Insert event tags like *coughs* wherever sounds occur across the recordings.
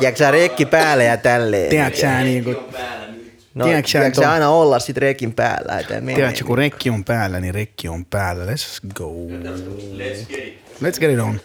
Jääkö sä rekki päälle ja tälleen? Tiedätkö sä niinku, No, tiedätkö sä ton- aina olla sit rekin päällä? Tiedätkö, kun rekki on päällä, niin rekki on päällä. Let's go. Let's get it on.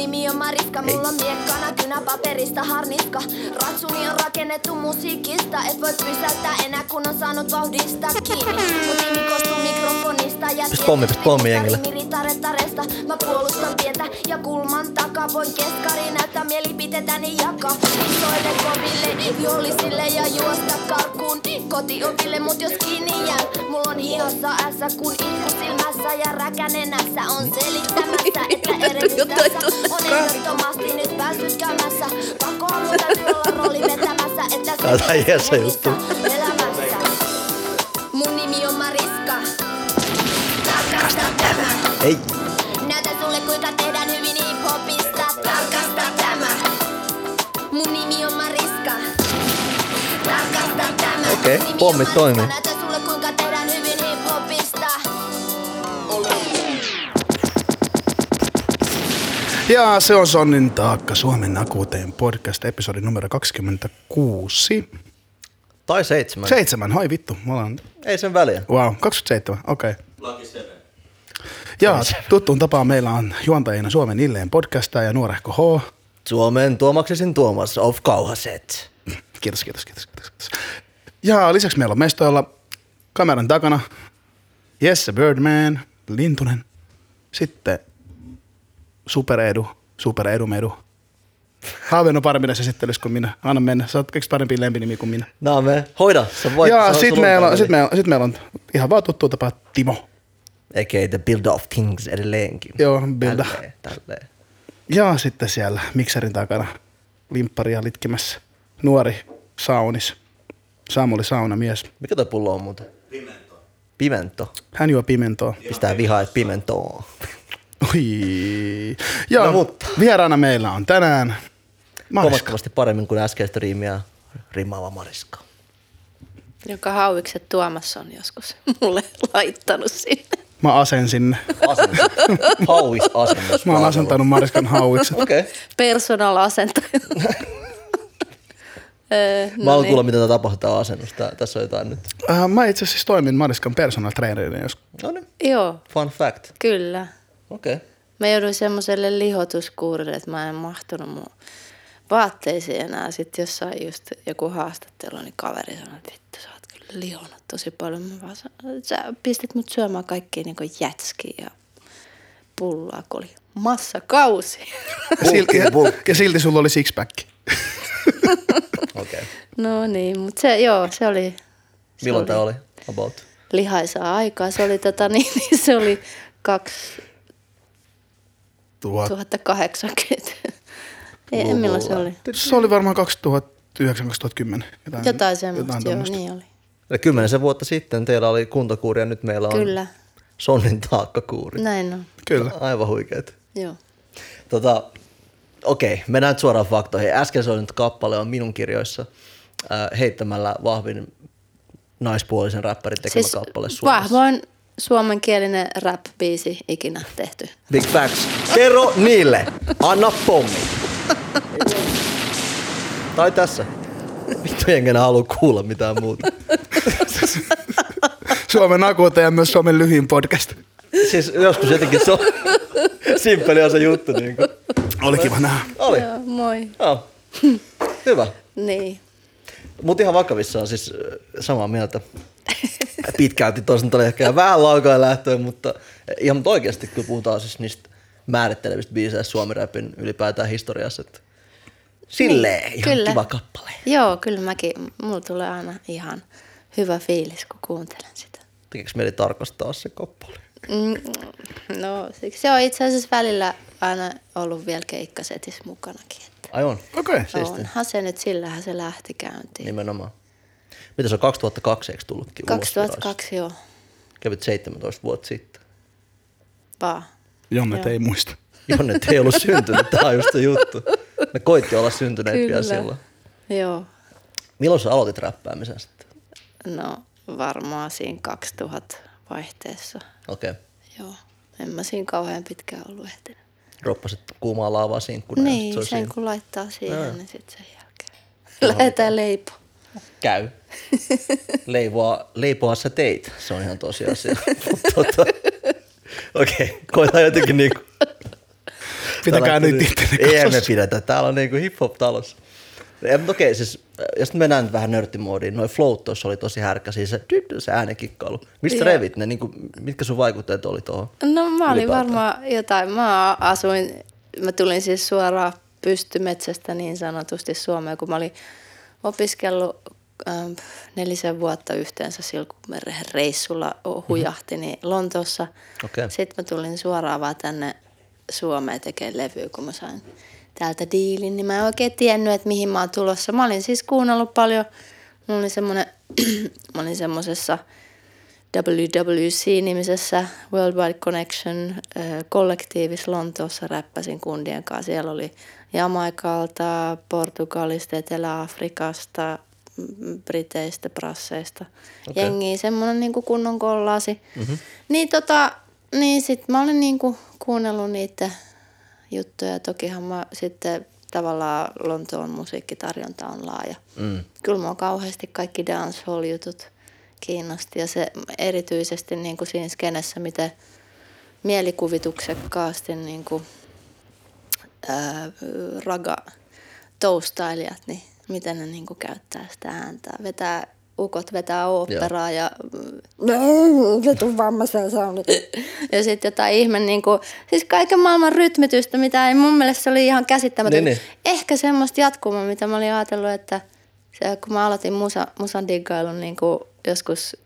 Nimi on Mariska, mulla on miekkana kynä paperista harniska. Ratsuni on rakennettu musiikista, et voi pysäyttää enää kun on saanut vauhdista kiinni. Mun nimi koostuu mikrofonista ja Pist pommi, pist pommi jengille. Miritarettaresta, mä puolustan pientä ja kulman takaa. Voin keskari näyttää mielipiteitäni jakaa. Isoille koville, vihollisille ja juosta karkuun. Kotioville, mut jos kiinni jää, mulla on hihassa ässä kun itku silmässä ja räkänenässä on selittämässä, että erehdys tässä on ehdottomasti nyt päässyt käymässä. Pakko on mun täytyy olla rooli vetämässä, että Tää on juttu. elämässä. Mun nimi on Mariska. Tarkasta tämä. Ei. Näytän sulle kuinka tehdään hyvin hiphopista. Tarkasta tämä. Mun nimi on Mariska. Tarkasta tämä. Okei, pommit Mariska. toimii. Näytän Ja se on Sonnin taakka Suomen akuuteen podcast, episodi numero 26. Tai seitsemän. Seitsemän, hoi vittu, me ollaan, Ei sen väliä. wow, 27, okei. Okay. Ja tuttuun tapaan meillä on juontajina Suomen Illeen podcasta ja Nuorehko H. Suomen Tuomaksisin Tuomas of Kauhaset. Kiitos, kiitos, kiitos, kiitos. kiitos. Ja lisäksi meillä on mestoilla kameran takana Jesse Birdman, Lintunen, sitten Super Edu, Super Edumedu. Haaven on paremmin näissä esittelyssä kuin minä. Anna mennä. Sä oot keksi parempi lempinimi kuin minä. No me, hoida. Sä voit, on sit meillä, on, sit, meillä, on- sit meillä on ihan vaan tuttu tapa Timo. A.k.a. The Build of Things edelleenkin. Joo, Builda. Tälleen, tälleen. Ja sitten siellä mikserin takana limpparia litkimässä nuori saunis. Samuli saunamies. Mikä toi pullo on muuten? Pimento. Pimento. Hän juo pimentoa. Pistää vihaa pimentoa. Oi. Ja No mutta. vieraana meillä on tänään Mariska. Huomattavasti paremmin kuin äskeistä riimiä rimaava Mariska. Joka hauikset Tuomas on joskus *laughs* mulle laittanut sinne. Mä asensin. Asennus. Hauis asennus. Mä oon asentanut Mariskan hauikset. Okei. Okay. Personal asentaja. *laughs* Öö, Mä haluan niin. kuulla, mitä tää tapahtuu tää asennus. Tää, tässä on jotain nyt. Äh, mä itse asiassa toimin Mariskan personal trainerina jos No niin. Joo, Fun fact. kyllä. Okei. Okay. Mä jouduin semmoiselle lihotuskuurille, että mä en mahtunut mun vaatteisiin enää. Sitten jossain just joku haastattelu, niin kaveri sanoi, että vittu sä oot kyllä lihonut tosi paljon. Mä vaan sanoin, että sä pistit mut syömään kaikkia niin jätskiä ja pullaa, kun oli massakausi. ja silti, ja silti sulla oli sixpack. *laughs* Okei. Okay. no niin, mutta se, joo, se oli... Se Milloin oli tää oli? About. Lihaisaa aikaa. Se oli, tota, niin, niin *laughs* se oli Tuhat. 2080. Ei, milloin se oli? Se oli varmaan 2009-2010. Jotain, Jotain semmoista, joo, tommoista. niin oli. Eli kymmenisen vuotta sitten teillä oli kuntokuuri ja nyt meillä on Kyllä, Sonnin taakkakuuri. näin on. Kyllä. Aivan huikeet. Joo. Tota, okei, mennään nyt suoraan faktoihin. Äsken se oli nyt kappale on minun kirjoissa äh, heittämällä vahvin naispuolisen räppärin tekemä Siis kappale Suomessa. vahvoin suomenkielinen rap-biisi ikinä tehty. Big facts. Kerro niille. Anna pommi. tai tässä. Vittu jengenä halua kuulla mitään muuta. Suomen akuuteen ja myös Suomen lyhyin podcast. Siis joskus jotenkin se on simppeli on se juttu. Niin kuin. Oli kiva nähdä. Oli. Joo, moi. Joo. Hyvä. Niin. Mutta ihan vakavissaan siis äh, samaa mieltä. Pitkälti toisen oli ehkä vähän laukaa lähtöön, mutta ihan mutta oikeasti kun puhutaan siis niistä määrittelevistä biiseistä Suomen rapin ylipäätään historiassa, että silleen Niin, ihan kyllä. kiva kappale. Joo, kyllä mäkin, mulla tulee aina ihan hyvä fiilis, kun kuuntelen sitä. Tekeekö mieli tarkastaa se kappale? Mm, no, siksi se on itse asiassa välillä aina ollut vielä keikkasetissä mukanakin. Että Ai on, Okei. Okay. Siistiä. onhan se nyt, sillähän se lähti käyntiin. nimenomaan. Mitä se on 2002 eikö tullutkin ulos 2002 joo? Kävit 17 vuotta sitten. vaan. Jonnet Joo. ei muista. *laughs* Jonne ei ollut syntynyt, tämä on just se juttu. Ne koitti olla syntyneet vielä Kyllä. silloin. Joo, Milloin sä aloitit räppäämisen sitten? no varmaan siinä 2000 vaihteessa. Okei. Okay. Joo, en mä siinä kauhean pitkään ollut ehtinyt. Droppasit kuumaa laavaa sinkkuna. ja sit Niin, se sen siinä. kun laittaa siihen, Joo. niin sitten sen jälkeen lähdetään leipo. Käy. *laughs* Leivoa, leipoa sä teit, se on ihan tosiasia. *laughs* tota, Okei, okay, koetaan jotenkin niinku... Pitäkää nyt ittenne Ei me pidetä, täällä on niinku hip-hop talossa. Ja, mutta okei, siis jos mennään nyt vähän nörttimoodiin, noin float tuossa oli tosi härkä, siis se, se äänekikkailu. Mistä Joo. revit ne, niinku, mitkä sun vaikutteet oli tuohon? No mä olin varmaan jotain, mä asuin, mä tulin siis suoraan pystymetsästä niin sanotusti Suomeen, kun mä olin opiskellut ähm, nelisen vuotta yhteensä Silkkumeren reissulla hujahti, niin Lontoossa. Okei. Sitten mä tulin suoraan vaan tänne Suomeen tekemään levyä, kun mä sain täältä diilin, niin mä en oikein tiennyt, että mihin mä oon tulossa. Mä olin siis kuunnellut paljon, mulla oli semmonen, *clears throat* mä olin semmosessa WWC-nimisessä Worldwide Connection äh, kollektiivissa Lontoossa räppäsin kundien kanssa. Siellä oli Jamaikalta, Portugalista, Etelä-Afrikasta, mm, Briteistä, Brasseista. Okay. Jengiä, semmoinen niin kunnon kollaasi. Mm-hmm. Niin, tota, niin sit mä olin niin kuin kuunnellut niitä juttuja. Tokihan mä sitten tavallaan Lontoon musiikkitarjonta on laaja. Mm. Kyllä mua kauheasti kaikki dancehall-jutut kiinnosti ja se erityisesti niin kuin siinä skenessä, miten mielikuvituksekkaasti niin kuin, ää, raga toustailijat, niin miten ne niin kuin käyttää sitä ääntä. Vetää, ukot vetää oopperaa ja se tuu vammaisen saunut. *laughs* Ja sitten jotain ihme, niin kuin, siis kaiken maailman rytmitystä, mitä ei mun mielestä se oli ihan käsittämätöntä. Niin, niin. Ehkä semmoista jatkumaa, mitä mä olin ajatellut, että se, kun mä aloitin musa, musan diggailun niin kuin joskus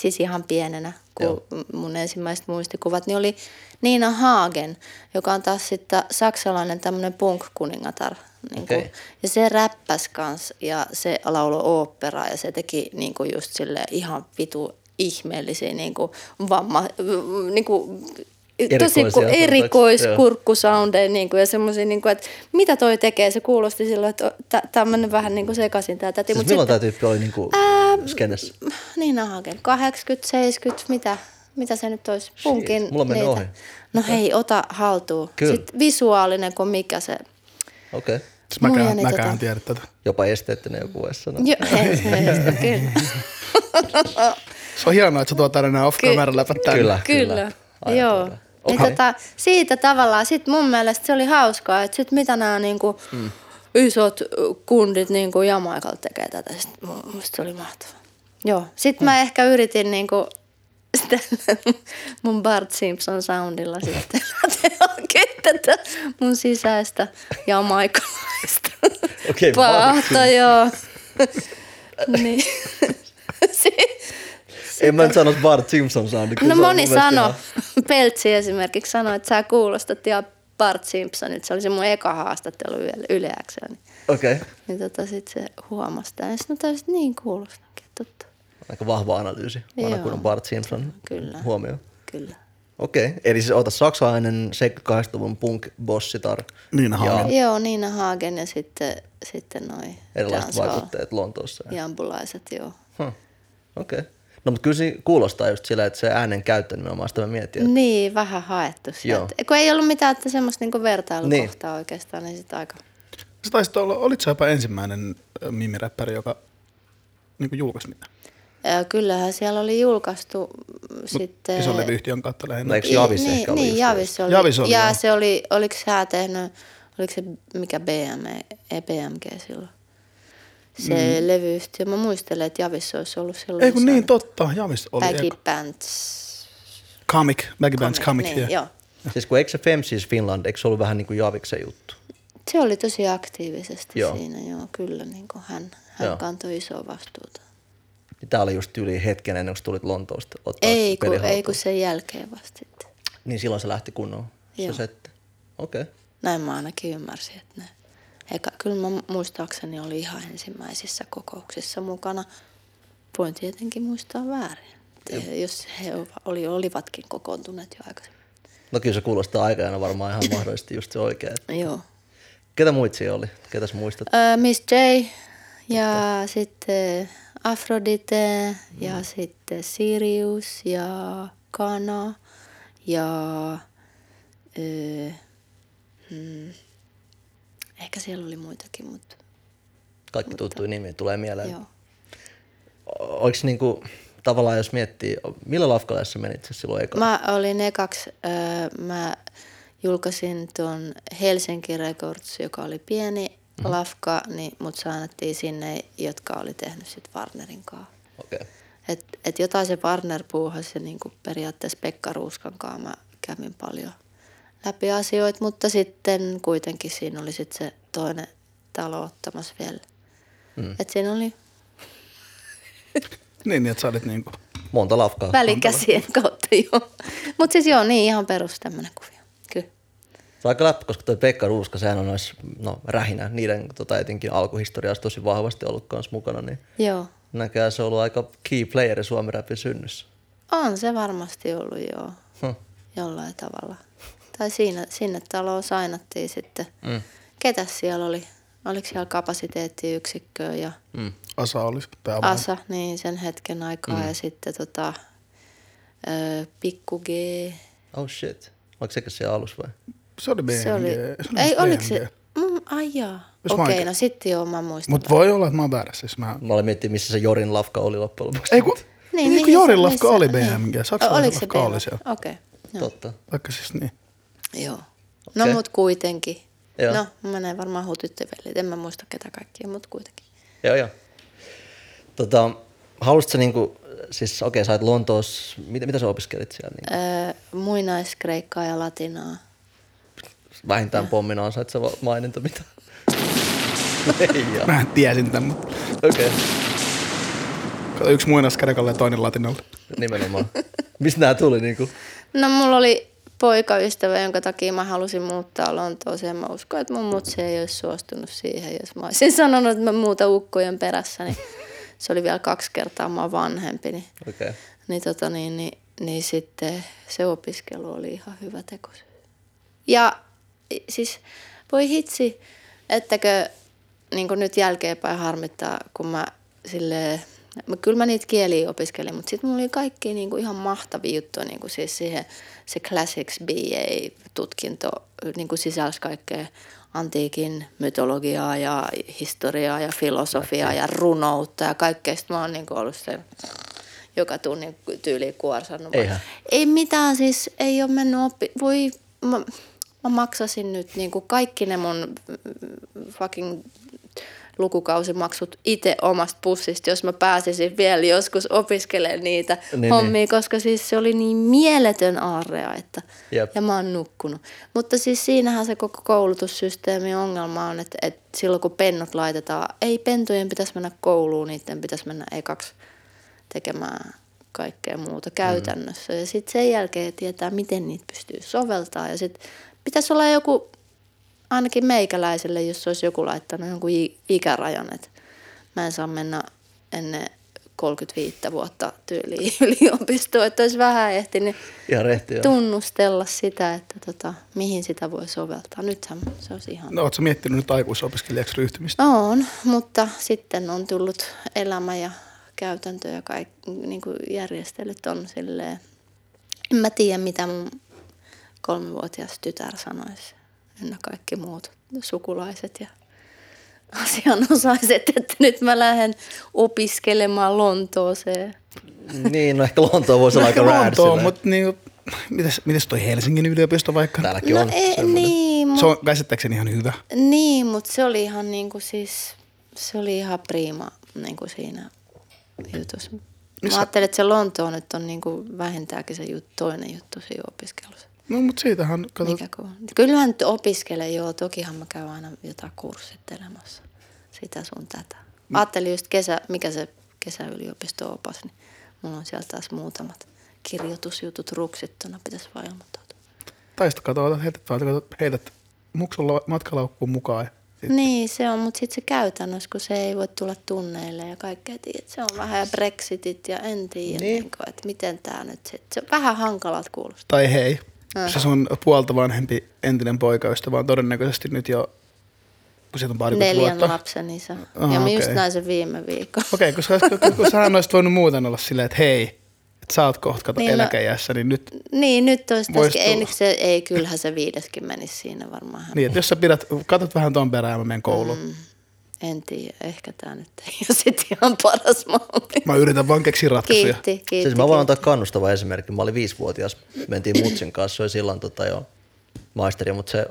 siis ihan pienenä, kun Joo. mun ensimmäiset muistikuvat, niin oli Niina Hagen, joka on taas sitten saksalainen tämmöinen punk-kuningatar. Niin kuin, Okei. Ja se räppäs kans ja se lauloi oopperaa ja se teki niin kuin just sille ihan vitu ihmeellisiä niin kuin vamma, niin kuin, tosi Erikoisia, ku- erikois joo. kurkkusoundeja niin kuin, ja semmoisia, niin kuin, että mitä toi tekee, se kuulosti silloin, että tä- tämmöinen vähän niin kuin sekaisin tämä täti. Siis mut milloin sitten- tämä tyyppi oli niinku Ää, skenessä? niin Hagen, 80, 70, mitä, mitä se nyt olisi? Punkin mulla meni niitä. ohi. No hei, ota haltuun. Kyllä. Sitten visuaalinen kuin mikä se. Okei. Okay. Siis mäkään, niin mäkään tota- tiedä tätä. Jopa esteettinen joku voisi sanoa. Jo, hei, hei, kyllä. Se on hienoa, että sä tuot aina nämä off-camera läpät tänne. Kyllä. Kyllä, Aivan joo. kyllä. Niin Okei. tota, siitä tavallaan, sit mun mielestä se oli hauskaa, että sit mitä nämä niinku Hmm. isot kundit niinku Jamaikalta tekee tätä, sit mu- musta se oli mahtavaa. Joo, sit Hmm. mä ehkä yritin niinku *laughs* tällä mun Bart Simpson soundilla sitten *laughs* hakea tätä mun sisäistä jamaikalaista Okei, *laughs* Bart pahta, joo. niin. Si- En mä nyt sano Bart Simpson soundi. kyllä No se on moni sano, ihan- Peltsi esimerkiksi sanoi, että sä kuulostat ihan Bart Simpsonilta. Se oli se mun eka haastattelu Yle- niin, Okei. Okay. niin tota, sit se huomasi tämän. Ja sitten mä että niin kuulostakin, totta. Aika vahva analyysi. Vanha Joo. kunnon Bart Simpson Kyllä. huomio. Kyllä. Okei, okay. eli siis ota saksalainen 78-luvun punk-bossitar. Niina ja Hagen. Joo, Niina Hagen ja sitten, sitten noi erilaiset vaikutteet Lontoossa. Jambulaiset, joo. Huh. Okei. Okay. No mutta kyllä se kuulostaa just sillä, että se äänen käyttö nimenomaan sitä mä mietin. Että... Niin, vähän haettu Joo. sieltä. Kun ei ollut mitään että semmoista niinku vertailukohtaa niin. oikeastaan, niin sitten aika... Sä taisit olla, olit sä jopa ensimmäinen mimiräppäri, joka niin julkaisi mitään? Ja kyllähän siellä oli julkaistu mm, sitten... Ison levyyhtiön kautta lähinnä. No eikö Javis niin, ehkä oli niin, just Javis oli. Javis oli, ja joo. se oli, oliko sä tehnyt, oliko se mikä BM, ei BMG silloin? Se mm. levyyhtiö. Mä muistelen, että Javis olisi ollut silloin. Ei kun niin, totta. Javis oli. Baggy. Pants. Comic. Baggy Bands Comic. niin, yeah. joo. Siis kun eikö se Femsis Finland, eikö se ollut vähän niin kuin Javiksen juttu? Se oli tosi aktiivisesti Joo. siinä, joo, kyllä. Niin kuin hän, hän Joo. kantoi isoa vastuuta. Tämä oli just yli hetken ennen kuin tulit Lontoosta ottaa Ei kun, ei kun sen jälkeen vasta. Niin silloin se lähti kunnolla se Joo. setti. Okei. Okay. Näin mä ainakin ymmärsin, että ne... Eikä, kyllä mä muistaakseni oli ihan ensimmäisissä kokouksissa mukana. Voin tietenkin muistaa väärin. Että jos he oli, olivatkin kokoontuneet jo aikaisemmin. No kyllä se kuulostaa aikajana varmaan ihan mahdollisesti just se oikea. Joo. Ketä muit siellä oli? Ketä sä muistat? Öö, Miss J ja sitten Aphrodite ja sitten Sirius ja Kana ja öö, mm, ehkä siellä oli muitakin, mutta Kaikki tuttuja nimiä tulee mieleen. joo. Oliko niinku, tavallaan jos miettii, millä lafkalle sä menit siis silloin eka? Mä olin ekaksi, öö, mä julkaisin tuon Helsinki Records, joka oli pieni mm-hmm. lafka, niin mut saanattiin sinne, jotka oli tehnyt sit Warnerin kanssa. Okei. Okay. Et, et jotain se Warner puuhasi ja niinku periaatteessa Pekka Ruuskan kanssa mä kävin paljon läpi asioita, mutta sitten kuitenkin siinä oli sit se toinen talo ottamassa vielä. Mm. Et siinä oli *laughs* Niin, niin, että sä olit niinku... Monta lafkaa. välikäsien kautta joo. Mutta siis joo, niin ihan perus tämmönen kuvio. Kyllä. Se on aika läppä, koska toi Pekka Ruuska, sehän on noissa, no rähinä, niiden tota, etenkin alkuhistoriassa tosi vahvasti ollut kanssa mukana, niin Joo. näköjään se on ollut aika key player Suomen rapin synnyssä. On se varmasti ollut joo, Huh. jollain tavalla. Tai siinä, sinne taloon sainattiin sitten. Mm. Ketäs siellä oli? Oliko siellä kapasiteettiyksikköä ja Mm. Asa olisi päävara. Asa, niin sen hetken aikaa. Mm. Ja sitten tota, ö, Pikku G. Oh shit. Oliko sekä siellä alussa vai? Se oli BMG. Se oli, se oli ei, myös oliko se? Mm, ai jaa. Okei, oikein- no sitten joo, mä muistan. Mut voi olla, että mä oon väärässä. Siis mä... Mä olin miettinyt, missä se Jorin lafka oli loppujen lopuksi. Ei kun, Niin, niin, niin kun Jorin se- lafka missä- oli niin. BMG. Oliko se lafka oli siellä. Okei, joo. Totta. Vaikka siis niin. Joo. No Okei. mut kuitenkin. Joo. No, menee varmaan hutyttyvellit. En mä muista ketä kaikkia, mutta kuitenkin. Joo, joo. Tota, halusitko niinku, siis okei, sä oot Lontoossa, mitä, mitä sä opiskelit siellä? Niin? Öö, muinaiskreikkaa ja latinaa. Vähintään pommina ansait sä maininta, mitä? *laughs* Ei joo. Mä tiesin tämän, mutta Okei, okay. yksi muinaskärekalle ja toinen latinalta. nimenomaan. Mistä nää tuli niinku? No mulla oli poikaystävä, jonka takia mä halusin muuttaa Lontooseen. Mä uskon, että mun mutsi ei olisi suostunut siihen, jos mä olisin *laughs* sanonut, että mä muuta ukkojen perässä. Niin se oli vielä kaksi kertaa mä vanhempi. Niin. Okay. niin, tota, niin, niin, niin sitten se opiskelu oli ihan hyvä teko. Ja siis voi hitsi, ettäkö niin nyt jälkeenpäin harmittaa, kun mä silleen, kyllä mä niitä kieliä opiskelin, mutta sitten mulla oli kaikki niin kuin ihan mahtavia juttuja, niin kuin siis siihen, se Classics BA-tutkinto niin kuin sisälsi kaikkea antiikin mytologiaa ja historiaa ja filosofiaa ja runoutta ja kaikkea. Sitten mä oon niin kuin ollut se joka tunnin tyyliin kuorsannut. Ei mitään, siis ei ole mennyt oppi... Voi, mä, mä maksasin nyt niin kuin kaikki ne mun fucking lukukausimaksut itse omasta pussista, jos mä pääsisin vielä joskus opiskelemaan niitä Niin, niin, hommia, niin. koska siis se oli niin mieletön aarea, että Jep. ja mä oon nukkunut. Mutta siis siinähän se koko koulutussysteemin ongelma on, että, että silloin kun pennut laitetaan, ei pentujen pitäisi mennä kouluun, niiden pitäisi mennä ekaksi tekemään kaikkea muuta käytännössä. Ja sitten sen jälkeen tietää, miten niitä pystyy soveltaa. Ja sitten pitäisi olla joku, ainakin meikäläiselle, jos olisi joku laittanut jonkun ikärajan, että mä en saa mennä ennen 35 vuotta tyyliin *laughs* yliopistoon, että olisi vähän ehtinyt Ihan rehti tunnustella sitä, että tota, mihin sitä voi soveltaa. Nythän se olisi ihan... No, ootko miettinyt nyt aikuisopiskelijaksi ryhtymistä? On, mutta sitten on tullut elämä ja käytäntö ja kaikki niin kuin järjestelyt on silleen. En mä tiedä, mitä mun kolmivuotias tytär sanoisi. Ynnä kaikki muut sukulaiset ja asianosaiset, että nyt mä lähden opiskelemaan Lontooseen. Niin, no ehkä Lontoa voisi olla aika rad mutta niin, mites, mites toi Helsingin yliopisto vaikka? Täälläkin No on ei, semmoinen. niin, Se mutta on käsittääkseni ihan hyvä. Niin, mutta se oli ihan niinku siis, se oli ihan prima niinku siinä jutussa. Mä ajattelin, että se Lontoon nyt on niinku vähintääkin se jut, toinen juttu siinä opiskelussa. No, mutta siitähän, kato, Mikä kun... Kyllähän nyt opiskelen, joo. Tokihan mä käyn aina jotain kurssittelemassa. Sitä sun tätä. Mm. Ajattelin just kesä, mikä se kesäyliopisto-opas, niin mulla on sieltä taas muutamat kirjoitusjutut ruksittuna. Pitäisi vaan ilmoittautua. tai sitten kato, otat- heität, heität muksun la- matkalaukkuun mukaan. ja sit- Niin, se on, mutta sitten se käytännössä, kun se ei voi tulla tunneille ja kaikkea, tiedät, se on vähän ja Brexitit ja en tiedä, Niin. niin. kuin, että miten tämä nyt sit, se on vähän hankalalta kuulostaa. Tai hei. Se sun puolta vanhempi entinen poikaystävä on todennäköisesti nyt jo, kun siitä on parikymmentä Neljän vuotta. lapsen isä. Aha, ja mä just näin sen viime viikolla. Okei, koska, koska sä olisit voinut muuten olla silleen, että hei, että sä oot kohta kato Niin, no- eläkeiässä, niin nyt Niin, nyt olisi tässäkin, ei, nyt se, ei, kyllähän se viideskin menisi siinä varmaan. niin, että jos sä pidät, katot vähän ton perään mä menen kouluun. Mm. En tiedä, ehkä tämä nyt ei ole sitten ihan paras malli. Mä yritän vaan keksiä ratkaisuja. Kiitti, kiitti. Siis mä voin kiitti. antaa kannustava esimerkki. Mä olin viisivuotias, mentiin mutsin kanssa, se oli silloin tota jo maisteri, mutta se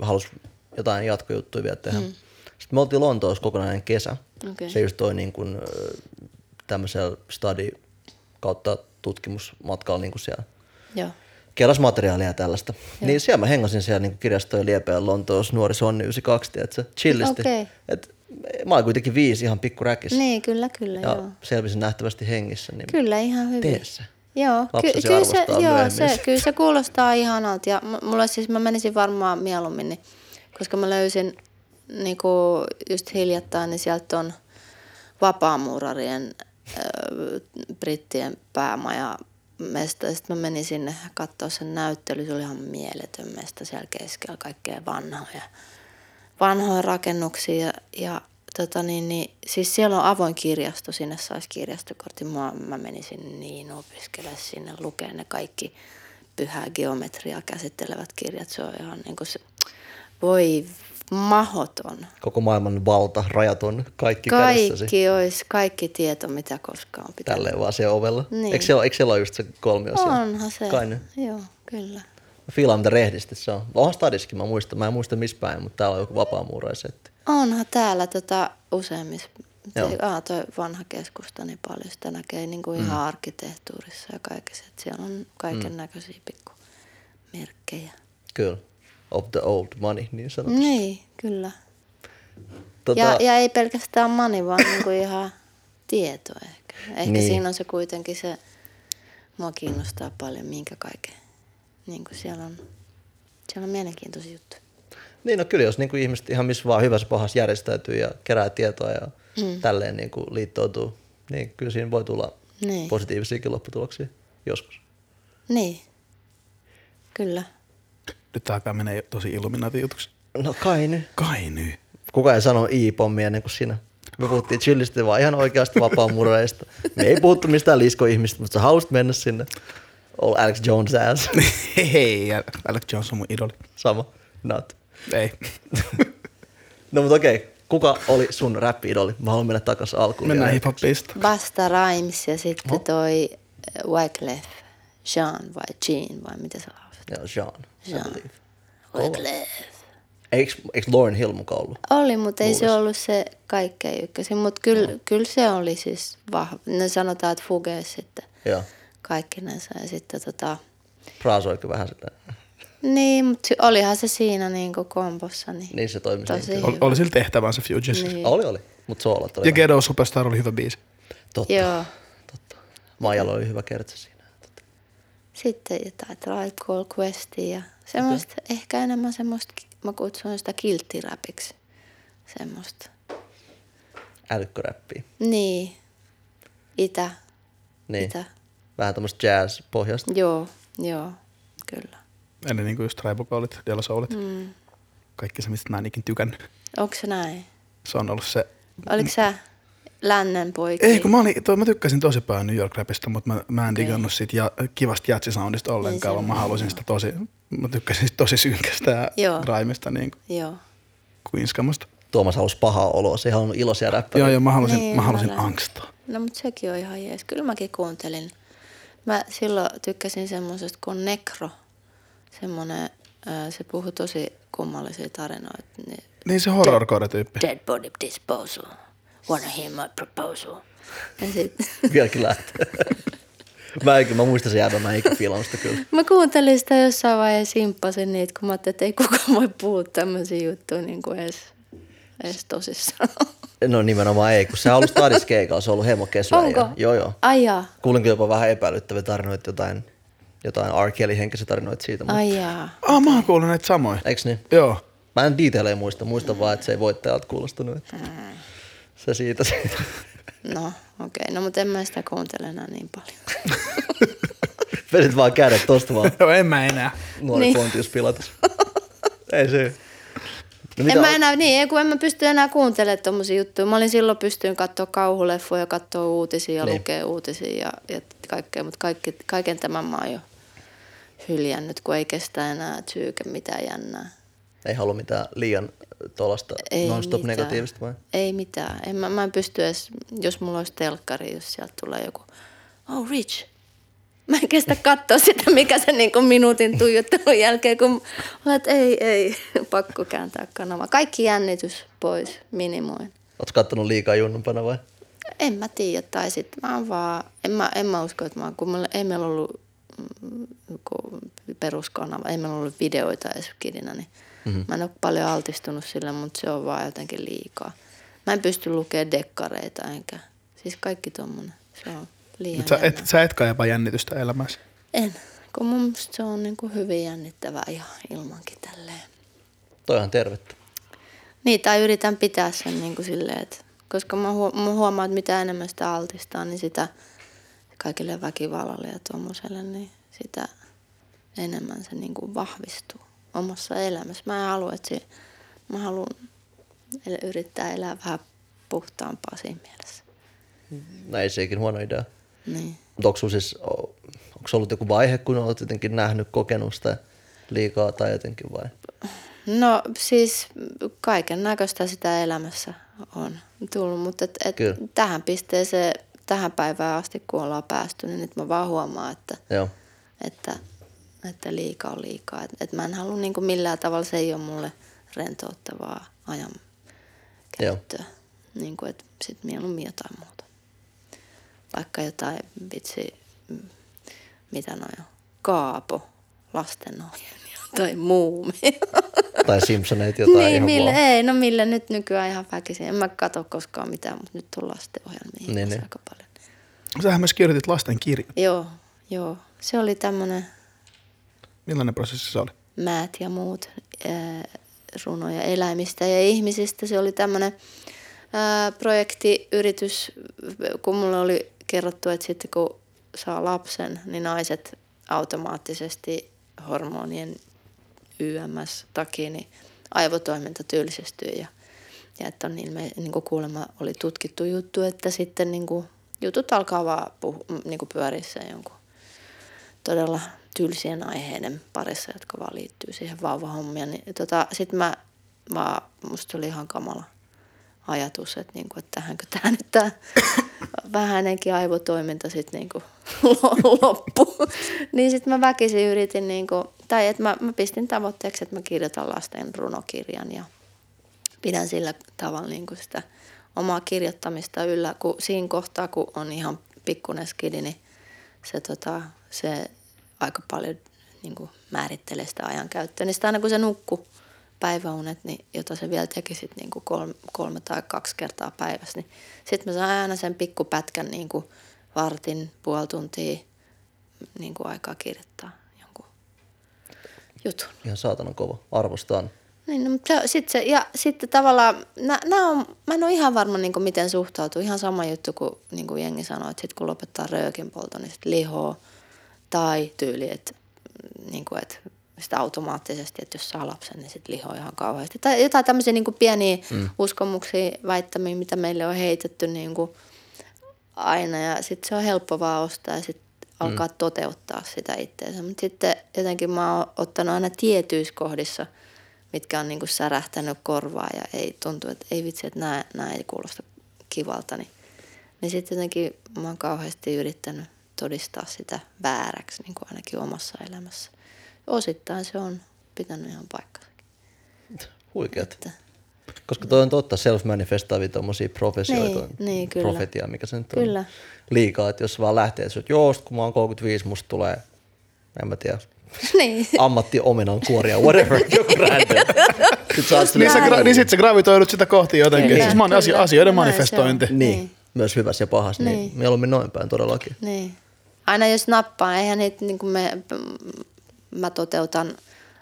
halusi jotain jatkojuttuja vielä tehdä. Mm. Sitten me oltiin Lontoossa kokonainen kesä. Okei. Se just toi niin kuin, tämmöisellä study kautta tutkimusmatkalla niin kuin siellä Joo. Keräs materiaalia ja tällaista. Niin siellä mä hengasin siellä niin kirjastojen liepeillä Lontoossa nuori Sonni 92, tiedätkö, chillisti. Okei. Et, mä olin kuitenkin viisi ihan pikku räkis. Niin, kyllä, kyllä, ja joo. selvisin nähtävästi hengissä. Niin Kyllä, ihan hyvin. Tee se. Joo, Lapsesi kyllä, se, joo myöhemmin. se, kyllä se kuulostaa ihanalta. Ja mulla siis, mä menisin varmaan mieluummin, niin, koska mä löysin niin kuin just hiljattain, niin sieltä on vapaamuurarien äh, brittien päämaja mesta. Sitten mä menin sinne katsoa sen näyttely. Se oli ihan mieletön mesta siellä keskellä, kaikkea vanhoja, vanhoja rakennuksia. Ja, ja tota niin, niin, siis siellä on avoin kirjasto, sinne saisi kirjastokortin. Mä, mä menisin niin opiskelemaan sinne, lukea ne kaikki pyhää geometriaa käsittelevät kirjat. Se on ihan niin kuin se, voi mahoton. Koko maailman valta, rajaton, kaikki, kädessäsi. Kaikki olisi, kaikki tieto, mitä koskaan pitää. Tälleen vaan siellä ovella. Niin. Eikö, siellä, eikö siellä ole just se kolmio siellä? Onhan se. Kai ne. Joo, kyllä. Mä fiilaan mitä rehdisti se on. Onhan stadiskin, mä muistan. Mä en muista missä päin, mutta täällä on joku vapaamuuraisetti. Onhan täällä tota useimmissa. Joo. Aa, toi vanha keskusta niin paljon sitä näkee niin kuin ihan arkkitehtuurissa ja kaikessa. Et siellä on kaiken näköisiä pikku merkkejä. Kyllä. Of the old money, niin sanotusti. Niin, kyllä. Tota, Ja, ja ei pelkästään mani, vaan niin kuin ihan tieto ehkä. Ehkä niin. siinä on se kuitenkin se, mua kiinnostaa paljon minkä kaiken. Niin kuin siellä on, siellä on mielenkiintoisia juttuja. Niin no kyllä, jos niin kuin ihmiset ihan missä vaan hyvässä pahassa järjestäytyy ja kerää tietoa ja mm. tälleen niin kuin liittoutuu, niin kyllä siinä voi tulla Niin. positiivisiakin lopputuloksia joskus. Niin, kyllä. Nyt tää alkaa menee tosi illuminaati-jutuksi. No kai nyt. Kai nyt. Kuka ei sano i-pommi ennen kuin sinä. Me puhuttiin chillisti vaan ihan oikeasti vapaamureista. Me ei puhuttu mistään liskoihmistä, mutta sä halusit mennä sinne. All Alex Jones ass. *laughs* Hei, Alex Jones on mun idoli. Sama. Not. Ei. *laughs* No mutta okei. Kuka oli sun rap-idoli? Mä haluan mennä takaisin alkuun. Mennään hiphopista. Basta Rhymes ja sitten toi äh, Wyclef, Jean vai Jean vai mitä sä lausut? Joo, Jean. I believe. Wyclef. Eikö, eikö Lauren Hill mukaan ollut? Oli, mutta ei se ollut se kaikkein ykkösin, mutta kyllä, no. kyllä se oli siis vahva. Ne sanotaan, että Fugees sitten Joo. kaikkinensa ja sitten tota, Praasoiko vähän sitä? niin, mutta olihan se siinä niinku kombossa, niin, Niin se toimi tosi. Oli, oli sillä tehtävänsä Futures. Niin. Oli, oli. Mutta soolot oli Ja Ghetto Superstar oli hyvä biisi. Totta. Joo. Totta. Maijalla oli hyvä kertsi siinä. Sitten jotain Tribe Called Questia ja semmoista, okay. ehkä enemmän semmoista, mä kutsun sitä kilttiräpiksi. Semmoista. Älykköräppiä. Niin. Itä. Niin. Itä. Vähän tämmöistä jazz-pohjasta. Joo, joo, kyllä. Ennen niin kuin just Tribocallit, Della Soulit. Mm. Kaikki se, mistä mä en ikin tykännyt. Onko se näin? Se on ollut se... Oliko sä lännen poika? Ei, kun mä, olin, toi, mä tykkäsin tosi paljon New York rapista, mutta mä, mä en digannut siitä ja, kivasta jatsisoundista ollenkaan, Ei vaan mä on, halusin sitä tosi, mä tykkäsin sitä tosi synkästä ja Joo. raimesta niin kuin Joo. Queenskamasta. Tuomas halusi pahaa oloa. Se ei halunnut iloisia räppäriä. Joo, joo, mä halusin, Niin, mä halusin mä angstaa. No mutta sekin on ihan jees. Kyllä mäkin kuuntelin. Mä silloin tykkäsin semmoisesta kuin Necro. Semmoinen, se puhui tosi kummallisia tarinoita. Niin, Niin se horrorcore-tyyppi. Dead body disposal. Wanna hear my proposal. Ja sit, *laughs* Vieläkin lähtee. mä, en, mä muistan sen jäädä, mä fiilannut sitä kyllä. mä kuuntelin sitä jossain vaiheessa simppasin niitä, kun mä ajattelin, että ei kukaan voi puhua tämmöisiä juttuja niin kuin edes, edes tosissaan. *laughs* No nimenomaan ei, kun se on ollut stadiskeikalla, se on ollut hemo kesyä. Onko? Ja, joo, joo. Ai jaa. Kuulinkin jopa vähän epäilyttäviä tarinoita, jotain, jotain R. Kelly henkisiä tarinoita siitä. Mutta, Ai jaa. Ah, mä oon kuullut näitä samoja. eiks niin? Joo. Mä en detaileja muista, muistan vaan, että se ei voittajalta kuulostunut. Että se siitä. No, okei. Okay. No, mutta en mä sitä kuuntele enää niin paljon. *laughs* Vedit vaan kädet tosta vaan Joo, en mä enää. nuori Niin. Pontius Pilatus. *laughs* ei se. No en mä enää, niin, kun en mä pysty enää kuuntelemaan tommosia juttuja. Mä olin silloin pystyin katsoa kauhuleffoja, katsoa uutisia ja Niin. lukea uutisia ja, ja kaikkea, mutta kaikki, kaiken tämän mä oon jo hyljännyt, kun ei kestä enää psyyke mitään jännää. Ei halua mitään liian tuollaista non-stop mitään. negatiivista vai? Ei mitään. En, mä, mä en pysty edes, jos mulla olisi telkkari, jos sieltä tulee joku, oh Rich. Mä en kestä katsoa sitä, mikä se niin minuutin tuijottelun jälkeen, kun olet, ei, ei, pakko kääntää kanava. Kaikki jännitys pois, minimoin. Oletko kattonut liikaa junnumpana vai? En mä tiedä, tai sitten mä oon vaan, en mä, en mä usko, että mä, kun meillä, ei meillä ollut mm, peruskanava, ei meillä ollut videoita edes kidinä, niin mm-hmm. mä en ole paljon altistunut sille, mutta se on vaan jotenkin liikaa. Mä en pysty lukemaan dekkareita enkä, siis kaikki tommonen, se on liian Et sä, et, sä et kaipaa jännitystä elämässä. En, kun mun mielestä se on niin kuin hyvin jännittävää ihan ilmankin tälleen. Toi on tervettä. Niin, tai yritän pitää sen niin kuin silleen, että koska mä, huo- mä huomaan, että mitä enemmän sitä altistaa, niin sitä kaikille väkivallalle ja tuommoiselle, niin sitä enemmän se niin kuin vahvistuu omassa elämässä. Mä en halua, että se, mä haluan yrittää elää vähän puhtaampaa siinä mielessä. No ei sekin huono idea. Niin. Mutta onko siis, onko ollut joku vaihe, kun olet jotenkin nähnyt, kokenut sitä liikaa tai jotenkin vai? No siis kaiken näköistä sitä elämässä on tullut, mutta et, et Kyllä. tähän pisteeseen, tähän päivään asti kun ollaan päästy, niin nyt mä vaan huomaan, että, Joo. että, että liika on liikaa. Et, et mä en halua niin millään tavalla, se ei ole mulle rentouttavaa ajan Joo. käyttöä. Niin kuin, että sit mieluummin jotain muuta. Vaikka jotain vitsi, mm, mitä noin on, kaapo, lastenohjelmia tai muumia. Tai Simpsoneita jotain niin, ihan mille, vaan. ei, no millä nyt nykyään ihan väkisin. En mä katso koskaan mitään, mutta nyt on lastenohjelmia Niin, niin, niin. aika paljon. Sähän myös kirjoitit lasten kirjan. Joo, joo. Se oli tämmönen Millainen prosessi se oli? Määt ja muut runoja eläimistä ja ihmisistä. Se oli tämmöinen projektiyritys, kun mulle oli kerrottu, että sitten kun saa lapsen, niin naiset automaattisesti hormonien YMS takia, niin aivotoiminta tylsistyy ja, ja että on ilme, niin kuin kuulemma oli tutkittu juttu, että sitten niin kuin jutut alkaa vaan puhu, niin kuin pyörissä jonkun todella tylsien aiheiden parissa, jotka vaan liittyy siihen vauvahommiin. Niin, tota, Sitten mä, mä, musta oli ihan kamala ajatus, että, niinku, että tähänkö tämä nyt tämä *coughs* vähäinenkin aivotoiminta sitten niinku *laughs* loppu. niin sitten mä väkisin yritin, niinku, tai että mä, mä pistin tavoitteeksi, että mä kirjoitan lasten runokirjan ja pidän sillä tavalla niin kuin sitä omaa kirjoittamista yllä, kun siinä kohtaa, kun on ihan pikkuinen skidi, niin se, tota, se aika paljon niin kuin määrittelee sitä ajankäyttöä. Niin sitä aina kun se nukkuu päiväunet, niin, jota se vielä teki sit niin kuin kolme, kolme tai kaksi kertaa päivässä, niin sitten mä saan aina sen pikkupätkän niin kuin vartin, puoli tuntia niin kuin aikaa kirjoittaa jonkun jutun. Ihan saatanan kova. Arvostan. Niin, no, mutta se, sit se, ja sitten tavallaan, nä, nää on, mä en ole ihan varma niin miten suhtautuu. Ihan sama juttu kuin, niin kuin jengi sanoo, että sit kun lopettaa röökin polton, niin sitten lihoo. Tai tyyli, että, niin kuin, että sitä automaattisesti, että jos saa lapsen, niin sitten lihoo ihan kauheasti. Tai jotain tämmöisiä niin kuin pieniä mm. uskomuksia, väittämiä, mitä meille on heitetty niin kuin aina. Ja sitten se on helppo vaan ostaa ja sitten alkaa toteuttaa sitä itseensä. Mutta sitten jotenkin mä oon ottanut aina tietyissä kohdissa, mitkä on niinku särähtänyt korvaa ja ei tuntu, että ei vitsi, että nämä, nämä ei kuulosta kivalta. Niin, niin sitten jotenkin mä oon kauheasti yrittänyt todistaa sitä vääräksi niin kuin ainakin omassa elämässä. Osittain se on pitänyt ihan paikkansa. Huikeat. Että- Koska toi on totta, self-manifestaavia tommosia profesioita. Niin, niin, kyllä. Profetia, mikä se nyt on. Kyllä. Liikaa, että jos vaan lähtee, että joo, kun mä oon 35, musta tulee, en mä tiedä, *laughs* niin. ammatti omenan kuoria, whatever, *laughs* joku random. Niin, sä, silleen, gra- niin sit sä gravitoidut sitä kohti jotenkin. Kyllä, siis man, kyllä. asioiden se on. manifestointi. niin, Niin. myös hyvässä ja pahassa, niin, Niin. mieluummin noin päin todellakin. Niin. Aina jos nappaa, eihän niitä niin kuin me, mä toteutan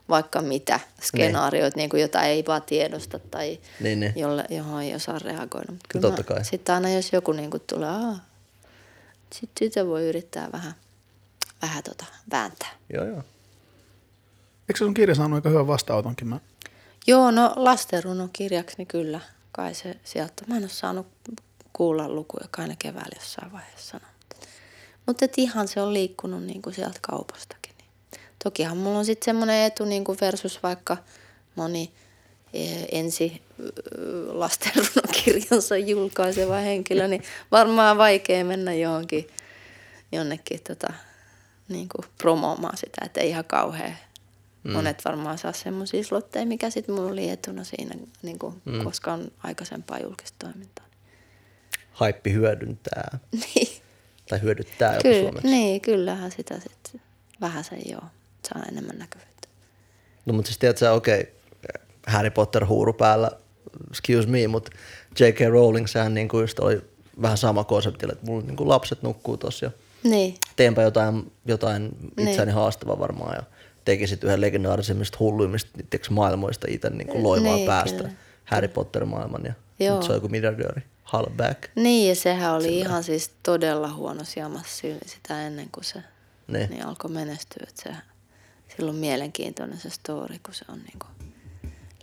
vaikka mitä skenaarioita, niin. kuin jota ei vaan tiedosta tai Niin, niin. Jolle, johon ei osaa reagoida. Mutta Totta kai. Sitten aina jos joku niin kuin tulee, sitten sitä voi yrittää vähän, vähän tota, vääntää. Joo, joo. Eikö sun kirja saanut aika hyvän vastaanotonkin? Mä... Joo, no lastenrunokirjaksi niin kyllä. Kai se sieltä. Mä en ole saanut kuulla lukuja kai ne keväällä jossain vaiheessa sanoo. Mutta et ihan se on liikkunut niin kuin sieltä kaupastakin. Tokihan mulla on sitten semmoinen etu niin kuin versus vaikka moni eh, ensi lastenrunokirjansa julkaiseva henkilö, niin varmaan vaikea mennä johonkin jonnekin tota, niin kuin promoomaan sitä, että ei ihan kauhean. Mm. Monet varmaan saa semmoisia slotteja, mikä sitten mulla oli etuna siinä, niin kuin, mm. koska on aikaisempaa julkista toimintaa. Haippi hyödyntää. *laughs* Niin. Tai hyödyttää Kyllä, suomeksi. niin, kyllähän sitä sitten vähän sen joo, saa enemmän näkyvyyttä. No mutta siis tiedät sä, okei, okay, Harry Potter huuru päällä, excuse me, mutta J.K. Rowling, sehän niinku just oli vähän sama konsepti, että mulla niinku lapset nukkuu tossa ja Niin, teenpä jotain, jotain itseäni Niin. haastavaa varmaan ja teki sitten yhden legendaarisimmista hulluimmista tiiäks, maailmoista itse niinku loivaa Niin, päästä. kyllä. Harry Potter-maailman ja Joo. nyt se on joku miljardööri. Hollaback. niin ja sehän oli ihan siis todella huono jamassa si- sitä ennen kuin se Niin. niin alkoi menestyä. Että se, sillä on mielenkiintoinen se story, kun se on niinku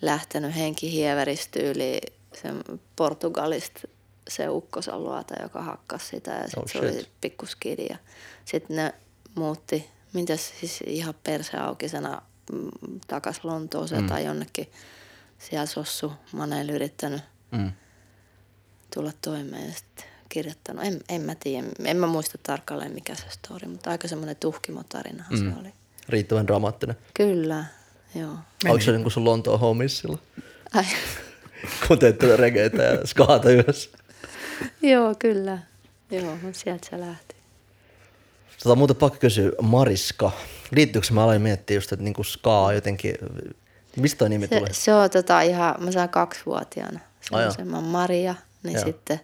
lähtenyt henkihieveristyyliin sen Portugalista se ukkosalueata, joka hakkasi sitä ja sitten Oh, se oli pikkuskidi ja sitten ne muutti, mitäs siis ihan perse aukisena mm, takas Lontooseen mm. tai jonnekin siellä Sossu Maneilla yrittänyt Mm. Tulla toimeen ja sitten kirjoittanut. En, en mä tiedä, en mä muista tarkalleen mikä se story, mutta aika semmoinen tuhkimotarinahan mm. se oli. Riittävän dramaattinen. Kyllä, joo. Onko se niinku sun Lontoon homies silloin? Ai, *laughs* Kun teet tätä regeitä ja skaata yhdessä. joo, kyllä. Joo, mutta sieltä se lähti. Tota, muuten pakko kysyä, Mariska. Liittyykö se, mä aloin miettiä just, että niinku skaa jotenkin, mistä toi nimi Se, tulee? se on tota ihan, mä sain kaksivuotiaana. Joo. Semmoisen Maria, niin Joo. sitten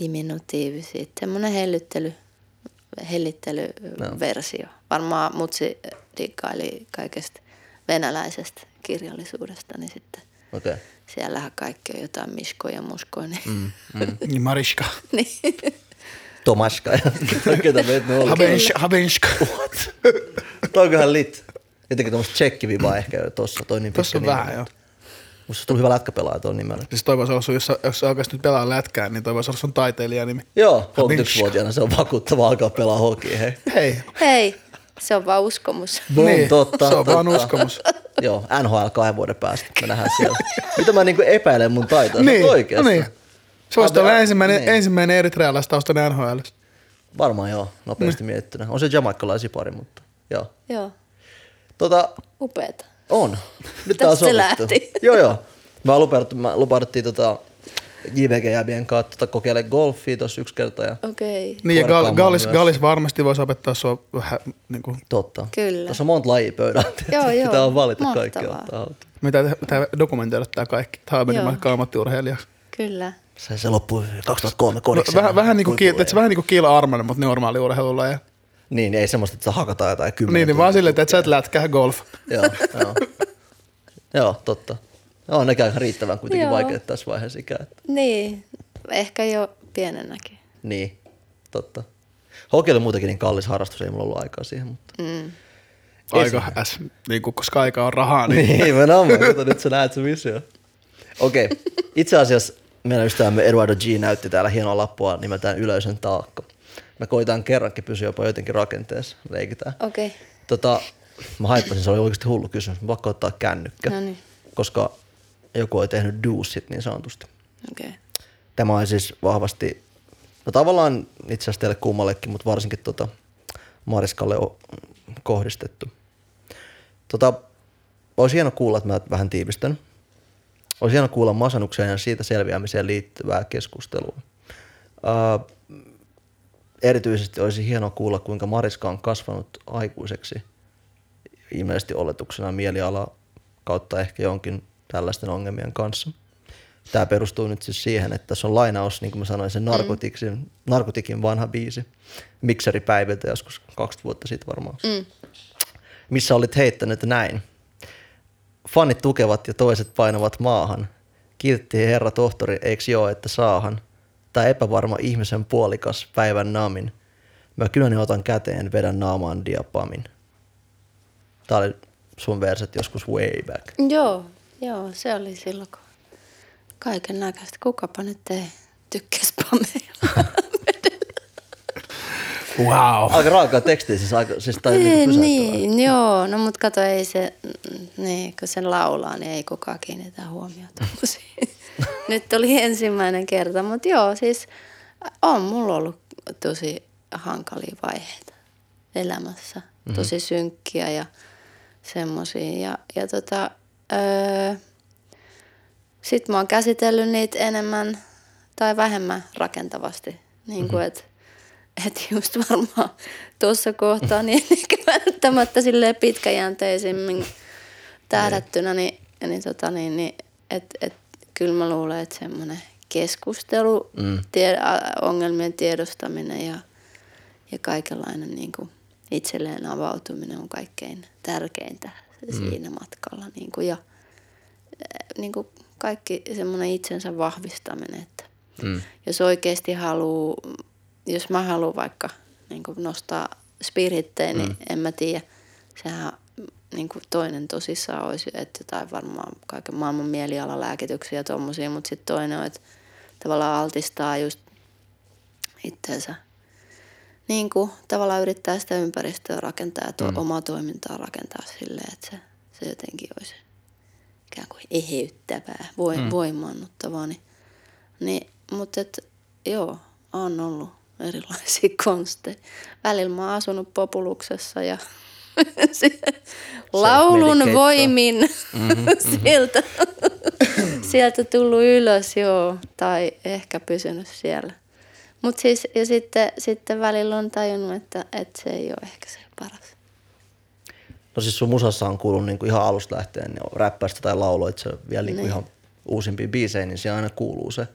diminutiivi, sitten semmoinen hellyttely, hellittelyversio. Varmaan mutsi diggaili kaikesta venäläisestä kirjallisuudesta, niin sitten Okei. Okay. siellähän kaikki on jotain miskoja ja muskoja. Niin, mm. Niin Mariska. *laughs* niin. Tomaska ja *laughs* ketä meitä ne oli. Habenska. Habenska. *laughs* Toi on kyllä lit. Jotenkin tuommoista tsekkivivaa ehkä tossa. Toi niin Tossa on vähän, joo. Musta tuli hyvä lätkäpelaaja tuon nimellä. Siis toi voisi olla sun, jos, sä- jos sä oikeasti nyt pelaa lätkää, niin toi voisi olla sun taiteilijanimi. Joo, 31-vuotiaana se on vakuuttavaa alkaa pelaa hokia, hei. Hei. Hei, se on vaan uskomus. Boom, Niin, totta. se on vaan totta. uskomus. Joo, NHL kahden vuoden päästä. Me nähdään siellä. Mitä mä niinku epäilen mun taitoa? niin, oikeasti. niin. Se voisi olla ensimmäinen, niin. ensimmäinen eritrealaistaustainen NHL. Varmaan joo, nopeasti mietittynä. On se jamaikkalaisia pari, mutta joo. Joo, Tota, upeeta. On. Nyt Tästä tää on se lähti. *laughs* Joo, joo. Mä lupauduttiin, mä lupauduttiin tota JVG-jäbien kanssa tota, kokeile golfia tuossa yksi kerta ja Okei, Niin ja Gal- Gallis, myös. Gallis varmasti voisi opettaa sua vähän niin kuin, totta. Kyllä. Tässä on monta lajia pöydällä. Joo, joo. Pitää on valita kaikki ottaa mitä tää dokumentoida tää kaikki. Tää on mennyt vaikka ammattiurheilijaksi. kyllä. Se, se loppui 2003 kodiksi. No, vähän, vähän niin kuin, vähän niin kuin Kiila Armanen, mutta normaali urheilulla. Niin, ei semmoista, että hakataan jotain kymmenen niin, niin vaan silleen, että sä et lätkää golf. Joo, joo. joo, totta. Joo, ne käy ihan riittävän kuitenkin Joo. vaikeat tässä vaiheessa ikää. että- Niin, ehkä jo pienenäkin. Niin, totta. Hoki oli muutenkin niin kallis harrastus, ei mulla ollut aikaa siihen, mutta... Mm. Aika S, niin kuin, koska aika on rahaa, niin, Niin, mä kato nyt sä näet se visio. Okei, itse asiassa meidän ystävämme Eduardo G näytti täällä hienoa lappua nimeltään Yleisön taakka. Me koitaan kerrankin pysyä jopa jotenkin rakenteessa, leikitään. Okei, okay. Tota, mä haippasin, se oli oikeasti hullu kysymys. Mä pakko ottaa kännykkä, no niin, koska joku oli tehnyt duusit niin sanotusti. okei. Okay. Tämä on siis vahvasti, no tavallaan itse asiassa teille kummallekin, mutta varsinkin tota Mariskalle o- kohdistettu. Tota, olisi hieno kuulla, että mä vähän tiivistän. Olisi hieno kuulla masennukseen ja siitä selviämiseen liittyvää keskustelua. Uh, erityisesti olisi hienoa kuulla, kuinka Mariska on kasvanut aikuiseksi ilmeisesti oletuksena mieliala kautta ehkä jonkin tällaisten ongelmien kanssa. Tämä perustuu nyt siis siihen, että tässä on lainaus, niin kuin mä sanoin, sen narkotikin, narkotikin vanha biisi. Mikseripäiviltä joskus 20 vuotta sitten varmaan. Mm. Missä olit heittänyt näin. Fanit tukevat ja toiset painavat maahan. Kiltti herra tohtori, eiks joo, että saahan. Tai epävarma ihmisen puolikas päivän naamin. Mä kynäni otan käteen, vedän naamaan diapamin. Tää oli sun verset joskus way back. Joo, Joo, se oli silloin, kun kaiken näköistä. Kukapa nyt ei tykkäs pameilla. Wow. Aika raakaa tekstiä siis, aika, siis tai niinku niin, niin, joo. No mut kato, ei se, niin, kun sen laulaa, niin ei kukaan kiinnitä huomiota. *laughs* *laughs* *laughs* Nyt oli ensimmäinen kerta, mutta joo, siis on mulla ollut tosi hankalia vaiheita elämässä. Mm-hmm. Tosi synkkiä ja semmosia. Ja, ja tota, öö, sit mä oon käsitellyt niitä enemmän tai vähemmän rakentavasti. Niin kuin, mm-hmm. että et just varmaan tuossa kohtaa niin *laughs* ehkä välttämättä silleen pitkäjänteisemmin tähdättynä, niin, niin, tota, niin, niin et, et, kyllä mä luulen, että semmoinen keskustelu, mm. tie, ongelmien tiedostaminen ja, ja kaikenlainen niin kuin itselleen avautuminen on kaikkein tärkeintä mm. siinä matkalla. Niin kuin, ja niin kuin kaikki semmoinen itsensä vahvistaminen, että mm. jos oikeasti haluaa, jos mä haluan vaikka niin kuin nostaa spirittein, niin en mä tiedä, sehän niin kuin toinen tosissaan olisi, että jotain varmaan kaiken maailman mielialalääkityksiä ja tommosia, mutta sitten toinen on, että tavallaan altistaa just itseensä. Niin kuin tavallaan yrittää sitä ympäristöä rakentaa ja to- omaa toimintaa rakentaa silleen, että se, se jotenkin olisi ikään kuin eheyttävää, voi, mm. voimaannuttavaa. Niin, niin, mutta et, joo, on ollut erilaisia *laughs* konsteja. Välillä mä oon asunut populuksessa ja *laughs* laulun voimin mm-hmm, *laughs* sieltä, *laughs* sieltä tullut ylös, joo, tai ehkä pysynyt siellä. Mutta siis, ja sitten, sitten välillä on tajunnut, että, että se ei ole ehkä se paras. No siis sun musassa on kuullut niinku ihan alusta lähtien, niin räppäistä tai lauloit se vielä niinku Niin. ihan uusimpia biisejä, niin siellä aina kuuluu se.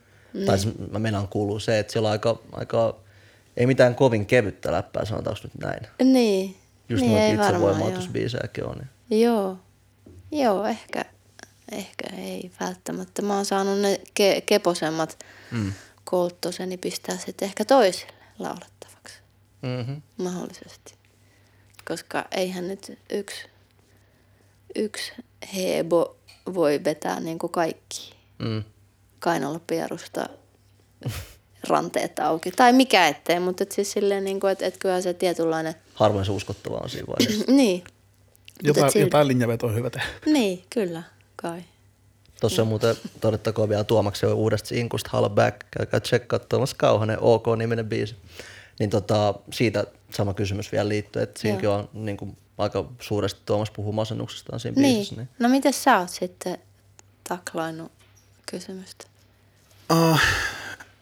Tai siis mä meinaan kuuluu se, että siellä on aika, aika, ei mitään kovin kevyttä läppää, sanotaanko nyt näin. Niin, Just niin noita itsevoimautusbiisejäkin on. Niin. Joo, joo ehkä, ehkä ei välttämättä. Mä oon saanut ne ke- keposemmat mm. kolttoseni pistää sitten ehkä toiselle laulettavaksi Mm-hmm. mahdollisesti. Koska eihän nyt yksi, yksi hebo voi vetää niin kuin kaikki Mm. kainalopierusta *laughs* ranteet auki. Tai mikä ettei, mutta et siis silleen, niin kuin, että et kyllä se tietynlainen, Harvoin se uskottava on siinä vaiheessa. *clears throat* niin, Jotain, silti- jotain linjavetoa on hyvä tehdä. niin, kyllä, kai. Tuossa on muuten todettakoon vielä Tuomaksen uudesta inkusta Halla Back. Käykää tsekkaa Tuomas Kauhanen, OK-niminen biisi. Niin tota, siitä sama kysymys vielä liittyy, että siinäkin on niin kuin, aika suuresti Tuomas puhuu masennuksestaan siinä Niin. biisissä. Niin. No miten sä oot sitten taklainut kysymystä? Uh,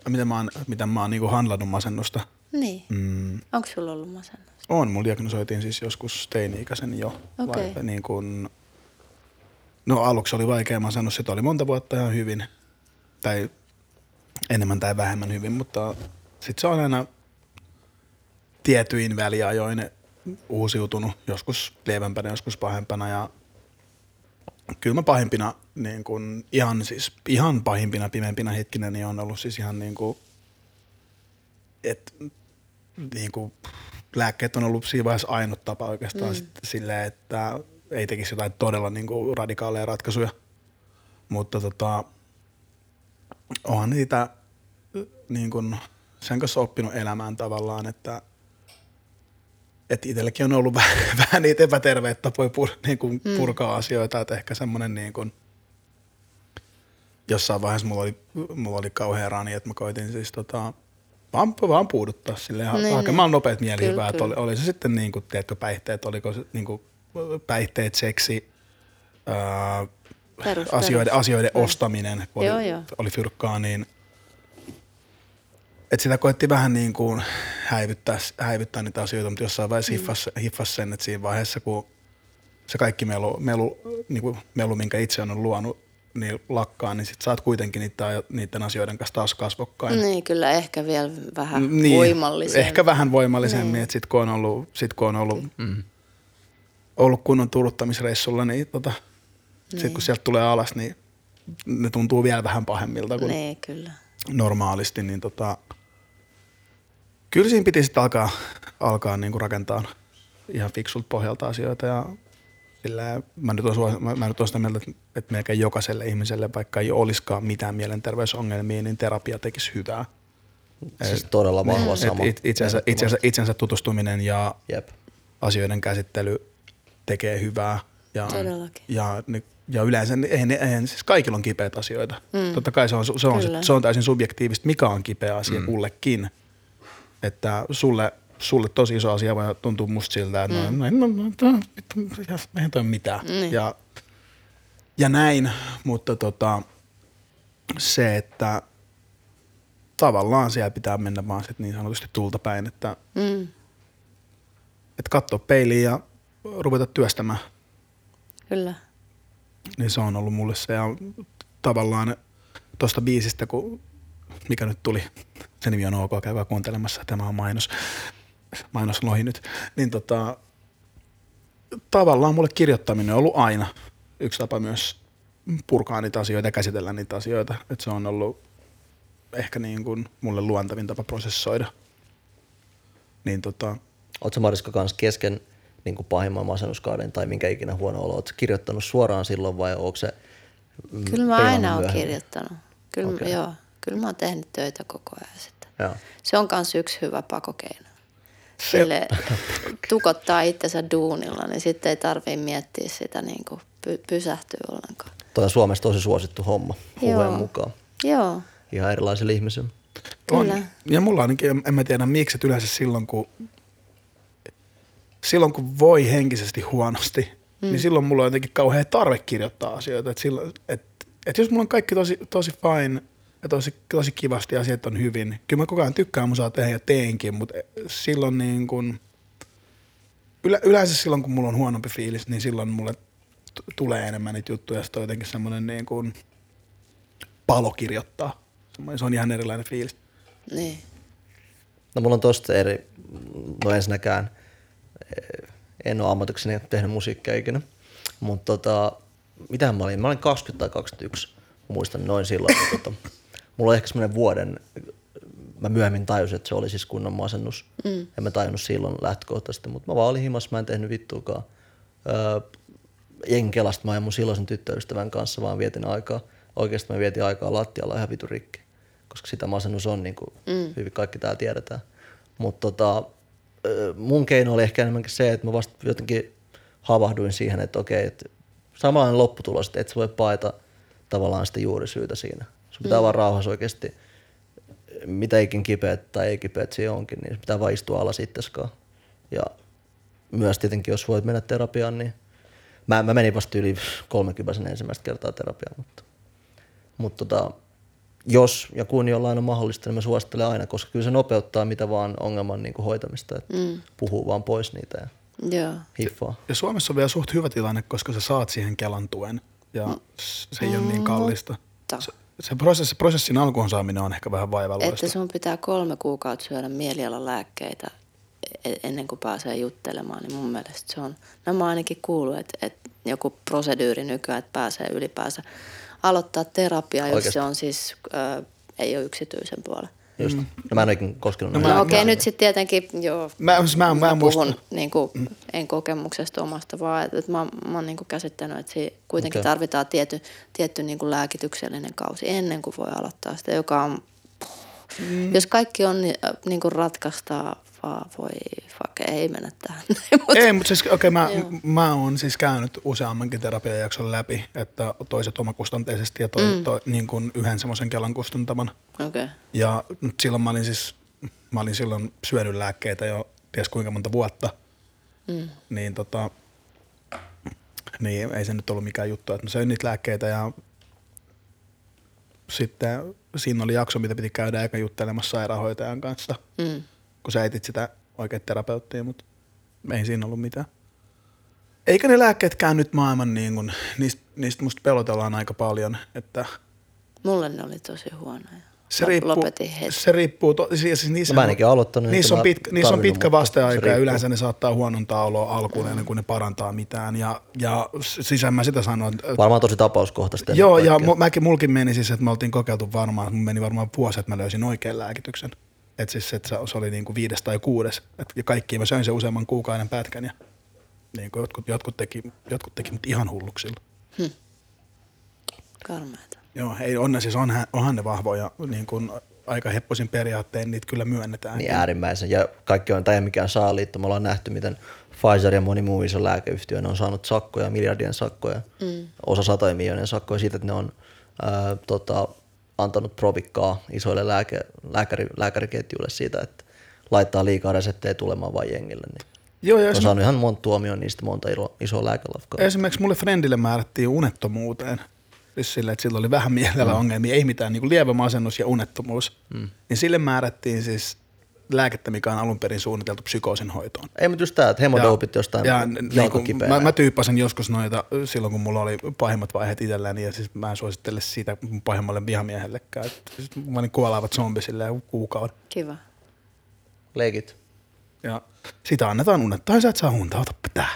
miten mä oon, miten mä oon niinku handlannut masennusta? Niin. Mm, Onko sulla ollut masennus? on, mulla diagnosoitiin siis joskus teini-ikäisen jo. Okei. Vai, niin kun, no aluksi oli vaikea masennus, sitä oli monta vuotta ihan hyvin. Tai enemmän tai vähemmän hyvin, mutta sitten se on aina tietyin väliajoin uusiutunut, joskus lievempänä, joskus pahempana ja kyllä mä pahimpina, niin kun, ihan, siis, ihan pahimpina pimeimpinä hetkinä niin on ollut siis ihan niin kuin, että niin kuin, lääkkeet on ollut siinä vaiheessa ainut tapa oikeastaan mm. sitten silleen, että ei tekisi jotain todella niin kuin, radikaaleja ratkaisuja. Mutta tota, onhan niitä niin kuin, sen kanssa oppinut elämään tavallaan, että että itselläkin on ollut *laughs* vähän, vähän niitä epäterveitä tapoja pur, niin kuin mm. purkaa asioita, että ehkä semmoinen niin kuin, jossain vaiheessa mulla oli, mulla oli kauhean rani, että mä koitin siis tota, vaan, vaan puuduttaa silleen, Niin, niin, hakemaan nopeat Kyllä, mielihyvää, että oli, oli, se sitten niin kuin, tiedätkö, päihteet, oliko se niin kuin, päihteet, seksi, ää, Perus, asioiden, perus. asioiden Joo. ostaminen, kun Joo, oli, joo. oli fyrkkaa, niin että sitä koetti vähän niin kuin häivyttää, häivyttää niitä asioita, mutta jossain vaiheessa mm. hiffas, hiffas sen, että siinä vaiheessa, kun se kaikki melu, melu, niin kuin melu minkä itse on luonut, niin lakkaa, niin sit saat kuitenkin niitä, niiden asioiden kanssa taas kasvokkain. Niin, kyllä ehkä vielä vähän Niin, voimallisemmin. Ehkä vähän voimallisemmin, Niin. että sit kun on ollut, sit kun on ollut, mm. ollut kunnon tuuluttamisreissulla, niin tota, niin. sit kun sieltä tulee alas, niin ne tuntuu vielä vähän pahemmilta kuin Niin, kyllä. normaalisti, niin tota, kyllä siinä piti sitten alkaa, alkaa niinku rakentaa ihan fiksulta pohjalta asioita ja Sillä mä nyt on, suos- mä, mä nyt on sitä mieltä, että, että melkein jokaiselle ihmiselle, vaikka ei olisikaan mitään mielenterveysongelmia, niin terapia tekisi hyvää. Siis todella vahva Et sama. it, itsensä, itsensä, itsensä tutustuminen ja Jep. asioiden käsittely tekee hyvää. Ja, Todellakin. ja, ne- ja yleensä eihän, eihän, siis kaikilla on kipeitä asioita. Mm. Totta kai se on, se, on, Kyllä. se on täysin subjektiivistä, mikä on kipeä asia mm. kullekin. Että sulle, sulle tosi iso asia voi tuntua musta siltä, että mm. no, no, no, no, vittu, eihän toi mitään. Niin. Ja, ja näin, mutta tota, se, että tavallaan siellä pitää mennä vaan sit niin sanotusti tulta päin, että Mm, että katsoa peiliin ja ruveta työstämään, kyllä. niin se on ollut mulle se. Ja tavallaan tuosta biisistä, kun, mikä nyt tuli, se nimi on OK, käykää kuuntelemassa, tämä on mainos, mainos lohi nyt, niin tota, tavallaan mulle kirjoittaminen on ollut aina yksi tapa myös purkaa niitä asioita ja käsitellä niitä asioita. Että se on ollut ehkä niin kuin mulle luontavin tapa prosessoida. Niin tota, Oletko Mariska kanssa kesken niin kuin pahimman masennuskauden tai minkä ikinä huono olo? Oletko kirjoittanut suoraan silloin vai onko se Kyllä mä aina oon myöhemmin? kirjoittanut. Kyllä, okay. joo, kyllä mä oon tehnyt töitä koko ajan sitten. Joo. Se on myös yksi hyvä pakokeino. Sille tukottaa itsensä duunilla, niin sitten ei tarvii miettiä sitä niin kuin py- pysähtyä ollenkaan. Toi on Suomessa tosi suosittu homma Joo. mukaan. Joo, Ihan erilaisille ihmisille. Kyllä. On. Ja mulla ainakin, en- en mä tiedä miksi, että yleensä silloin kun, silloin kun voi henkisesti huonosti, mm. niin silloin mulla on jotenkin kauhean tarve kirjoittaa asioita. Että silloin, et, et jos mulla on kaikki tosi, tosi fine ja tosi, tosi kivasti asiat on hyvin, kyllä mä koko ajan tykkään musaa tehdä ja teenkin, mutta silloin niin kun, yle, yleensä silloin kun mulla on huonompi fiilis, niin silloin mulle t- tulee enemmän niitä juttuja. Sitten on jotenkin semmoinen niin kuin palo kirjoittaa. Semmoinen- Se on ihan erilainen fiilis. niin. No mulla on tosta eri, no ensinnäkään eh, en ole ammatikseni tehnyt musiikkia ikinä, mutta tota, mitähän mä olin, mä olin 20 tai 21, muistan noin silloin. että tota, mulla oli ehkä semmoinen vuoden, mä myöhemmin tajusin, että se oli siis kunnon masennus. Mm. En mä tajunnut silloin lähtökohtaisesti, mutta mä vaan olin himassa, mä en tehnyt vittuakaan. Öö, jengi kelasta mä ja mun silloisen tyttöystävän kanssa vaan vietin aikaa. Oikeasti mä vietin aikaa lattialla ihan vitu rikki, koska sitä masennus on, niin kuin mm. hyvin kaikki täällä tiedetään. Mutta tota, mun keino oli ehkä enemmänkin se, että mä vasta jotenkin havahduin siihen, että okei, että samanlainen lopputulos, että et sä voi paeta tavallaan sitä juurisyytä siinä. Sun pitää mm. vaan rauhassa oikeasti, mitä ikin kipeät tai ei kipeät siinä onkin, niin pitää vaan istua alas itseskaan. Ja myös tietenkin, jos voit mennä terapiaan, niin mä, mä menin vasta yli 30 ensimmäistä kertaa terapiaan, mutta, mutta tota, jos ja kun jollain on mahdollista, niin mä suosittelen aina, koska kyllä se nopeuttaa mitä vaan ongelman niin kuin hoitamista, että mm. puhuu vaan pois niitä ja Joo. hiffaa. Ja Suomessa on vielä suht hyvä tilanne, koska sä saat siihen Kelan tuen ja s- se ei ole niin kallista. Mutta Se, se prosessi, prosessin alkuun saaminen on ehkä vähän vaivalloista. että sun pitää kolme kuukautta syödä mielialalääkkeitä e- ennen kuin pääsee juttelemaan, niin mun mielestä se on, no mä ainakin kuullut, että, että joku proseduuri nykyään, että pääsee ylipäänsä aloittaa terapiaa, jos se on siis, ö, ei ole yksityisen puolella. Just. No mä en oikein koskenut No no, mä- No okei, mä- okay, nyt sitten tietenkin, joo, Mä, siis mä, mä, mä puhun niin kuin, en kokemuksesta omasta, vaan että, että mä, mä oon niin kuin käsittänyt, että siinä kuitenkin okay. tarvitaan tietty, tietty niin kuin lääkityksellinen kausi ennen kuin voi aloittaa sitä, joka on, mm. jos kaikki on niin, niin kuin ratkaistaan, vaan voi fuck, ei mennä tähän. Mut- Ei, mutta siis okei, okay, mä, Joo. mä oon siis käynyt useammankin terapiajakson läpi, että toiset omakustanteisesti ja toi, mm. toi, niin kuin yhden semmoisen Kelan kustantaman. Okei. Okay. Ja nyt silloin mä olin siis, mä olin silloin syönyt lääkkeitä jo ties kuinka monta vuotta. Mm. Niin tota, niin ei se nyt ollut mikään juttu, että mä söin niitä lääkkeitä ja sitten siinä oli jakso, mitä piti käydä eikä juttelemassa sairaanhoitajan kanssa, Mm. kun sä etit sitä oikein terapeuttia, mutta ei siinä ollut mitään. Eikä ne lääkkeetkään nyt maailman niin kuin, niistä, niistä musta pelotellaan aika paljon, että Mulle ne oli tosi huonoja. Se riippuu, Lopetin heti. se riippuu, to, siis, siis niissä, No mä ainakin aloittanut, niissä että on, pitkä, niissä on pitkä vasteaika se ja yleensä ne saattaa huonontaa oloa alkuun ennen kuin ne parantaa mitään. Ja, ja siis en mä sitä sano, että Varmaan tosi tapauskohtaista. ennen Joo, ja mu- mäkin, mulkin meni siis, että me oltiin kokeiltu varmaan, mun meni varmaan vuosi, että mä löysin oikean lääkityksen. Että siis, että se, se oli niin kuin viides tai kuudes. Et, ja kaikki, mä söin sen useamman kuukauden pätkän ja Niin kuin jotkut, jotkut, teki, jotkut teki mut ihan hulluksilla. Karmeeta. Joo, ei, on ne siis, onhan, onhan ne vahvoja, niin kuin aika hepposin periaatteen, niitä kyllä myönnetään. Niin äärimmäisen. Ja kaikki on, tai mikään saaliitto. Me ollaan nähty, miten Pfizer ja moni muu iso lääkeyhtiö, ne on saanut sakkoja, miljardien sakkoja, mm. osa satoja miljoonien sakkoja siitä, että ne on ää, tota, antanut provikkaa isoille lääke, lääkäri, lääkäriketjuille siitä, että laittaa liikaa reseptejä tulemaan vain jengille. Niin Joo, ja on esim- saanut ihan monta tuomioon niistä monta isoa lääkelafkaa. esimerkiksi mulle friendille määrättiin unettomuuteen. Siis sille, että sillä oli vähän mielellä mm. ongelmia, ei mitään niin kuin lievä masennus ja unettomuus. Mm. Niin sille määrättiin siis lääkettä, mikä on alun perin suunniteltu psykoosin hoitoon. Ei, mutta just tämä, että hemodoopit jostain ja, ja, niin kuin, mä, mä tyyppasin joskus noita silloin, kun mulla oli pahimmat vaiheet itselläni, ja siis mä en suosittele sitä mun pahimmalle vihamiehellekään. Et Siis mä olin kuolaavat zombi silleen kuukauden. Kiva. Leikit. Ja sitä annetaan unetta, tai sä et saa unta, ota pitää.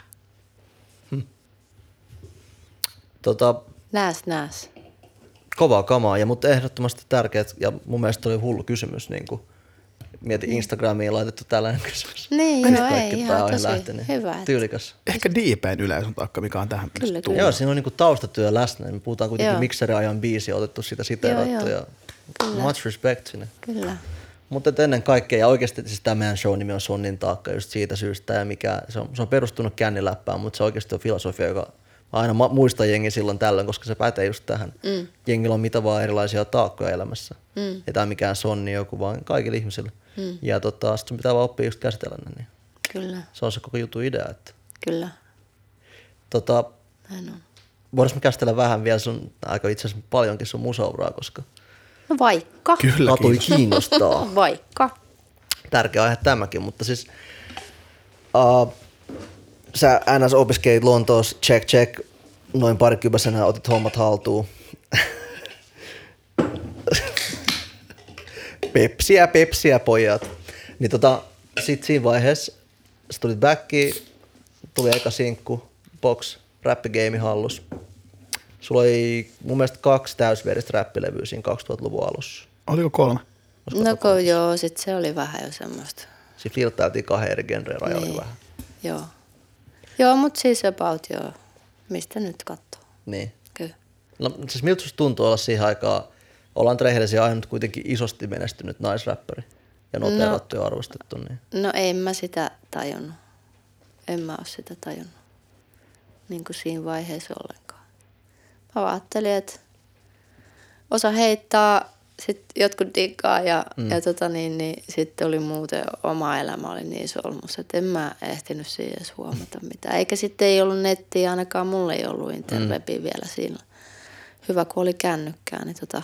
Tota, Nääs, nääs. kovaa kamaa, ja mutta ehdottomasti tärkeät, ja mun mielestä oli hullu kysymys, niin kuin mietin Instagramiin laitettu tällainen kysymys. Niin, joo, kaikki ei, ihan tosi lähti, niin hyvä, että- Tyylikäs. Ehkä diipein yleisön takka, mikä on tähän Kyllä, kyllä. Joo, siinä on niinku taustatyö läsnä. Me puhutaan kuitenkin Joo. mikseriajan biisi, otettu sitä siteerattu ja much respect sinne. Kyllä. Mutta ennen kaikkea, ja oikeasti siis tämä meidän show nimi on Sonnin taakka just siitä syystä, ja mikä, se on, se on perustunut känniläppään, mutta se oikeasti on filosofia, joka aina ma- muistan jengi silloin tällöin, koska se pätee just tähän. Mm. Jengillä on mitä vaan erilaisia taakkoja elämässä. Mm. Ei tämä mikään sonni joku, vaan kaikille ihmisille. Mm. Ja tota, sit sun pitää vaan oppia just käsitellä ne, niin Kyllä, se on se koko jutun idea. Että, kyllä. tota, Näin on. voidaan me käsitellä vähän vielä sun, aika itse asiassa paljonkin sun musauraa, koska No vaikka. Kyllä, katui kiitos. kiinnostaa. *laughs* Vaikka. tärkeä aihe tämäkin, mutta siis uh, sä NS opiskelit Lontoossa, check check, noin parikypäisenä otit hommat haltuun. *laughs* pepsiä, pepsiä pojat. Niin tota, sit siinä vaiheessa sä tulit backiin, tuli eka sinkku, box, räppigame hallus. Sulla oli mun mielestä kaksi täysveristä räppilevyä siinä 2000-luvun alussa. Oliko kolme? No kun joo, sit se oli vähän jo semmoista. Siinä flirttailtiin kahden eri genreen rajalla Niin. vähän. Joo. Joo, mut siis about joo. Mistä nyt katsoo? Niin. Kyllä. No siis miltä susta tuntuu olla siihen aikaan, ollaan rehellisiä ainut kuitenkin isosti menestynyt naisräppäri ja noterattu ja arvostettu, niin No en mä sitä tajunnut. En mä oo sitä tajunnut. Niin kuin siinä vaiheessa ollenkaan. Mä ajattelin, että osa heittää, sitten jotkut diggaa ja, mm. ja tota niin, niin sitten oli muuten oma elämä oli niin solmus, että en mä ehtinyt siihen edes huomata mitään. Eikä sitten ei ollut nettiä, ainakaan mulle ei ollut interwebiä mm. vielä siinä. Hyvä, kun oli kännykkää, niin tota,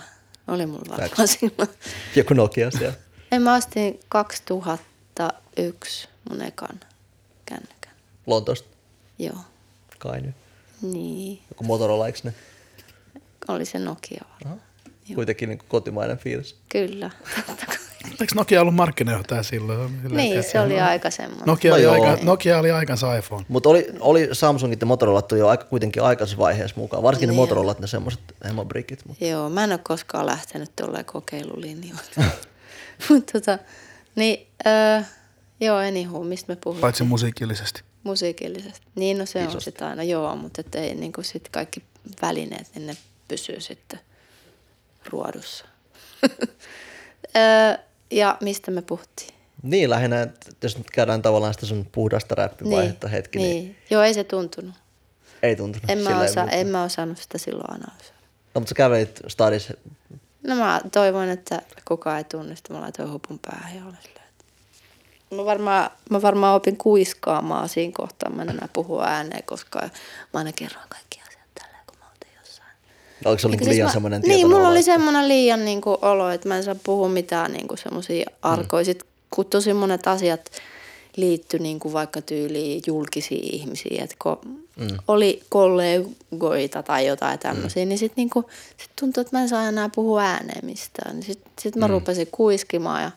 oli mulla varmaan silloin. *laughs* joku Nokia siellä. En mä ostin 2001 mun ekan kännykän. Lontoosta Joo. kai nyt. Niin. Joku Motorola, eikö ne? Oli se Nokia varmaan. Kuitenkin niin kotimainen fiilis. Kyllä. totta kai. Eikö Nokia ollut markkinajohtaja silloin? Silleen, niin, se oli aika semmoinen. Nokia, No oli aika, Nokia oli aikansa iPhone. Mutta oli, oli Samsungit ja Motorola jo aika, kuitenkin aikaisessa vaiheessa mukaan. Varsinkin ne Niin. Motorolat, ne semmoiset hemobrikit. Mut. Joo, mä en ole koskaan lähtenyt tuolla kokeilulinjoille. *laughs* Mutta tota, niin, öö, joo, anywho, mistä me puhumme? Paitsi musiikillisesti. Musiikillisesti. Niin, no se on Isosti. sitä aina, joo, mutta ei niin kuin sit kaikki välineet, niin ne pysyy sitten ruodussa. *laughs* ja mistä me puhuttiin? Niin lähinnä, että jos nyt käydään tavallaan sitä sun puhdasta räppivaihetta hetki, niin. niin. Joo, ei se tuntunut. ei tuntunut En mä, osa, en mä osannut sitä silloin analysoida. No, mutta sä kävelit stadissa, No mä toivon, että kukaan ei tunnista. Mä laitoin hupun päähän ja olen silleen, että... Mä varmaan, mä varmaan opin kuiskaamaan siinä kohtaa. Mä en enää puhu ääneen, koska mä aina kerron kaikki asiat tällä, kun mä oltiin jossain. Oliko se niinku siis liian mä- semmoinen Niin, mulla oli semmoinen liian niin kuin, olo, että mä en saa puhua mitään niin semmoisia arkoja. Mm. Sitten kun tosi monet asiat liittyi niin kuin vaikka tyyliin julkisiin ihmisiin, että kun mm. oli kollegoita tai jotain tämmöisiä, mm. niin sitten niin sit tuntui, että mä en saa enää puhua ääneen mistään. Sitten sit mä mm. rupesin kuiskimaan ja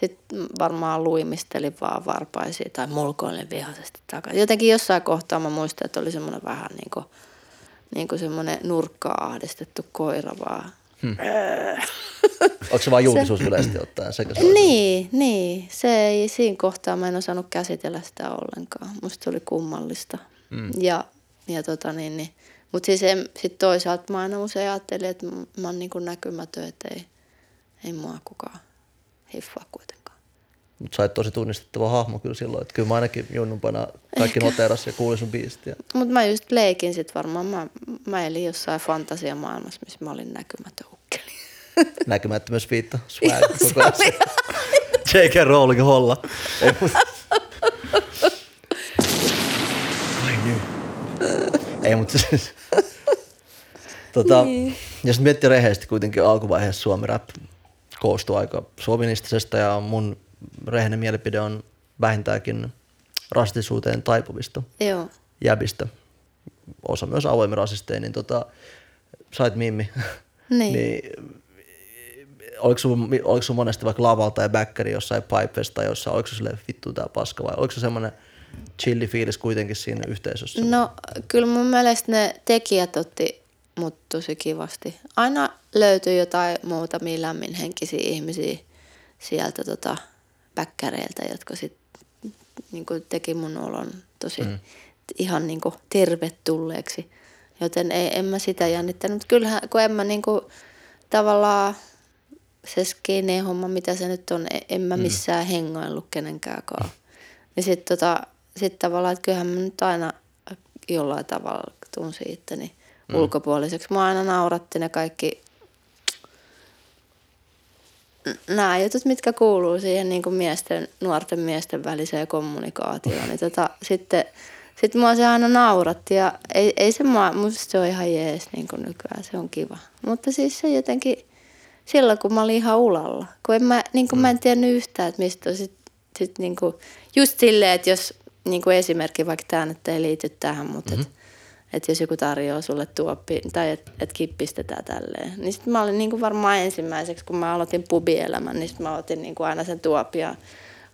sitten varmaan luimistelin vaan varpaisia tai mulkoilin vihaisesti takaisin. Jotenkin jossain kohtaa mä muistan, että oli semmoinen vähän niin kuin, niin kuin semmoinen nurkkaa ahdistettu koira vaan. *laughs* Onko se vaan julkisuus yleisesti ottaen? Se Niin, niin. Se ei, siinä kohtaa mä en osannut käsitellä sitä ollenkaan. Musta se oli kummallista. Mm. Ja, ja tota niin, niin. Mutta siis sitten toisaalta mä aina usein ajattelin, että mä, oon niinku näkymätön, että ei, ei mua kukaan hiffaa kuitenkaan. Mutta sä tosi tunnistettava hahmo kyllä silloin, että kyllä mä ainakin junnumpana kaikki noteras ja kuulin sun biisit. Ja... Mutta mä just leikin sit varmaan, mä, mä elin jossain fantasiamaailmassa, missä mä olin näkymätön ukkeli. *laughs* Näkymättömyys viitta, swag koko ajan. J.K. Rowling holla. Ei, mutta... Ai niin. Ei, mutta siis... tota, niin. Jos miettii rehellisesti kuitenkin alkuvaiheessa Suomi rap koostuu aika sovinistisesta ja mun rehellinen mielipide on vähintäänkin rastisuuteen taipuvista Joo. jäbistä. Osa myös avoimen rasisteja, niin tota, sait mimmi. Niin. *laughs* niin oliko sun, oliko sun monesti vaikka lavalla tai bäkkäri jossain pipefest tai jossain, oliko se silleen vittu tää paska vai oliko se semmoinen chilli fiilis kuitenkin siinä yhteisössä? No kyllä mun mielestä ne tekijät otti mut tosi kivasti. Aina löytyi jotain muuta lämminhenkisiä ihmisiä sieltä tota bäkkäreiltä, jotka sit niinku teki mun olon tosi mm. ihan niinku tervetulleeksi. Joten ei, en mä sitä jännittänyt. Kyllähän, kun en mä niinku tavallaan se skene-homma, mitä se nyt on, e- en mä mm. missään mm. hengoillut kenenkään kanssa. Ja sitten tota, sit tavallaan, että kyllähän mä nyt aina jollain tavalla tunsin itteni mm. ulkopuoliseksi. Mua aina nauratti ne kaikki nämä jutut, mitkä kuuluu siihen niin kuin miesten, nuorten miesten väliseen kommunikaatioon. Niin tota, sitten sitten mua se aina nauratti ja ei, ei se mua, musta se on ihan jees niin kuin nykyään, se on kiva. Mutta siis se jotenkin, silloin kun mä olin ihan ulalla, kun en mä, niin kuin mä en tiennyt yhtään, että mistä sit, sit niin kuin, just silleen, että jos niin kuin esimerkki, vaikka tämä nyt ei liity tähän, mutta mm-hmm. Että et jos joku tarjoaa sulle tuoppi tai että et kippistetään tälleen. Niin sitten mä olin niin kuin varmaan ensimmäiseksi, kun mä aloitin pubielämän, niin sitten mä otin niin kuin aina sen tuoppi ja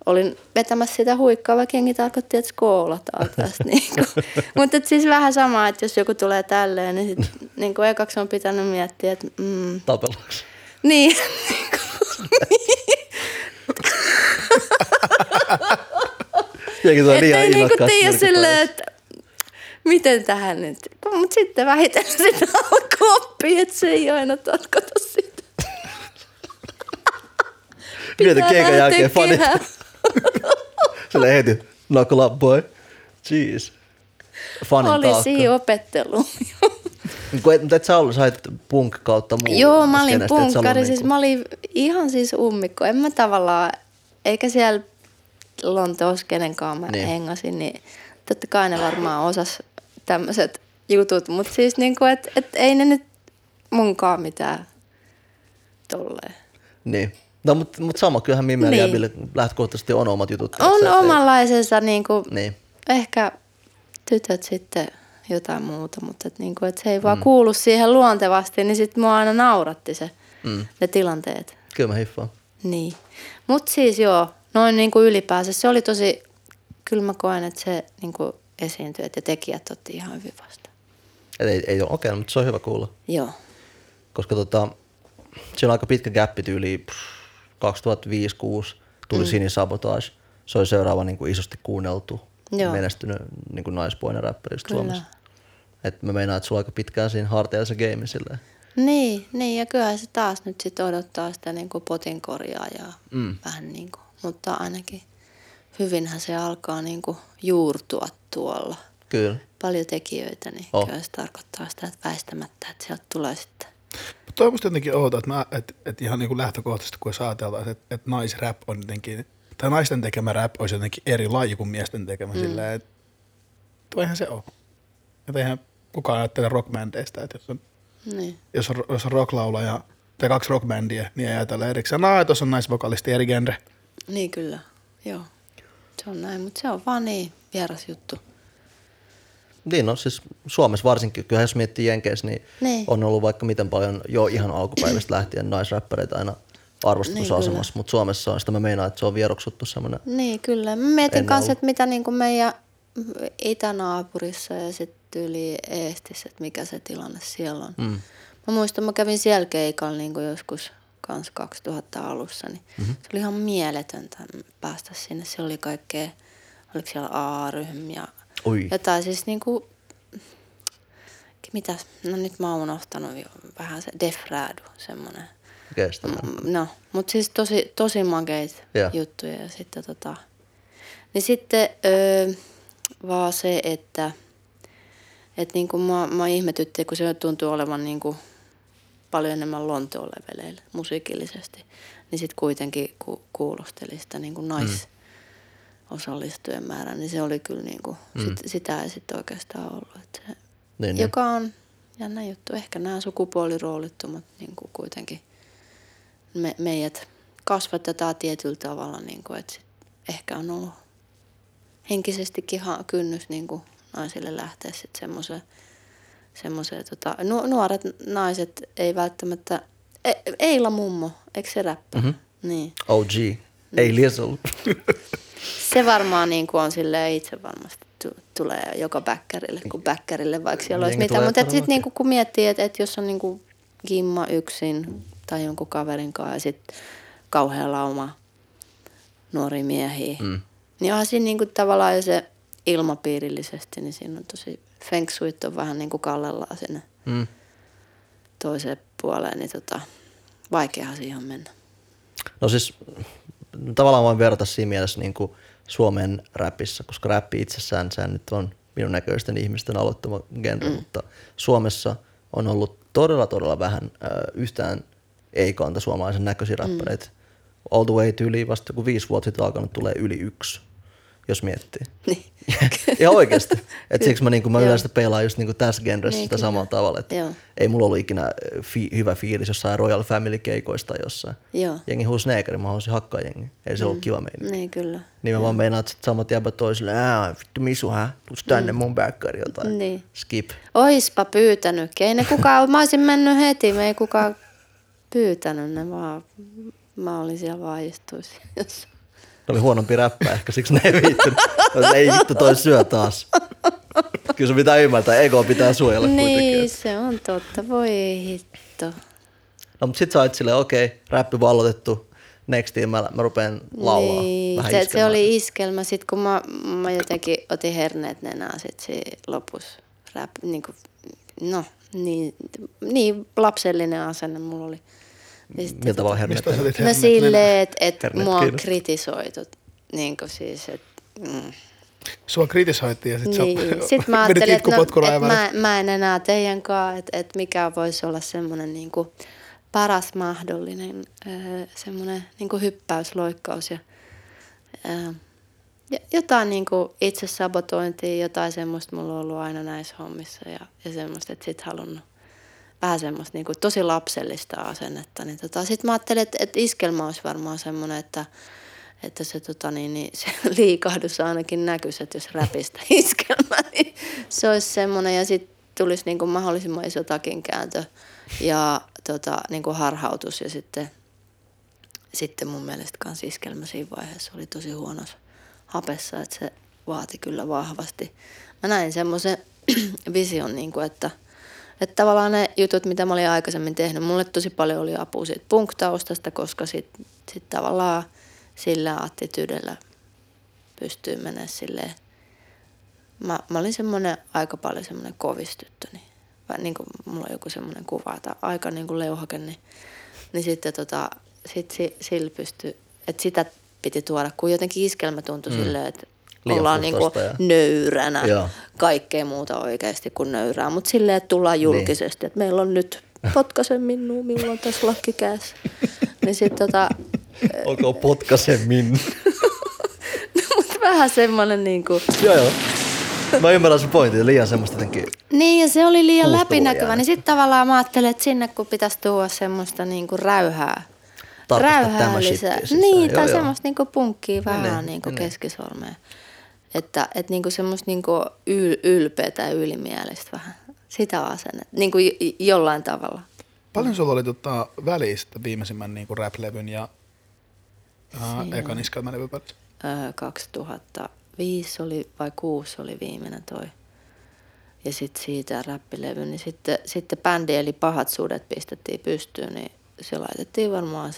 olin vetämässä sitä huikkaa, vaikka jengi tarkoitti, että skoolataan tästä. *laughs* niin. Mutta siis vähän sama, että jos joku tulee tälleen, niin sit, *laughs* niin kuin ekaksi on pitänyt miettiä, että... Mm. Tapellaanko? Niin. *laughs* Jengi tulee liian ei niinku tiedä silleen, että miten tähän nyt. Mutta sitten vähitellen sitä alkoi oppia, että se ei aina tarkoita sitä. *laughs* Mietin keikan jälkeen fanit. *laughs* Sille heti, knuckle up boy. Jeez. Fanin Oli taakka. siinä opettelu. *laughs* Mutta et, sä ollut, sä punk kautta muu. Joo, mä olin punkkari, siis mä olin ihan siis ummikko. En mä tavallaan, eikä siellä Lontoossa kenenkaan mä niin. hengasin, niin totta kai ne varmaan osas tämmöiset jutut, mutta siis niinku, että et ei ne nyt munkaan mitään tolleen. Niin. No, mutta mut sama, kyllähän Mimmi niin. Jäbille lähtökohtaisesti on omat jutut. On se, omanlaisensa, ei... niinku, niin. ehkä tytöt sitten jotain muuta, mutta et niinku, et se ei mm. vaan kuulu siihen luontevasti, niin sitten mua aina nauratti se, mm. ne tilanteet. Kyllä mä hiffaan. Niin. Mutta siis joo, noin niinku ylipäänsä, se oli tosi, kyllä mä koen, että se niinku esiintyjät ja tekijät otti ihan hyvin vasta. ei, ei ole okei, okay, mutta se on hyvä kuulla. Joo. Koska tota, se on aika pitkä gappi tyyli 2005-2006 tuli mm. Sini Sabotage. Se oli seuraava niin kuin isosti kuunneltu, Joo. menestynyt niin kuin naispuolinen räppäri Suomessa. Et mä meinaan, että sulla aika pitkään siinä harteilla se game silleen. Niin, niin, ja kyllä se taas nyt sit odottaa sitä niin kuin potin korjaajaa mm. vähän niin kuin, mutta ainakin hyvinhän se alkaa niin kuin juurtua tuolla. Kyllä. Paljon tekijöitä, niin oh. kyllä se tarkoittaa sitä, että väistämättä, että sieltä tulee sitten. Mutta toi on jotenkin outo, että, mä, että, että ihan niin kuin lähtökohtaisesti, kun ajatellaan, että, että naisrap on jotenkin, tai naisten tekemä rap olisi jotenkin eri laji kuin miesten tekemä mm. silleen, että toihan se on. Että eihän kukaan ajattele rockbändeistä, että jos on, niin. jos on, jos on rocklaulaja tai kaksi rockbändiä, niin ei ajatella erikseen, no tuossa on naisvokalisti eri genre. Niin kyllä, joo. Se on näin, mutta se on vaan niin vieras juttu. Niin no siis Suomessa varsinkin, kyllä jos miettii Jenkeissä, niin, niin, on ollut vaikka miten paljon jo ihan alkupäivästä *clears throat* lähtien naisräppäreitä aina arvostusasemassa, niin, mutta Suomessa on sitä mä meinaan, että se on vieroksuttu semmoinen. Niin kyllä. Mä mietin kanssa, että mitä niin kuin meidän itänaapurissa ja sitten yli Eestissä, että mikä se tilanne siellä on. Mm. Mä muistan, mä kävin siellä keikalla niin kuin joskus kans 2000 alussa, niin mm-hmm. se oli ihan mieletöntä päästä sinne. Siellä oli kaikkea, oliko siellä A-ryhmiä, Oi. Jotain siis niinku, mitä, no nyt mä oon unohtanut jo vähän se Defradu, semmonen. Kestä. Mm, No, mutta siis tosi, tosi makeit Joo. juttuja. Ja sitten tota, niin sitten öö, vaan se, että et niinku mä, mä ihmetytti, kun se tuntuu olevan niinku paljon enemmän Lontoon leveleillä musiikillisesti. Niin sitten kuitenkin ku, kuulosteli sitä niinku nais osallistujien määrää, niin se oli kyllä niinku, mm. sit, sitä ei sitten oikeastaan ollut. Et se, Niin, niin. joka on jännä juttu. Ehkä nämä sukupuoliroolittumat niin kuin kuitenkin me, meidät kasvatetaan tietyllä tavalla, niin kuin, että ehkä on ollut henkisestikin ha- kynnys niin kuin naisille lähteä sitten semmoiseen, semmoiseen tota, nu- nuoret naiset ei välttämättä, e, Eila mummo, eikö se räppä? Mm-hmm. Niin. OG. Ei Liesel. Se varmaan niin kuin on silleen itse varmasti tu- tulee joka bäkkärille, kun bäkkärille vaikka siellä olisi Jengi mitä. tulee Mutta sitten niin kun miettii, että et jos on niin kuin gimma yksin tai jonkun kaverin kanssa ja sitten kauhea lauma nuoria miehiä, mm. niin onhan siinä niin kuin tavallaan jo se ilmapiirillisesti, niin siinä on tosi feng shuit on vähän niin kuin kallellaan sinne Mm. toiseen puoleen, niin tota, vaikeahan siihen on mennä. No siis tavallaan voin verrata siinä mielessä niin kuin Suomen räpissä, koska räppi itsessään sehän nyt on minun näköisten ihmisten aloittama genre, mm. mutta Suomessa on ollut todella todella vähän äh, yhtään ei-kanta suomalaisen näköisiä räppäreitä. Mm. All the way tyyliin vasta kun viisi vuotta sitten alkanut tulee yli yksi, jos miettii. *laughs* Niin. *laughs* ja oikeasti. Et siksi mä, niinku, mä Joo. yleensä peilaan just niinku tässä genressä Niin, sitä kyllä. samalla tavalla. Että Joo. ei mulla ollut ikinä fi- hyvä fiilis jossain Royal Family keikoista jossain. Joo. Jengi huusi neekari, mä haluaisin hakkaa jengi. Ei se mm. ollut kiva meininki. Niin kyllä. Niin mä vaan meinaan, että samat jäbät toisille, vittu misu, hä? Tuus tänne mun backkari jotain. Niin. Skip. Oispa pyytänytkin. Ei ne kukaan, *laughs* mä olisin mennyt heti, me ei kukaan pyytänyt ne vaan. Mä olin siellä vaan istuisin. jossain. Ne oli huonompi räppä ehkä, siksi ne ei viittynyt. Ei vittu toi syö taas. Kyllä se pitää ymmärtää, ego pitää suojella kuitenkin. Niin, se on totta. Voi hitto. No mutta sit sä oot silleen, okei, okay, räppi vaan aloitettu. Nextiin mä, mä rupean laulaa. Niin, vähän se, se iskemään. oli iskelmä. Sitten kun mä, mä jotenkin otin herneet nenää sit siinä lopussa. Rap, niin kuin, no, niin, niin lapsellinen asenne mulla oli. Sitten Millä tavalla otit No herneet silleen, että et Herneet mua on kritisoitu. Niin kuin siis, että... Mm. Sua kritisoitiin ja sit Niin. sä Sitten *laughs* mä vedit ajattelin, että, no, itkupotkulla että ja mä, mä en enää teidän kanssa, että, että mikä voisi olla semmoinen niin kuin paras mahdollinen öö, semmoinen niin kuin hyppäysloikkaus ja öö, ja jotain niin kuin itse sabotointia, jotain semmoista mulla on ollut aina näissä hommissa ja, ja semmoista, että sit halunnut vähän semmoista niin kuin tosi lapsellista asennetta. Niin tota, sitten mä ajattelin, että, että iskelmä olisi varmaan semmoinen, että, että se, tota, niin, niin, se *laughs* liikahdus ainakin näkyisi, että jos räpistä *laughs* iskelmä, niin se olisi semmoinen ja sitten tulisi niin kuin mahdollisimman iso takinkääntö ja tota, niin kuin harhautus ja sitten, sitten mun mielestä kans iskelmä siinä vaiheessa oli tosi huonossa hapessa, että se vaati kyllä vahvasti. Mä näin semmoisen *clears throat* vision, niin kuin, että, että tavallaan ne jutut, mitä mä olin aikaisemmin tehnyt, mulle tosi paljon oli apua siitä punktaustasta, koska sitten sit tavallaan sillä attitydellä pystyy menemään silleen. Mä, mä olin semmoinen aika paljon semmoinen kovistyttö, niin, vai niin kuin mulla on joku semmoinen kuva, että aika niin kuin leuhake, niin, niin sitten tota, sit, si, sillä pystyy, että sitä piti tuoda, kun jotenkin iskelmä tuntui mm. silleen, että ollaan niinku puhdasta ja- nöyränä, Joo. kaikkea muuta oikeasti kuin nöyrää, mutta silleen, että tullaan julkisesti, että meillä on nyt potkasen minua, minulla on tässä lakki kädessä. *laughs* niin sitten tota, Olkoon potkasemmin. *laughs* mutta vähän semmoinen niinku, joo, joo. Mä ymmärrän sun pointin, liian semmoista jotenkin. Niin, ja se oli liian läpinäkyvä, niin sitten tavallaan mä ajattelin, että sinne kun pitäisi tuoda semmoista niinku räyhää, Tarkistaa räyhää tämä lisää. Niin, Joo, tai joo. semmoista niinku punkkia vähän niin, niinku niin. keskisormeen. Että et niinku semmoista niinku yl, ylpeätä ja ylimielistä vähän. Sitä asennetta, niinku j- jollain tavalla. Paljon sulla oli tota välistä viimeisimmän niinku rap-levyn ja uh, ekan iskelmälevyn välissä? Öö, 2005 oli vai 6 oli viimeinen toi. Ja sitten siitä räppilevy, niin sitten, sitten bändi eli Pahat sudet pistettiin pystyyn, niin se laitettiin varmaan 7-8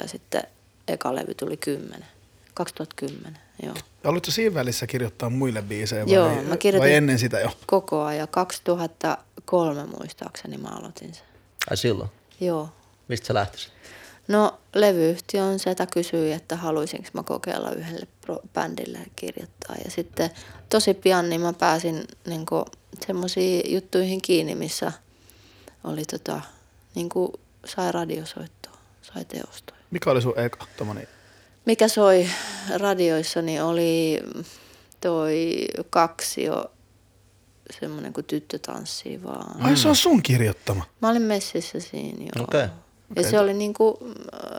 ja sitten eka levy tuli 10. 2010, joo. Aloitko siinä välissä kirjoittaa muille biisejä vai, Joo, mä kirjoitin- vai ennen sitä jo? Koko ajan. 2003 muistaakseni mä aloitin sen. Ai silloin. Joo. Mistä sä lähtisit? No levyyhtiön setä kysyi, että haluaisinko mä kokeilla yhdelle bändille kirjoittaa. Ja sitten tosi pian niin mä pääsin niin semmoisiin juttuihin kiinni, missä oli tota, niin sai radiosoittoa, sai teostoja. Mikä oli sun eka tommonen? Mikä soi radioissa, niin oli toi kaksi jo semmoinen kuin tyttö tanssii vaan. Ai se on sun kirjoittama. Mä olin messissä siinä joo. Okei. Ja Okei. se oli niinku,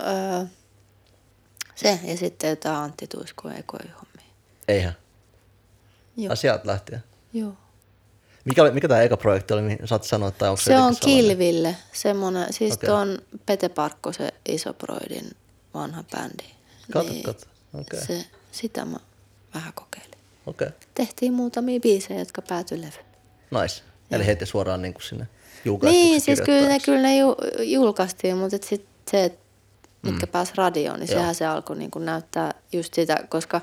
öö, se ja sitten jotain Antti Tuiskon ekoja hommia. Eihän. Joo. Ai sieltä lähtien. joo. Mikä, oli- mikä tämä eka projekti oli, mihin saat sanoa, tai onko se, Se on? Kilville, semmoinen, siis okay. tuon Pete Parkkosen Isoproidin vanha bändi. Kato, kato. Okei. Se, sitä mä vähän kokeilin. Okei, Tehtiin muutamia biisejä, jotka päätyi levylle. nice. Eli heti suoraan niin kuin sinne Niin, siis kyllä ne, kyllä ne ju, julkaistiin, mutta et sit se, et mitkä mm. pääsi radioon, niin Joo. sehän se alkoi niin kuin näyttää just sitä, koska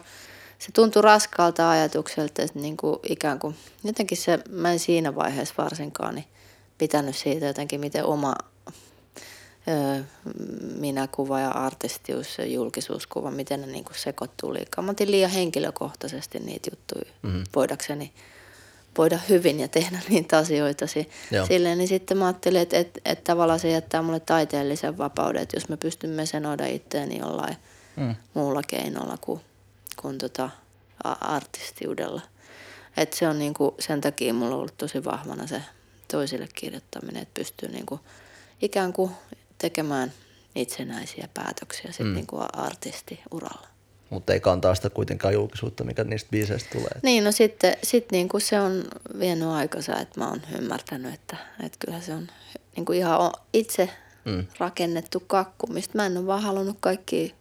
se tuntui raskaalta ajatukselta, että niin kuin ikään kuin, jotenkin se, mä en siinä vaiheessa varsinkaan niin pitänyt siitä jotenkin, miten oma minäkuva ja artistius ja julkisuuskuva, miten ne niin sekoittuu liikaa. Mä otin liian henkilökohtaisesti niitä juttuja, mm-hmm. voidakseni voida hyvin ja tehdä *laughs* niitä asioita Joo. silleen, niin sitten mä ajattelin, että, että, että tavallaan se jättää mulle taiteellisen vapauden, että jos mä pystyn mesenoida itteeni jollain mm. muulla keinolla kuin, kuin tota, artistiudella. Että se on niinku, sen takia mulla on ollut tosi vahvana se toisille kirjoittaminen, että pystyy niinku ikään kuin tekemään itsenäisiä päätöksiä sit mm. niinku artistiuralla. Mutta ei kantaa sitä kuitenkaan julkisuutta, mikä niistä biiseistä tulee. Niin, no sitten sit niinku se on vienyt aikansa, että mä oon ymmärtänyt, että, että kyllä se on niinku ihan o- itse mm. rakennettu kakku, mistä mä en ole vaan halunnut kaikki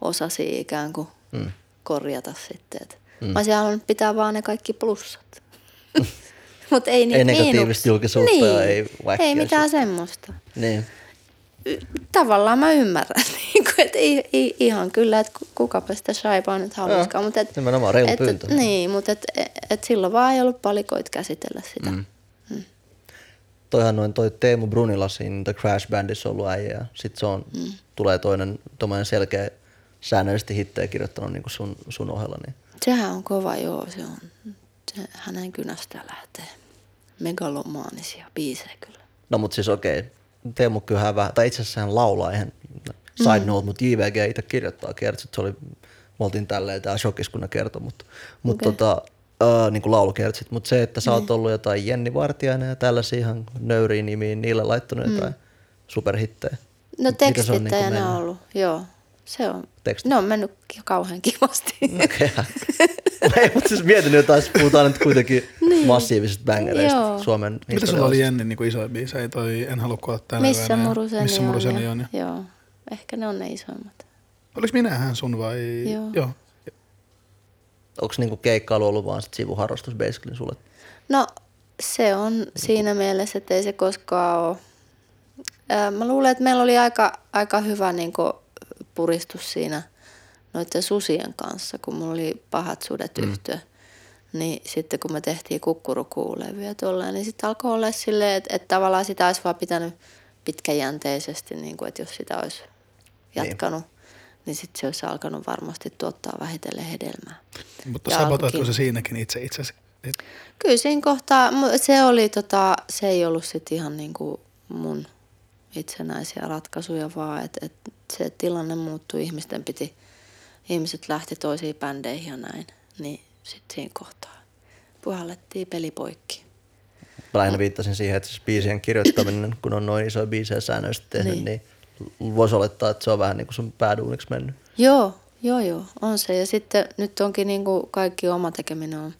osasia ikään kuin mm. korjata sitten. Et mm. Mä olisin halunnut pitää vaan ne kaikki plussat. *laughs* Mutta ei, niitä Ei negatiivista miinuksia. julkisuutta niin. ei Ei mitään semmoista. Niin. Tavallaan mä ymmärrän, *laughs* niinku, että i, i, ihan kyllä, että ku- kukapa sitä shaipaa nyt haluaisikaan. Mutta et, nimenomaan reilu et, pyyntö. Niin, mutta et, et silloin vaan ei ollut palikoit käsitellä sitä. Mm. Toihan noin toi Teemu Brunila siinä The Crash Bandissa ollut äijä ja sit se on, mm. tulee toinen tommonen selkeä säännöllisesti hittejä kirjoittanut niin kuin sun, sun ohella. Niin. Sehän on kova, joo. Se on, se, hänen kynästä lähtee megalomaanisia biisejä kyllä. No mut siis okei, Teemu vähän, tai itse asiassa hän laulaa, eihän side note, mutta JVG itse kirjoittaa, kertoo, että se oli, me oltiin tälleen tää shokis, kun ne kertoi, mutta mut Okei. tota, äh, niin kuin laulukertsit, mutta se, että sä oot ollut jotain Jenni Vartiainen ja tällaisia ihan nöyriä nimiä, niille laittanut jotain superhittejä. No on tekstittäjänä niinku on mennyt? ollut, joo. Se on, Teksti. ne on mennyt kauhean kivasti. Okei. *laughs* Ei, mutta siis mietin jotain, jos puhutaan nyt kuitenkin *laughs* massiivisista bangereista Joo. Suomen Mitä sulla oli Jenni niin isoja biisejä? Toi En halua kuolla tänä Missä yönä ja muruseni Missä on, muruseni ja- on. Ja. Joo, ehkä ne on ne isoimmat. Oliko minähän sun vai? Joo. Joo. Onko niinku keikkailu ollut vaan sit sivuharrastus basically sulle? No se on siinä mielessä, että ei se koskaan ole. Mä luulen, että meillä oli aika, aika hyvä niin puristus siinä noiden susien kanssa, kun mulla oli pahat sudet mm. yhtyä. Niin sitten kun me tehtiin kukkurukuulevyjä tuolla, niin sitten alkoi olla silleen, että, että tavallaan sitä olisi vaan pitänyt pitkäjänteisesti, niin kuin, että jos sitä olisi jatkanut, niin, niin sitten se olisi alkanut varmasti tuottaa vähitellen hedelmää. Mutta alkukin. se siinäkin itse itsesi? Kyllä siinä kohtaa, se oli tota, se ei ollut sit ihan niinku mun itsenäisiä ratkaisuja, vaan että et se tilanne muuttui, ihmisten piti, ihmiset lähti toisiin bändeihin ja näin, niin sitten siinä kohtaa puhallettiin peli poikki. Mä lähinnä viittasin siihen, että siis biisien kirjoittaminen, kun on noin isoja biisejä säännöllisesti tehnyt, niin, Niin. niin voisi olettaa, että se on vähän niin kuin sun pääduuniksi mennyt. Joo, joo, joo, on se. Ja sitten nyt onkin niin kuin kaikki oma tekeminen on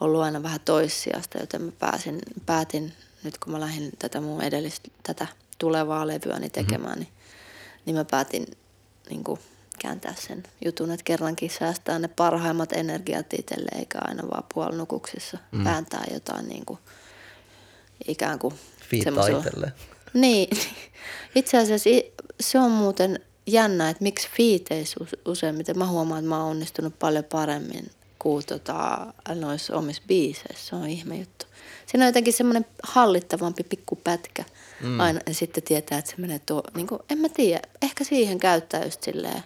ollut aina vähän toissijasta, joten mä pääsin, päätin nyt kun mä lähdin tätä mun edellistä, tätä tulevaa levyäni tekemään, mm-hmm. niin, niin mä päätin niin kuin kääntää sen jutun, että kerrankin säästää ne parhaimmat energiat itselle, eikä aina vaan puolinukuksissa mm. vääntää jotain niin kuin, ikään kuin semmoisella- niin, *laughs* itse asiassa se on muuten jännä, että miksi fiiteissä use- useimmiten, mä huomaan, että mä oon onnistunut paljon paremmin kuin tota, noissa omissa biiseissä. Se on ihme juttu. Siinä on jotenkin semmoinen hallittavampi pikku pätkä. Mm. Aina ja sitten tietää, että se menee tuo, niin kuin, en mä tiedä, ehkä siihen käyttää just silleen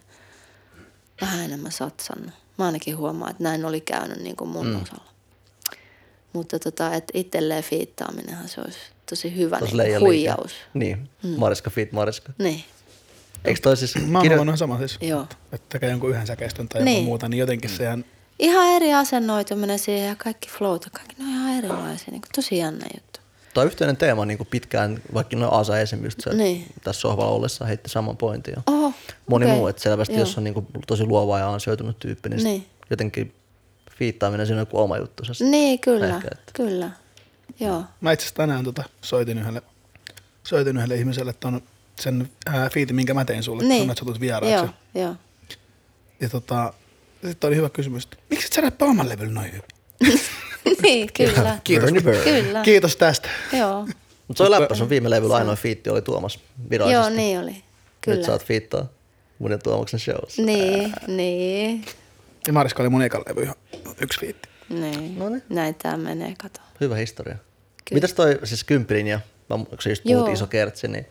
vähän enemmän satsannut. Mä ainakin huomaan, että näin oli käynyt niin kuin mun mm. osalla. Mutta tota, että itselleen fiittaaminenhan se olisi tosi hyvä Tos niin Leija huijaus. Liike. Niin, mm. Mariska Fit Mariska. Niin, Eikö toi siis... Mä oon kirjo- huomannut sama siis. Joo. Että tekee jonkun yhden säkeistön tai Niin. jonkun muuta, niin jotenkin se ihan... ihan eri asennoituminen siihen ja kaikki flowt ja kaikki, ne on ihan erilaisia. Niin kuin, tosi jännä juttu. Tuo on yhteinen teema niin kuin pitkään, vaikka no Asa esimerkiksi se, Niin. tässä sohvalla ollessa heitti saman pointin. Ja Oho, moni okei. muu, että selvästi Joo. jos on niin kuin tosi luova ja ansioitunut tyyppi, niin, Niin. jotenkin fiittaaminen siinä on joku oma juttu. Niin, kyllä, Ehkä, että- kyllä. Joo. Mä itse asiassa tänään tota, soitin, yhdelle, soitin yhdelle ihmiselle ton, sen ää, fiitin, minkä mä tein sulle, niin. Että sä tulet vieraaksi. Joo, joo. Ja tota, sitten oli hyvä kysymys, että miksi et sä räppää oman levyllä noin hyvin? *laughs* *laughs* niin, kyllä. Kiitos. Kyllä. Kiitos tästä. Joo. Mutta se oli läppä, sun viime levyllä ainoa fiitti oli Tuomas virallisesti. Joo, niin oli. Nyt Kyllä. saat fiittaa mun ja Tuomaksen shows. Niin, niin, Ja Mariska oli mun ekan levy ihan yksi fiitti. niin. Noniin. Näin tää menee, kato. Hyvä historia. Mitäs toi siis Kymppilin ja, kun se just puhut Joo. iso kertsi, niin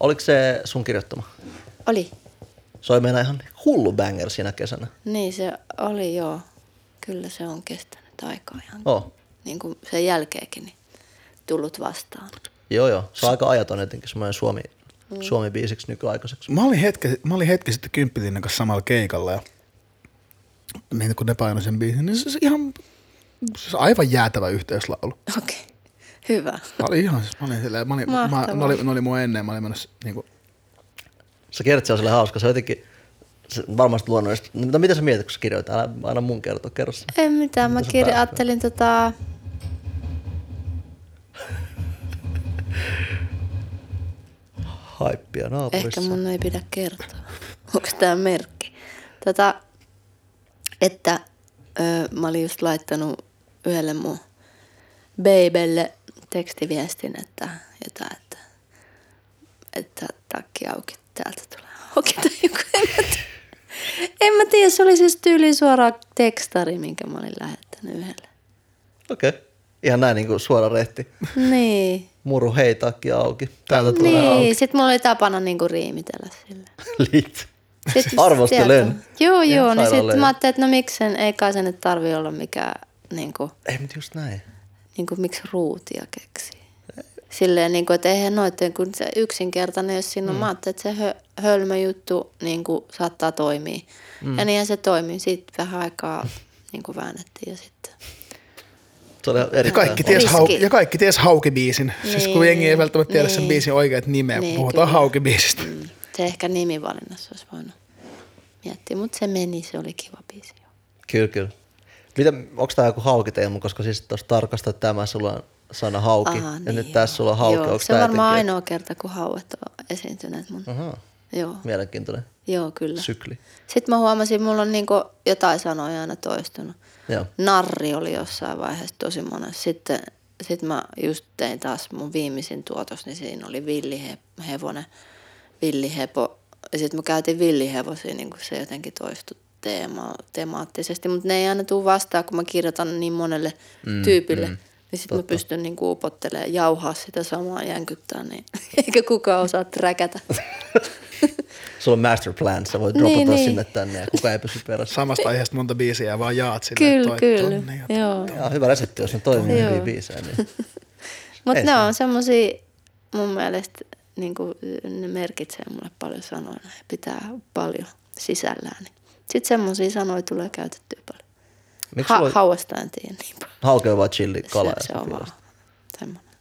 oliko se sun kirjoittama? Oli. Se oli meillä ihan hullu banger siinä kesänä. Niin se oli, joo. Kyllä se on kestänyt aikaa ihan. Oh. Niin kuin sen jälkeenkin niin tullut vastaan. Joo, joo. Se on aika ajaton jotenkin semmoinen Suomi, Mm. Suomi-biisiksi nykyaikaiseksi. Mä olin hetki, mä olin hetki sitten Kymppilinnan kanssa samalla keikalla ja niin kun ne painoi sen biisin, niin se, se ihan se on aivan jäätävä yhteislaulu. Okei. Okay. Hyvä. Mä olin ihan, siis- mä olin silleen, mä olin, mä, ne, oli, ne oli mun ennen, mä olin menossa niinku, Se kertsi on sille hauska. Se on jotenkin varmasti luonnollisesti. No, Mitä, mitä sä mietit, kun sä kirjoitat? Älä aina mun kertoa, kerro sä. Ei mitään, mä Mitä kirja, päätät? ajattelin tota... *laughs* Haippia naapurissa. Ehkä mun ei pidä kertoa. *laughs* Onko tämä merkki? Tota, että ö, mä olin just laittanut yhdelle mun babylle tekstiviestin, että jotain, että, että takki auki, täältä tulee auki tai joku, en mä tiedä. En mä tiedä, se oli siis tyyli suoraan tekstari, minkä mä olin lähettänyt yhdelle. Okei. Okay. Ihan näin niin kuin suora rehti. Niin. Muru hei takki auki. Täältä tulee auki. Niin, sit mulla oli tapana niinku riimitellä sille. Sitten *laughs* Arvostelen. Joo, joo. Niin sitten mä ajattelin, että no miksen, ei kai se nyt tarvi olla mikään, niin kuin, Ei, mutta just näin. niin kuin miksi ruutia keksii. Silleen, niin kuin, että eihän noitten, kun se yksinkertainen, jos siinä on, mm. mä että se hö, hölmö juttu niin kuin, saattaa toimia. Mm. Ja niinhän se toimii. Sitten vähän aikaa niin kuin väännettiin ja sitten. Ja kaikki, ties, hau, ja kaikki ties Hauki-biisin. Siis kun Niin, jengi ei välttämättä tiedä sen niin. biisin oikeat nimeä, Niin, puhutaan kyllä. Hauki-biisistä. Mm. Se ehkä nimivalinnassa olisi voinut miettiä, mutta se meni, se oli kiva biisi. Kyllä, kyllä. Mitä, onko tämä joku haukiteema, koska siis tuossa tarkasta tämä sulla on sana hauki. Aha, ja nyt joo. tässä sulla on hauki. Joo, se on varmaan jotenkin- ainoa kerta, kun hauet on esiintyneet mun. Ahaa, Joo, mielenkiintoinen joo, kyllä. sykli. Sitten mä huomasin, mulla on niinku jotain sanoja aina toistunut. Joo. Narri oli jossain vaiheessa tosi monessa. Sitten sit mä just tein taas mun viimeisin tuotos, niin siinä oli villihevonen, villihepo. Ja sitten mä käytin villihevosia, niin kuin se jotenkin toistui teema, temaattisesti. Mutta ne ei aina tule vastaan, kun mä kirjoitan niin monelle mm, tyypille. Mm, niin sitten mä pystyn niin upottelemaan, jauhaa sitä samaa jänkyttää, niin *laughs* eikä kukaan osaa träkätä. *laughs* Sulla on master plan, sä voit Niin, dropata niin. sinne tänne ja kukaan ei pysy perässä. Samasta aiheesta monta biisiä ja vaan jaat sille. kyllä, toi kyllä. tonne ja Joo. Joo, hyvä resepti, jos ne toimii Joo. hyviä biisejä. Niin. Mutta ne se- on semmosia, mun mielestä niin ne merkitsee mulle paljon sanoina ja pitää paljon sisällään. Niin. Sitten semmosia sanoja tulee käytettyä paljon. Miksi Ha- sulla hauesta en tiedä niin paljon. hauke on vaan chilli kala se, se on vaan semmoinen.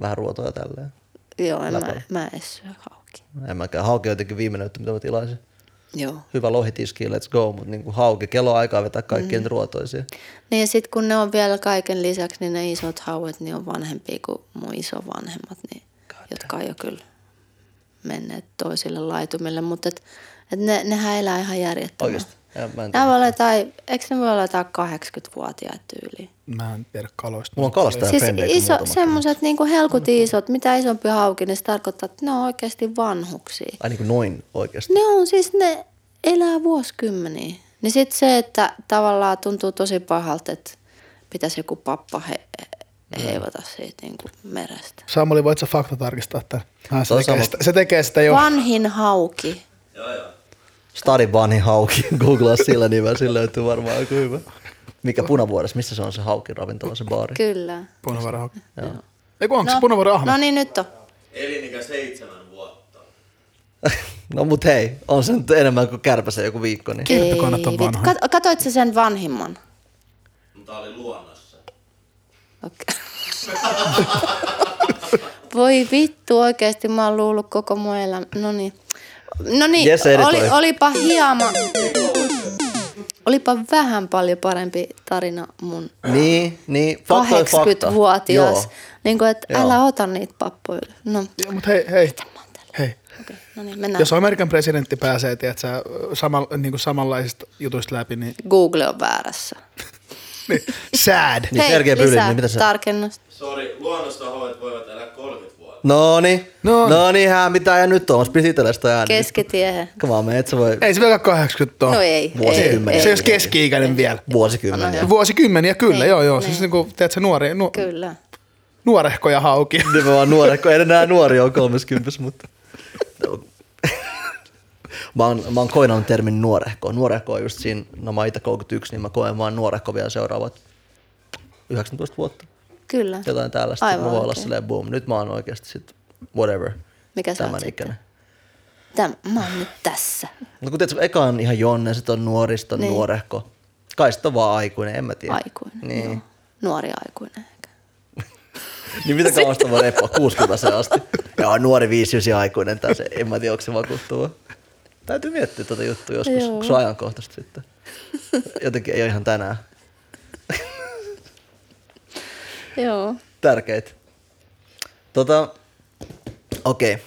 Vähän ruotoja tälleen. Joo, en mä, mä en edes syö hauki. En mäkään. Hauke on jotenkin viimeinen juttu, mitä mä tilaisin. Joo. Hyvä lohitiski, let's go, mutta niin hauke, kello on aikaa vetää kaikkien mm. ruotoisia. Niin ja sitten kun ne on vielä kaiken lisäksi, niin ne isot hauet niin on vanhempia kuin mun isovanhemmat, niin, jotka on jo kyllä menneet toisille laitumille. Mutta et, et ne, nehän elää ihan järjettömän. Oikeesti? Nämä voi olla jotain, eikö ne voi olla jotain 80-vuotiaat tyyliin? Mä en tiedä kaloista. Mulla on kalastaja Siis iso, semmoiset niinku helkutin isot, mitä isompi hauki, niin se tarkoittaa, että ne on oikeasti vanhuksia. Ai niin kuin noin oikeasti. Ne on siis, ne elää vuosikymmeniä. Niin sitten se, että tavallaan tuntuu tosi pahalta, että pitäisi joku pappa he, heivata siitä niinku merestä. Samuli, voit sä fakta tarkistaa tämän? Ah, se, tekee sitä, se tekee sitä jo. Vanhin hauki. Stadin vanhin hauki. Googlaa sillä nimellä, sillä löytyy varmaan aika hyvä. Mikä punavuodessa, missä se on se hauki ravintola, se baari? Kyllä. Punavuoren hauki. Ei kun onko se punavuoren ahma? no niin, nyt on. Elinikä seitsemän vuotta. *laughs* No mut hei, on se nyt enemmän kuin kärpäsen joku viikko. Niin. Kirppikonat on vanhoja. Kat- katoit sä sen vanhimman? Mutta oli luonnossa. Okei. *laughs* Voi vittu, oikeesti mä oon luullut koko mun elämä. No niin. No niin, editoi. oli, olipa hiama. Olipa vähän paljon parempi tarina mun Niin, niin. Fakta on fakta. 80-vuotias. Joo. Niin kuin, että Joo. älä ota niitä pappoja. No, Joo, Mutta hei, hei, hei. okay. no niin, mennään. Jos Amerikan presidentti pääsee, tiedätkö, sama, niin kuin samanlaisista jutuista läpi, niin, Google on väärässä. *laughs* niin sad. Niin Hei, lisää niin mitä se... tarkennusta. Sori, luonnosta hovet voivat elää 30 vuotta. No niin. No. No niin, hää mitä ja nyt itsellesi toi ääni. Keskitiehe. Come on, me et sä voi Ei se vielä 80 ole. No ei, Vuosikymmeniä. ei, Se ei, olisi keski-ikäinen vielä. vuosikymmeniä. Vuosikymmeniä, kyllä, Niin, joo, joo. niin. Siis niin kuin, tiedätkö, nuori, nu, Kyllä. nuorehkoja hauki. *laughs* Nimenomaan nuoret, kun ei enää nuori ole 30, mutta... mä oon, mä oon koinannut termin nuorehko. Nuorehko on just siinä, no mä itse 31, niin mä koen vaan nuorehko vielä seuraavat 19 vuotta. Kyllä. Jotain tällaista. Aivan mä voin olla silleen boom. Nyt mä oon oikeasti sit whatever. Mikä sä Tämän ikäinen. Tämä, mä oon nyt tässä. No kun tiedätkö, eka on ihan Jonne, sit on nuori, sit on Niin. nuorehko. Kai sit on vaan aikuinen, en mä tiedä. Aikuinen. Niin. Joo. Nuori aikuinen ehkä. *laughs* Niin mitä *laughs* kauasta voi reppua? 60 asti. Joo, nuori 5 aikuinen taas. En mä tiedä, onko se vakuuttava. Täytyy miettiä tuota juttua joskus, Joo. kun se on ajankohtaista sitten. *laughs* Jotenkin ei ole ihan tänään Joo. tärkeitä. Tota, okei. Okay.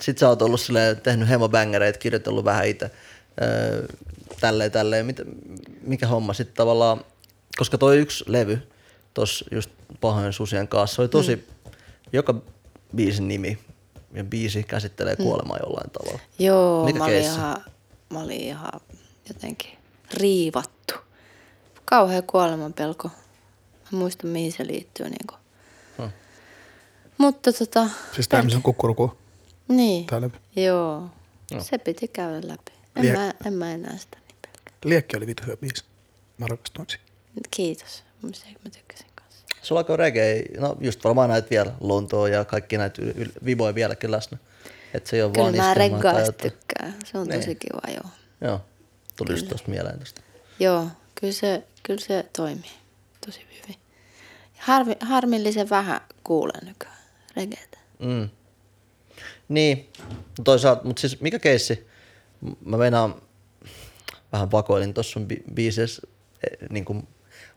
Sitten sä oot ollut silleen, tehnyt hemobängereitä, kirjoitellut vähän itse. Öö, tälleen, tälleen. Mitä, mikä homma sitten tavallaan, koska toi yksi levy, tos just Pahojen susien kanssa, oli tosi, mm. joka biisin nimi ja biisi käsittelee kuolemaa jollain tavalla. Joo, Mikä mä olin, keissi? ihan, mä olin ihan jotenkin riivattu. Kauhea kuolemanpelko. Mä muistan, mihin se liittyy. Niin kuin. Hmm. Mutta tota, Siis tämmöisen kukkuruku. niin. Tää läpi. Joo. Joo. Se piti käydä läpi. En, Liek- mä, en mä enää sitä niin pelkää. Liekki oli vitu hyvä biisi. Mä rakastuin siihen. Kiitos. Mä se- mä tykkäsin kanssa. Sulla on reggae, no just varmaan näitä vielä Lontoa ja kaikki näitä yl- yl- viboja vieläkin läsnä. Että se ei ole Kyllä vaan mä reggaista tykkään. Se on Niin. tosi kiva, joo. Joo, tuli just tuosta mieleen tosta. Joo, kyllä se, kyllä se toimii tosi hyvin. Harmi, harmillisen vähän kuulen nykyään regetä. Mm. Niin, toisaalta, mutta siis mikä keissi? Mä meinaan, vähän vakoilin tuossa sun bi- biisissä eh, niin kuin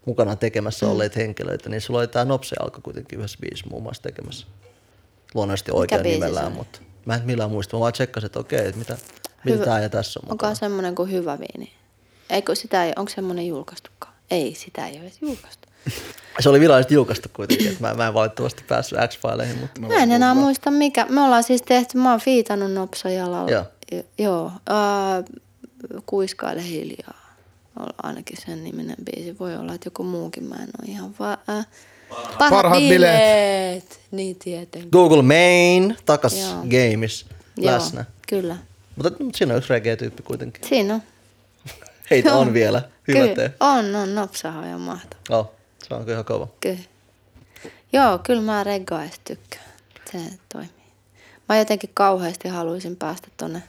mukana tekemässä olleita henkilöitä, niin sulla oli tää Nopse alkoi kuitenkin yhdessä biisissä muun muassa tekemässä. Luonnollisesti oikein biisi nimellään, mutta mä en millään muista. Mä vaan tsekkasin, että okei, että mitä, mitä Hyvä. tää ja tässä on Onko mukana. semmoinen kuin hyvä viini? Eikö sitä ei, onko semmoinen julkaistukaan? Ei, sitä ei ole edes julkaistu. Se oli virallisesti julkaistu kuitenkin, että mä, mä en valitettavasti päässyt X-faileihin, mutta Mä en enää muista mikä. Me ollaan siis tehty, mä oon fiitannut Nopsa jalalla. Joo. Joo. Äh, kuiskaile hiljaa. On ainakin sen niminen biisi. Voi olla, että joku muukin. Mä en ole ihan vaan... Äh, parhaat, Parhaat bileet. bileet. Niin tietenkin. Google Main takas Joo. gameissa läsnä. Joo, kyllä. Mutta, mutta siinä on yksi reggae-tyyppi kuitenkin. Siinä on. Heitä on *laughs* vielä. Hyvä kyllä. tee. On, on. Nopsahan on mahtava. Oh, se on ihan kova. Kyllä. Joo, kyllä mä reggaista tykkään. Se toimii. Mä jotenkin kauheasti haluaisin päästä tonne,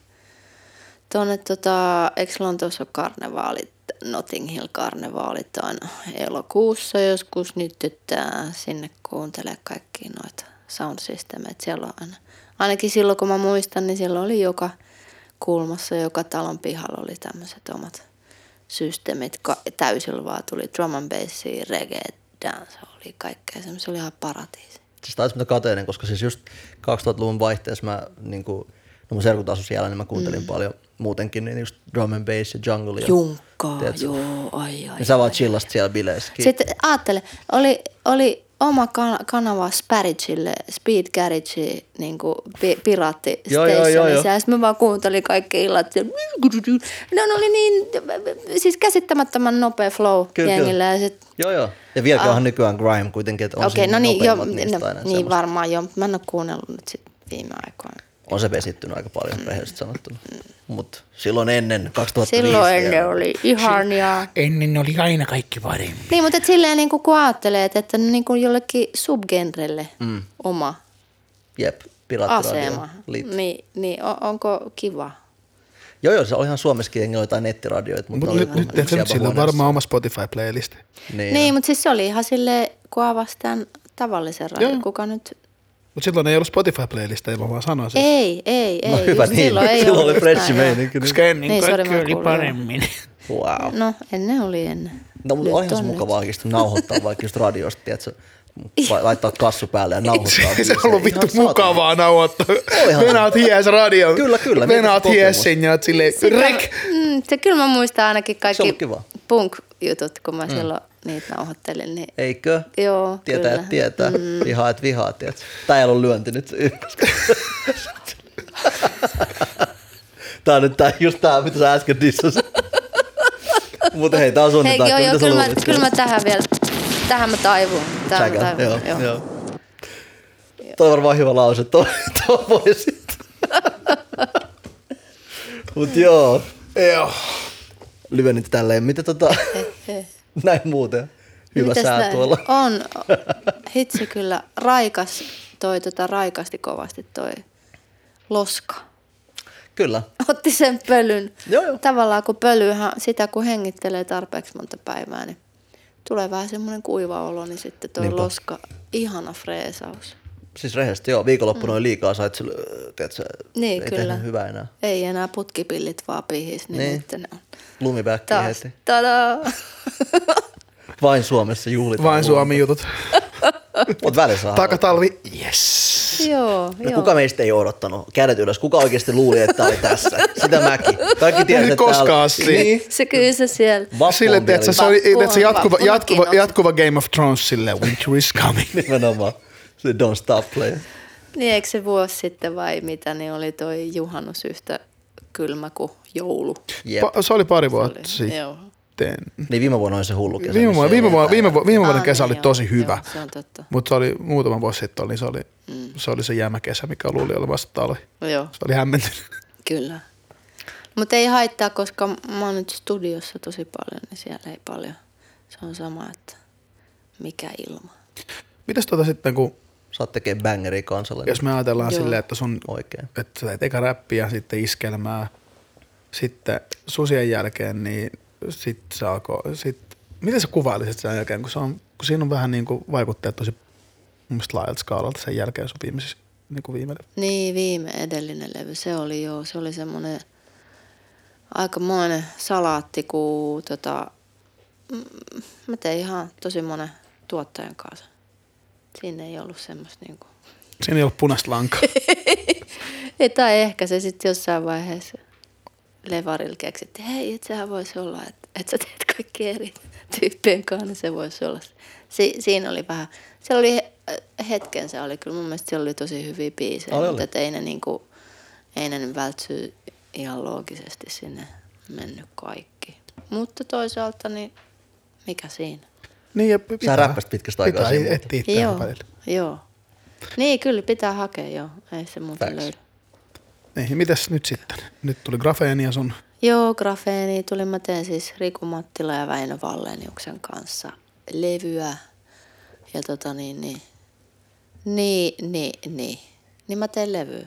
tonne tota, eikö Lontoossa ole karnevaalit, Notting Hill karnevaalit aina elokuussa joskus nyt, että sinne kuuntelee kaikki noita sound systemeitä. Siellä on aina, ainakin silloin kun mä muistan, niin siellä oli joka kulmassa, joka talon pihalla oli tämmöiset omat systeemit. Ka- täysillä vaan tuli drum and bassia, reggae, dance, oli kaikkea. Se se oli ihan paratiisi. Siis taisi mitä kateinen, koska siis just 2000-luvun vaihteessa mä niin kuin, No mun serkut asu siellä, niin mä kuuntelin mm. paljon muutenkin niin just drum and bass ja jungle. Ja, Junkkaa, Tiedätkö? joo, ai ai. ja sä vaan chillasit siellä bileissäkin. Sitten ajattele, oli, oli oma kan- kanava Sparagille, Speed Garage, niin kuin pi- piraatti Joo, joo, joo, joo. Ja sitten mä vaan kuuntelin kaikki illat. siellä. Ne oli niin, siis käsittämättömän nopea flow Kyllä, jengillä. kyllä. Ja sit, Joo, joo. Ja vieläkin onhan nykyään grime kuitenkin, että on siinä no niin, niistä no, niin varmaan joo, mä en ole kuunnellut nyt sit viime aikoina. On se vesittynyt aika paljon, rehellisesti sanottuna. Mutta silloin ennen 2005. Silloin vielä. ne oli ihania. Ennen oli aina kaikki paremmin. Niin, mutta et silleen niin kun ajattelee, että niin kuin jollekin subgenrelle mm. oma Jep, asema, niin, niin on, onko kiva? Joo, joo, se olihan Suomessakin jengi jotain nettiradioita, mutta oli nyt, nyt, nyt, sillä on varmaan oma Spotify-playlisti. Niin, Niin, mutta siis se oli ihan silleen, kun avasi tämän tavallisen radion, Joo. kuka nyt... Mutta silloin ei ollut Spotify-playlista, mä vaan sanoin sen. Ei, ei, ei. No hyvä just niin, silloin ei silloin oli joo. meininki. Niin. Koska ennen Niin, kaikki oli paremmin. Wow. No, ennen oli ennen. No, mutta olihan se mukavaa oikeasti nauhoittaa vaikka just radiosta, tiedätkö, laittaa kassu päälle ja nauhoittaa. Se, se on ollut Ihan vittu saatana. mukavaa nauhoittaa. Olihan. Venaat hies radio. Kyllä, kyllä, Venaat se hies sen ja silleen, rek. Mm, se kyllä mä muistan ainakin Se kaikki oli punk-jutut, kun mä mm. silloin niitä nauhoittelin. Niin... Eikö? Joo, Tietää, kyllä. tietää. Mm. Vihaat, vihaat, tiedätkö? Tää ei ollut lyönti nyt. tää on nyt tää, just tää, mitä sä äsken dissasit. Mutta hei, tää on sun Hei, joo, joo, kyllä mä, kyllä mä tähän vielä, tähän mä taivun. Tähän mä Säkä, taivun, joo, joo. joo. Toi on varmaan hyvä lause, toi, toi voi sitten. *laughs* Mut joo, Joo. Lyvennit tälleen. Mitä tota, *laughs* näin muuten? Hyvä Mitäs sää näin? tuolla. On. *laughs* Hitsi kyllä raikas, toi tota raikasti kovasti toi loska. Kyllä. Otti sen pölyn. Joo, joo. Tavallaan kun pölyhän, sitä kun hengittelee tarpeeksi monta päivää, niin tulee vähän semmoinen kuiva olo, niin sitten toi Niinpä. loska, ihana freesaus. Siis rehellisesti joo, viikonloppuna mm. oli liikaa, sait sille, tiedätkö, Niin, ei kyllä. hyvää enää. Ei enää putkipillit vaan pihis, niin, Niin. nyt on Lumipäkki heti. Tadaa! Vain Suomessa juhlitaan. Vain Suomi jutut. *laughs* Mut välissä Takatalvi, yes. joo, Ja joo. kuka meistä ei odottanut? Kädet ylös. Kuka oikeasti luuli, että tää oli tässä? Sitä mäkin. Kaikki tiedät, että koskaan täällä... Niin. Se kyllä se siellä. Vappu Sille, että se oli tiedätkö, jatkuva, jatkuva, jatkuva Game of Thrones sille winter is coming. Nimenomaan. Se don't stop play. Niin eikö se vuosi sitten vai mitä, niin oli toi juhannus yhtä kylmä kuin joulu. Jep. Pa- se oli pari vuotta oli- sitten. Joo. Niin viime vuonna oli se hullu kesä. Viime, vuonna, viime, vuonna, viime, vuonna, viime vuoden Ah, kesä niin oli joo, tosi hyvä. Joo, se on totta. Mutta se oli muutama vuosi sitten, oli, se, oli, mm. se oli se jämäkesä, mikä luuli olevasta talvi. Joo, Se oli hämmentynyt. kyllä. Mutta ei haittaa, koska mä oon nyt studiossa tosi paljon, niin siellä ei paljon. Se on sama, että mikä ilma. Mitäs tota sitten, kun Saat tekee bangeria kansalle. jos me ajatellaan Joo. silleen, että sun, Oikein. että sä teet eka räppiä, sitten iskelmää, sitten susien jälkeen, niin sitten se alkoi, sit, miten sä kuvailisit sen jälkeen, kun, se on, kun siinä on vähän niin kuin vaikutteet tosi mun mielestä laajalta skaalalta sen jälkeen sun viimeisessä, niin kuin viime Niin, viime edellinen levy, se oli joo, se oli semmoinen aikamoinen salaatti, kun tota, mä tein ihan tosi monen tuottajan kanssa. Siinä ei ollut semmoista niinku, Siinä ei ollut punaista lankaa. *laughs* ei, tai ehkä se sitten jossain vaiheessa Levarilla keksi, että hei, et sehän voisi olla, että, että sä teet kaikki eri tyyppien kanssa, niin se voisi olla. Si, siinä oli vähän, se oli he- hetken se oli kyllä, mun mielestä siellä oli tosi hyviä biisejä, Oli, mutta ei ne niinku, ei ne vältsy ihan loogisesti sinne mennyt kaikki. Mutta toisaalta niin mikä siinä? Niin ja pitää, räppäsit pitkästä aikaa Pitää siinä etsiä itseään Joo, välillä. joo. Niin, kyllä pitää hakea, joo. Ei se muuten Facts. löydy. Niin, ja mitäs nyt sitten? Nyt tuli grafeenia sun. Joo, grafeeni tuli. Mä teen siis Riku Mattila ja Väinö Valleniuksen kanssa levyä. Ja tota niin, niin, niin, niin, niin. Niin mä teen levyä.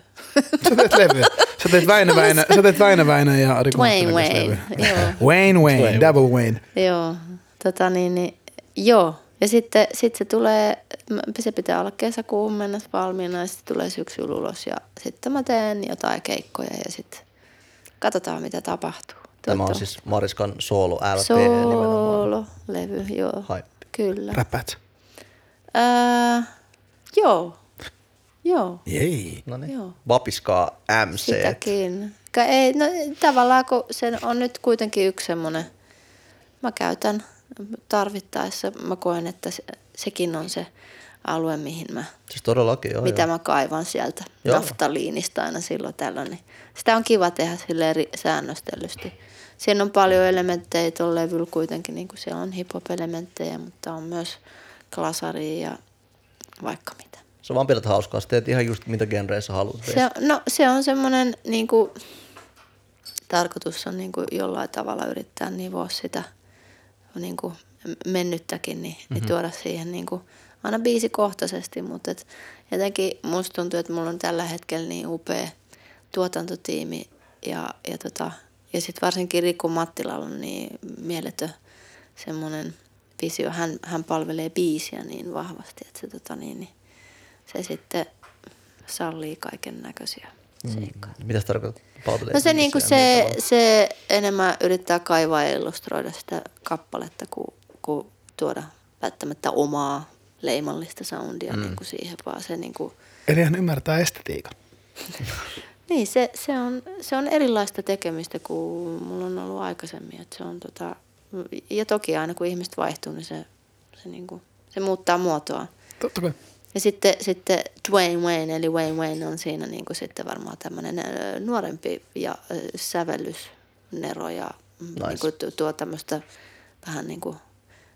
Sä teet levyä. Sä teet Väinö Väinö, sä teet Väinö Väinö ja Riku Wayne Wayne, levyä. joo. Wayne Wayne, Wayne. double Wayne. Joo, tota niin, niin joo. Ja sitten sit se tulee, se pitää olla kesäkuun mennessä valmiina ja sitten tulee syksyllä ulos. Ja sitten mä teen jotain keikkoja ja sitten katsotaan mitä tapahtuu. Tämä on siis Mariskan solo LP nimenomaan. Soolo-levy, joo. Hype. Kyllä. Räppäät. Ää, joo. Joo, Jei. No niin. Joo. Vapiskaa MC. sitäkin. Ka- Ei, no, tavallaan kun se on nyt kuitenkin yksi semmoinen, mä käytän tarvittaessa, mä koen, että se, sekin on se alue, mihin mä, Siis todellakin, joo. mitä joo. mä kaivan sieltä Joo. naftaliinista aina silloin tällöin. Niin sitä on kiva tehdä silleen ri- säännöstellysti. Siinä on paljon elementtejä tuolla levyllä kuitenkin, niin kuin siellä on hip-hop-elementtejä, mutta on myös glasaria ja vaikka mitä. Sä vaan pidät hauskaa, sä teet ihan just mitä genreä sä haluat. Se, no, se on semmoinen, niin kuin, tarkoitus on niin kuin jollain tavalla yrittää nivoa sitä niin kuin mennyttäkin, niin, mm-hmm. niin tuoda siihen niin kuin, aina biisikohtaisesti, mutta et jotenkin musta tuntuu, että mulla on tällä hetkellä niin upea tuotantotiimi ja, ja, tota, ja sitten varsinkin Riku Mattilalla on niin mieletön semmoinen visio. Hän, hän palvelee biisiä niin vahvasti, että se, tota, niin, niin, se sitten sallii kaiken näköisiä seikkoja. Mitä se tarkoittaa? Palvelee No se, niin kuin se, tavalla? se enemmän yrittää kaivaa ja illustroida sitä kappaletta, kuin, kuin tuoda välttämättä omaa leimallista soundia mm. niin kuin siihen, vaan se niin kuin, Eli hän ymmärtää estetiikan. *laughs* niin se, se, on, se on erilaista tekemistä kuin mulla on ollut aikaisemmin. Että se on tota, ja toki aina kun ihmiset vaihtuu, niin se, se, niin kuin, se muuttaa muotoa. Totta kai. Ja sitten, sitten Dwayne Wayne, eli Wayne Wayne on siinä niin kuin sitten varmaan tämmöinen nuorempi ja sävellysnero ja nice. niin kuin tuo, tämmöistä vähän niin kuin,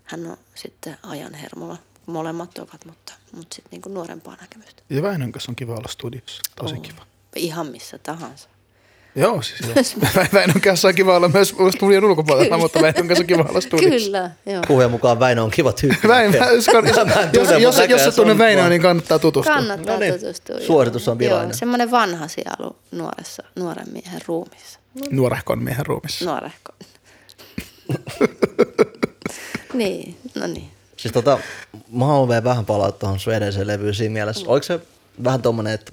hän on sitten ajan hermolla. Molemmat ovat, mutta, mutta sitten niin kuin nuorempaa näkemystä. Ja Väinön kanssa on kiva olla studiossa. Tosi Oo. kiva. Ihan missä tahansa. Joo, siis joo. *laughs* Väinön kanssa on kiva olla myös studion ulkopuolella, mutta Väinön kanssa on kiva olla studiossa. Kyllä, joo. Puhujan mukaan Väinö on kiva tyyppi. Väinö, jos, jos, jos, jos, jos, tunne on Väinöä, niin kannattaa tutustua. Kannattaa No niin, tutustua. joo. suositus on vilainen. Joo, semmoinen vanha sielu nuoressa, nuoren miehen ruumissa. Nuorehkon miehen ruumissa. Nuorehko. *laughs* niin, no niin. Siis tota, mä haluan vielä vähän palata tuohon sun edelliseen levyyn siinä mielessä. Oliko se vähän tommonen, että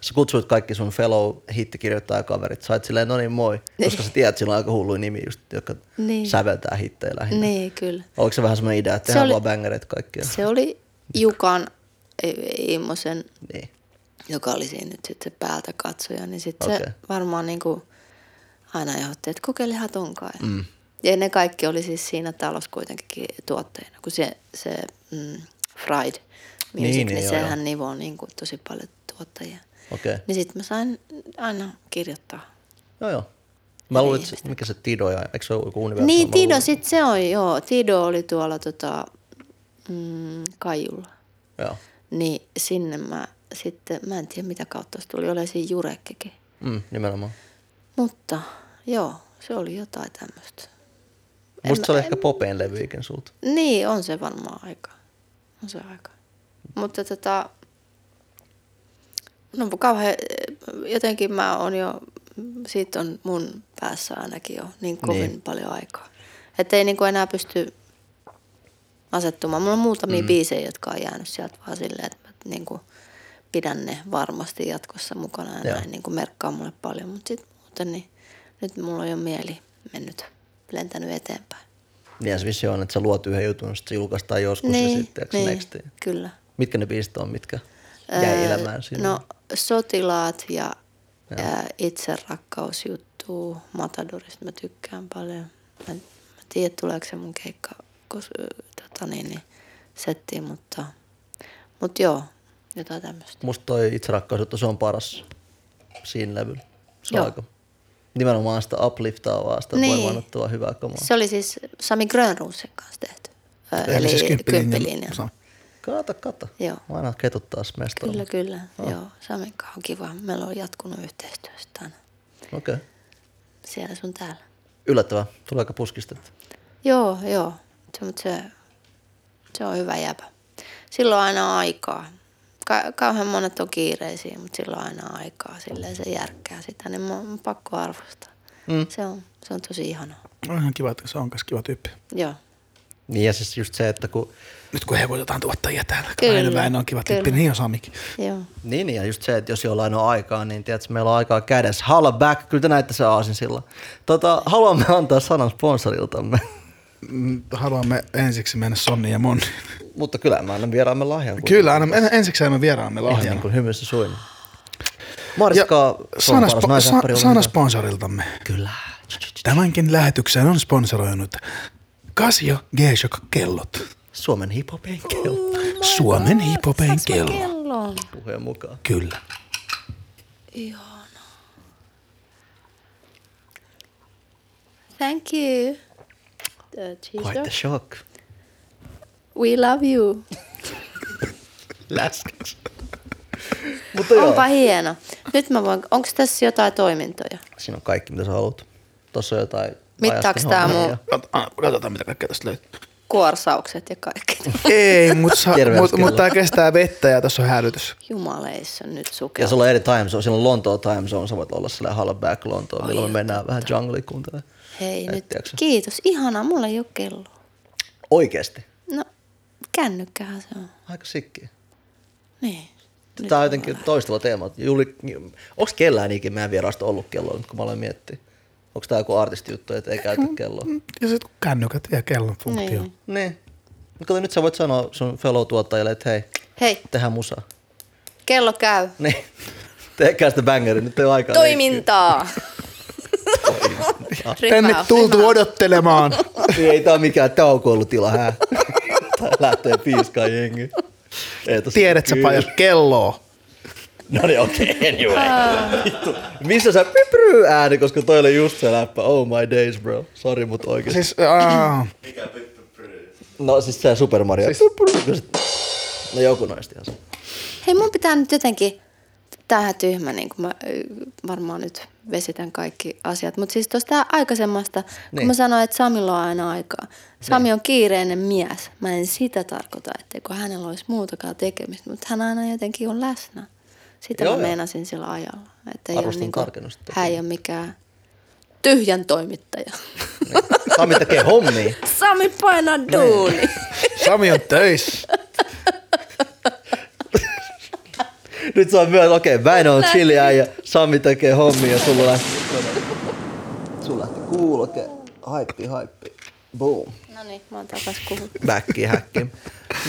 sä kutsuit kaikki sun fellow hittikirjoittajakaverit, sait silleen, no niin moi, koska sä tiedät, että sillä on aika hulluja nimi just, jotka Niin. säveltää hittejä lähinnä. Niin, kyllä. Oliko se vähän semmoinen idea, että Se tehdään oli- vaan bängereitä kaikkia? Se oli Jukan e- Immosen, Niin. joka oli siinä nyt sitten päältä katsoja, niin sitten Okei. se varmaan niin kuin aina ehdotti, että kokeilehan tonkaan. Mm. Ja ne kaikki oli siis siinä talossa kuitenkin tuottajina, kun se, se mm, Fried Music, Niin, niin, niin, niin joo, sehän joo. nivoo niin kuin tosi paljon tuottajia. Okei. Okay. Niin sitten mä sain aina kirjoittaa. Joo, joo. Mä luulin, että mikä se Tido ja, eikö se ole joku Universal? Niin, Tido, sit se on, joo. Tido oli tuolla tota, mm, Kaijulla. Joo. Niin sinne mä sitten, mä en tiedä mitä kautta se tuli, oli siinä Jurekkekin. Mm, nimenomaan. Mutta joo, se oli jotain tämmöistä. Musta se oli ehkä Popeen levyikin sulta. Niin, on se varmaan aika. On se aika. Mutta tota, no kauhean, jotenkin mä oon jo, siitä on mun päässä ainakin jo niin kovin Niin. niin. paljon aikaa. Että ei niinku enää pysty asettumaan. Mulla on muutamia mm. biisejä, jotka on jäänyt sieltä vaan silleen, että mä niinku pidän ne varmasti jatkossa mukana ja Joo. näin niinku merkkaa mulle paljon. Mutta sitten muuten niin nyt mulla on jo mieli mennyt, lentänyt eteenpäin. Niin se vissi on, että sä luot yhden jutun, sitten se julkaistaan joskus ja sitten eikö niin, nextiin? kyllä. Mitkä ne biisit on, mitkä jäi elämään siinä? No sotilaat ja, ja itse rakkausjuttu Matadorista mä tykkään paljon. Mä, mä tiedän, tuleeko se mun keikka kos, tota niin, niin, settiin, mutta, mutta joo, jotain tämmöistä. Musta toi itserakkausjuttu, se on paras siinä levyllä. Se on Joo. aika nimenomaan sitä upliftaavaa, sitä Niin. voimannuttavaa hyvää kamaa. Se oli siis Sami Grönruusen kanssa tehty. Eli Eli siis kymppilinja- kymppilinja. Kata, kata. Joo. Mä aina ketuttaa mestolla. Kyllä, kyllä. Oh. Joo, Samin kanssa on kiva. Meillä on jatkunut yhteistyöstä aina. Okei. Okay. Siellä sun täällä. Yllättävää. Tulee aika puskistettu. Joo, joo. Se, mutta se, se on hyvä jäpä. Silloin aina aikaa. Ka- kauhean monet on kiireisiä, mutta silloin aina aikaa. Silleen se järkkää sitä, niin mun on pakko arvostaa. Mm. Se, on, se on tosi ihanaa. On ihan kiva, että se on myös kiva tyyppi. Joo. Niin ja siis just se, että kun... Nyt kun hevotetaan tuottajia täällä. Kyllä, Väinö on kiva tyyppi, niin on Samikin. Joo. Niin, niin, ja just se, että jos jollain on aikaa, niin tiedätkö, meillä on aikaa kädessä. Holla back, kyllä te näette se aasin sillä. Tota, haluamme antaa sanan sponsoriltamme. Mm, Haluamme ensiksi mennä Sonni ja Monni. Mutta kyllä mä annan vieraamme lahjan. Kyllä, aina en, ensiksi saimme vieraamme Ihan lahjan. niin kuin hymyssä suin. Mariska, sana, spo, sa, sana sponsoriltamme. Kyllä. Tämänkin lähetyksen on sponsoroinut Casio G-Shock kellot. Suomen hiphopin kello. *laughs* Suomen hipopen Saanko mä kello. kellon? Puheen mukaan. Kyllä. Ihana. Thank you. The Quite the shock. We love you. *laughs* Läskäs. Mutta joo, Onpa hieno. Nyt mä voin, onko tässä jotain toimintoja? siinä on kaikki mitä sä haluat. Tossa on jotain... Mittaaks tää ah, Katsotaan mitä kaikkea tästä löytyy. Kuorsaukset ja kaikki. Ei, mutta *laughs* mut, mut tää kestää vettä ja tässä on hälytys. Jumaleissa nyt Ja sukea. sulla on eri time zone. Siellä on Lontoa time zone. Sä voit olla sillä Halla Back Lontoa, milloin me mennään vähän jungle kuuntelemaan. Hei Et nyt, tiedätkö sä? kiitos. Ihanaa, mulla ei ole kelloa. Oikeesti. No, kännykkähän se on. Aika sikki. Niin. Tää on jotenkin toistuva teema. Juli, onks kellään ikinä meidän vierasta ollut kelloa nyt, kun mä aloin miettiä? Onko tää joku artistijuttu, että ei käytä kelloa? Ja sitten kännykät vie kellon funktio. Niin. Niin. No kato, nyt sä voit sanoa sun fellow-tuottajalle, että hei, Hei, tehdään musaa. kello käy. Niin. Tehkää sitä bangeri, nyt ei ole aikaa. Toimintaa. Tänne Rima, tultu odottelemaan. Niin, ei tää ole mikään taukoilutila, hää. Tää lähtee piiskaan jengi. Tiedät sä paljon kelloa. No niin, okei, okay, anyway. Vittu. Missä sä pipryy ääni, koska toi oli just se läppä. Oh my days, bro. Sori, mut oikeesti. Siis, aa, Mikä? No siis se Super Mario. Siis... No joku noista ihan se. Hei, mun pitää nyt jotenkin, tämähän tyhmä, niin kuin mä varmaan nyt vesitän kaikki asiat, mutta siis tuosta aikaisemmasta, kun Niin. mä sanoin, että Samilla on aina aikaa. Sami on kiireinen mies. Mä en sitä tarkoita, etteikö hänellä olisi muutakaan tekemistä, mutta hän aina jotenkin on läsnä. Sitä Joo, mä joo. meinasin sillä ajalla. Että ei ole Arvostan niinku, tarkennusta. hän ei ole mikään tyhjän toimittaja. Sami tekee hommia. *laughs* Sami painaa duuni. *laughs* Sami on töissä. *laughs* Nyt se on myös, okei, okay, Väinö on chilliä ja Sami tekee hommia ja sulla lähti, sulla lähti kuuloke. Haippi, haippi. Boom. No niin, mä oon takas kuullut. Backi, häkki.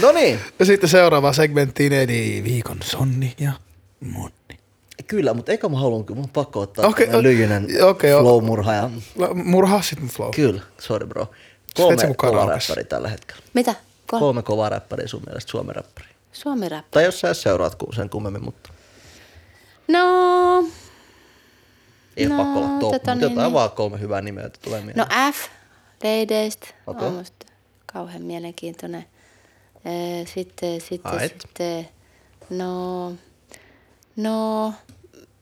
No niin. Ja sitten seuraava segmenttiin, eli viikon Sonni ja Monni. Kyllä, mutta eikä mä haluan, kyllä mun on pakko ottaa okay, o- lyijynen okay, o- flow-murha. Ja... La- Murhaa sit mun flow. Kyllä, sorry bro. Kolme kovaa räppäriä tällä hetkellä. Mitä? Kol- Kolme kovaa räppäriä sun mielestä Suomen räppäriä. Suomi rap. Tai jos sä seuraat sen kummemmin, mutta No, ei No, no, pakko olla top, tota mutta niin, jotain niin. vaan kolme hyvää nimeä, että tulee mieleen. no F, Daydeist, Okei. on musta kauhean mielenkiintoinen. Sitten, sitten, Ait. sitten, no, no,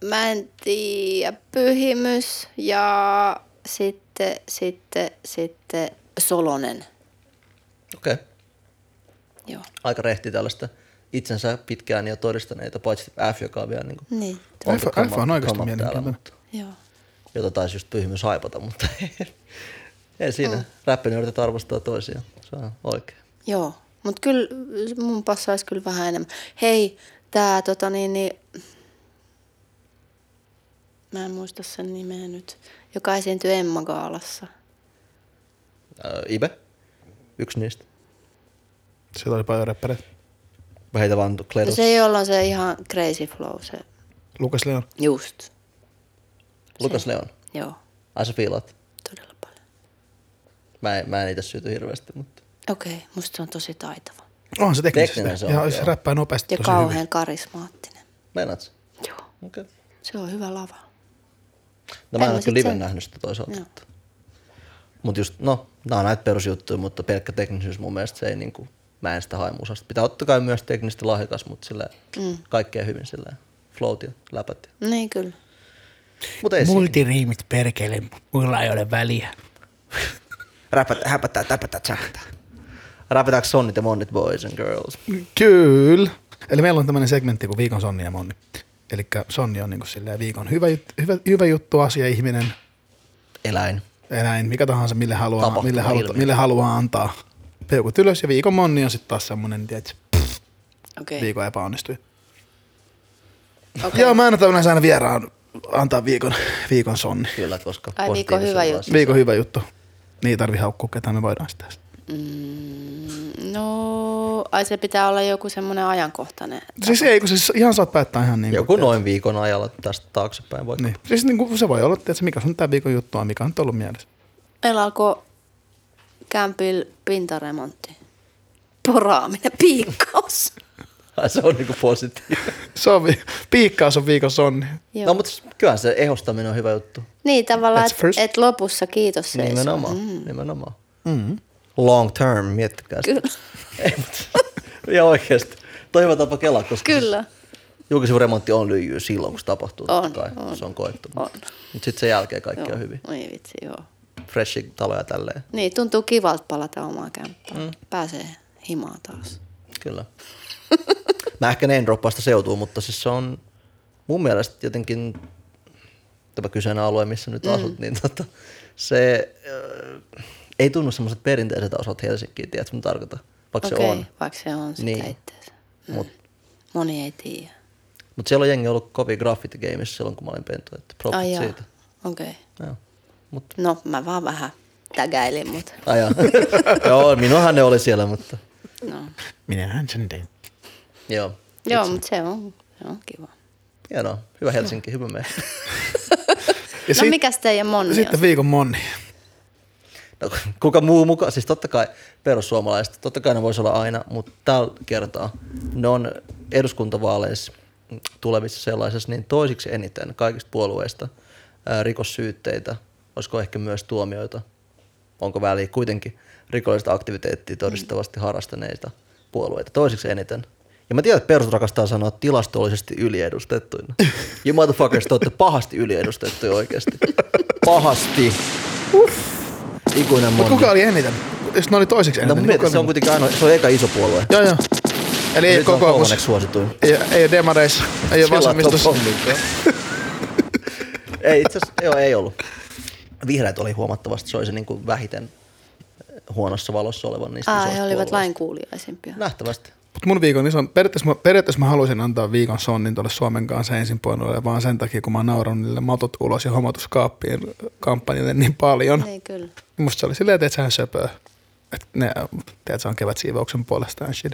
mä en tiedä, Pyhimys ja sitten, sitten, sitten Solonen. Okei, okay. Joo, aika rehti tällaista itsensä pitkään jo todistaneita, paitsi F, joka on vielä niin kuin, niin, on F- come F on oikeasti mielenkiintoinen. mutta- joo. jota taisi just pyhimys haipata, mutta *laughs* ei siinä. Mm. Räppinörtit arvostaa toisiaan. Se on oikein. Joo, mutta kyllä mun passaisi kyllä vähän enemmän. Hei, tää tota niin, niin mä en muista sen nimeä nyt, joka esiintyi Emma Gaalassa. Äh, Ibe, yksi niistä. Siellä oli paljon räppäreitä. Mä heitä vaan No Kledos. se ei olla se ihan crazy flow, se Lukas Leon. just. Lukas se. Leon. Joo, Ai sä fiilaat. todella paljon. Mä en, mä en itse syyty hirveästi, mutta Okei, okay, musta se on tosi taitava. Onhan se teknisesti. Tekninen se on, ja se räppää nopeasti Ja tosi kauhean hyvin. karismaattinen. meinaat? Joo, Okei. Okay. se on hyvä lava. No mä En ole kyllä liven sen- nähnyt sitä toisaalta. Joo. Mutta just, no, nää on näitä perusjuttuja, mutta pelkkä teknisyys mun mielestä se ei niinku, mä en sitä hae musasta. Pitää ottaa kai myös teknisesti lahjakas, mutta sillä mm. kaikkea hyvin sillä float ja läpät. Niin kyllä. Mutta ei. Multiriimit perkele, mulla ei ole väliä. *laughs* Räpätä, häpätä, täpätä, tsäpätä. Räpätäänkö sonnit ja monnit boys and girls? Kyllä. Eli meillä on tämmöinen segmentti kuin viikon Sonni ja Monni. Eli Sonni on niin kuin silleen viikon hyvä, jut- hyvä, hyvä juttu, asia, ihminen, Eläin. eläin, mikä tahansa, mille haluaa, Tapahtuma, mille, haluta, mille haluaa antaa peukut ylös. Ja viikon Monni on sitten taas semmoinen, tiedätkö, Okei. viikon epäonnistui. Okei. Joo, mä annan aina vieraan antaa viikon, viikon Sonni. Kyllä, koska Ai, viikon hyvä juttu. Viikon hyvä juttu. Niin ei tarvi haukkua ketään, me voidaan sitä. Mm, no, ai se pitää olla joku semmoinen ajankohtainen. Siis ei, kun siis ihan saat päättää ihan niin Joku noin viikon ajalla tästä taaksepäin vaikka. Niin. Siis niin kuin se voi olla, että mikä sun tämä viikon juttu on, mikä on ollut mielessä. Meillä alkoi kämpillä pintaremontti. Poraaminen, piikkaus. *laughs* Ai, se on niinku positiivinen. *laughs* Se on, vi- piikkaus on viikon sonni. Joo. No mutta kyllähän se ehostaminen on hyvä juttu. Niin tavallaan, että et lopussa kiitos seisoo. Nimenomaan, mm. nimenomaan. Mm. Long term, miettikää sitä. Kyllä. Ei, mutta, *laughs* ja oikeasti. Toi hyvä tapa kelaa, koska Kyllä. julkisivuremontti on lyijyä silloin, kun se tapahtuu. On, kai. on. Se on koettu. On. Mutta sitten sen jälkeen kaikki Joo. on hyvin. Oi vitsi, joo. Freshi taloja tälleen. Niin, tuntuu kivalta palata omaan kämppään. Mm. Pääsee himaan taas. Kyllä. *laughs* Mä ehkä name droppaista seutuu, mutta siis se on mun mielestä jotenkin tämä kyseinen alue, missä nyt asut, niin tota, se äh, ei tunnu semmoiset perinteiset osat Helsinkiin, tiedätkö mitä tarkoitan? Vaikka Okei, se on. vaikka se on sitä Niin. itteensä. Mut, Moni ei tiedä. mut siellä on jengi ollut kovin graffiti gameissa silloin, kun mä olin pentu, että propsit Ai siitä. okei. Okay. Joo. Mut, No, mä vaan vähän tägäilin, mutta ai jaa. *laughs* joo, minuahan ne oli siellä, mutta no. Minähän sen tein. joo. Joo, mutta se on, se on kiva. Hienoa. Hyvä Helsinki, hyvä. Ja *laughs* no mikäs teidän monni sitten on? viikon monni. No, kuka muu mukaan? Siis totta kai perussuomalaiset, totta kai ne voisi olla aina, mutta tällä kertaa ne on eduskuntavaaleissa tulevissa sellaisessa niin toisiksi eniten kaikista puolueista ää, rikossyytteitä, olisiko ehkä myös tuomioita, onko väliä kuitenkin rikollista aktiviteettia todistavasti harrastaneita puolueita, toisiksi eniten. Ja mä tiedän, että perusut rakastaa sanoa tilastollisesti yliedustettuina. *laughs* You motherfuckers, te olette pahasti yliedustettuja oikeasti. Pahasti. Ikuinen Mutta moni. kuka oli eniten? Jos ne oli toiseksi No eniten, mun niin kuka se on kuitenkin ainoa, se on eka iso puolue. Joo, joo. Eli ei on kokoomus, kolmanneksi suosituin. ei, ei ole demareissa, ei ole vasemmistossa. *laughs* ei itse asiassa, joo, ei ollut. Vihreät oli huomattavasti, se oli se niin kuin vähiten huonossa valossa olevan niistä Aa, isoista he olivat puolueista. lainkuuliaisimpia. Nähtävästi. Mut mun viikon iso, periaatteessa, mä, periaatteessa mä haluaisin antaa viikon sonnin tuolle Suomen kanssa ensin puolelle, vaan sen takia, kun mä oon nauranut niille matot ulos ja homotuskaappien kampanjalle niin paljon. Ei kyllä. Musta se oli silleen, että sehän söpöä. Että ne, tiedät, se on kevätsiivouksen puolesta and shit.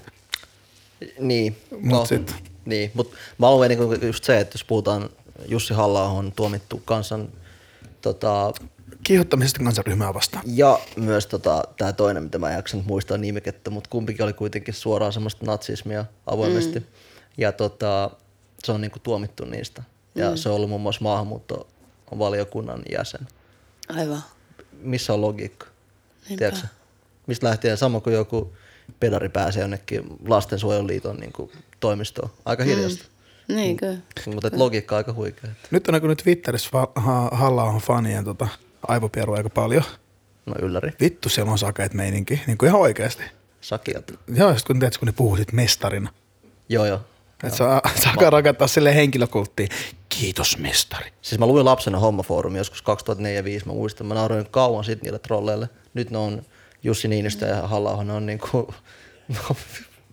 Niin. Mut sit- Niin, mutta mä haluan niin just se, että jos puhutaan Jussi halla on tuomittu kansan tota, Kiihottamisesta kansanryhmää vastaan. Ja myös tota, tämä toinen, mitä mä en jaksa nyt muistaa nimikettä, mutta kumpikin oli kuitenkin suoraan semmoista natsismia avoimesti. Mm. Ja tota, se on niinku tuomittu niistä. Ja mm. se on ollut muun muassa maahanmuuttovaliokunnan jäsen. Aivan. Missä on logiikka? Niinpä. Tiedätkö? Mistä lähtien sama kuin joku pedari pääsee jonnekin lastensuojeluliiton niinku toimistoon. Aika hiljasta. Niin kyllä. Mutta et logiikka on aika huikea. että- Nyt on näkynyt Twitterissä ha- halla on fanien tota, aivopieru aika paljon. No ylläri. Vittu, siellä on sakeet meininki. Niin kuin ihan oikeasti. Sakiat. Joo, sit kun, tiedät, kun ne puhuu sit mestarina. Joo, joo. Että saa, saa rakentaa sille henkilökulttiin. Kiitos mestari. Siis mä luin lapsena hommafoorumi joskus 2004 Mä muistan, mä nauroin kauan sitten niille trolleille. Nyt ne on Jussi Niinistö ja halla ne on niinku, *laughs*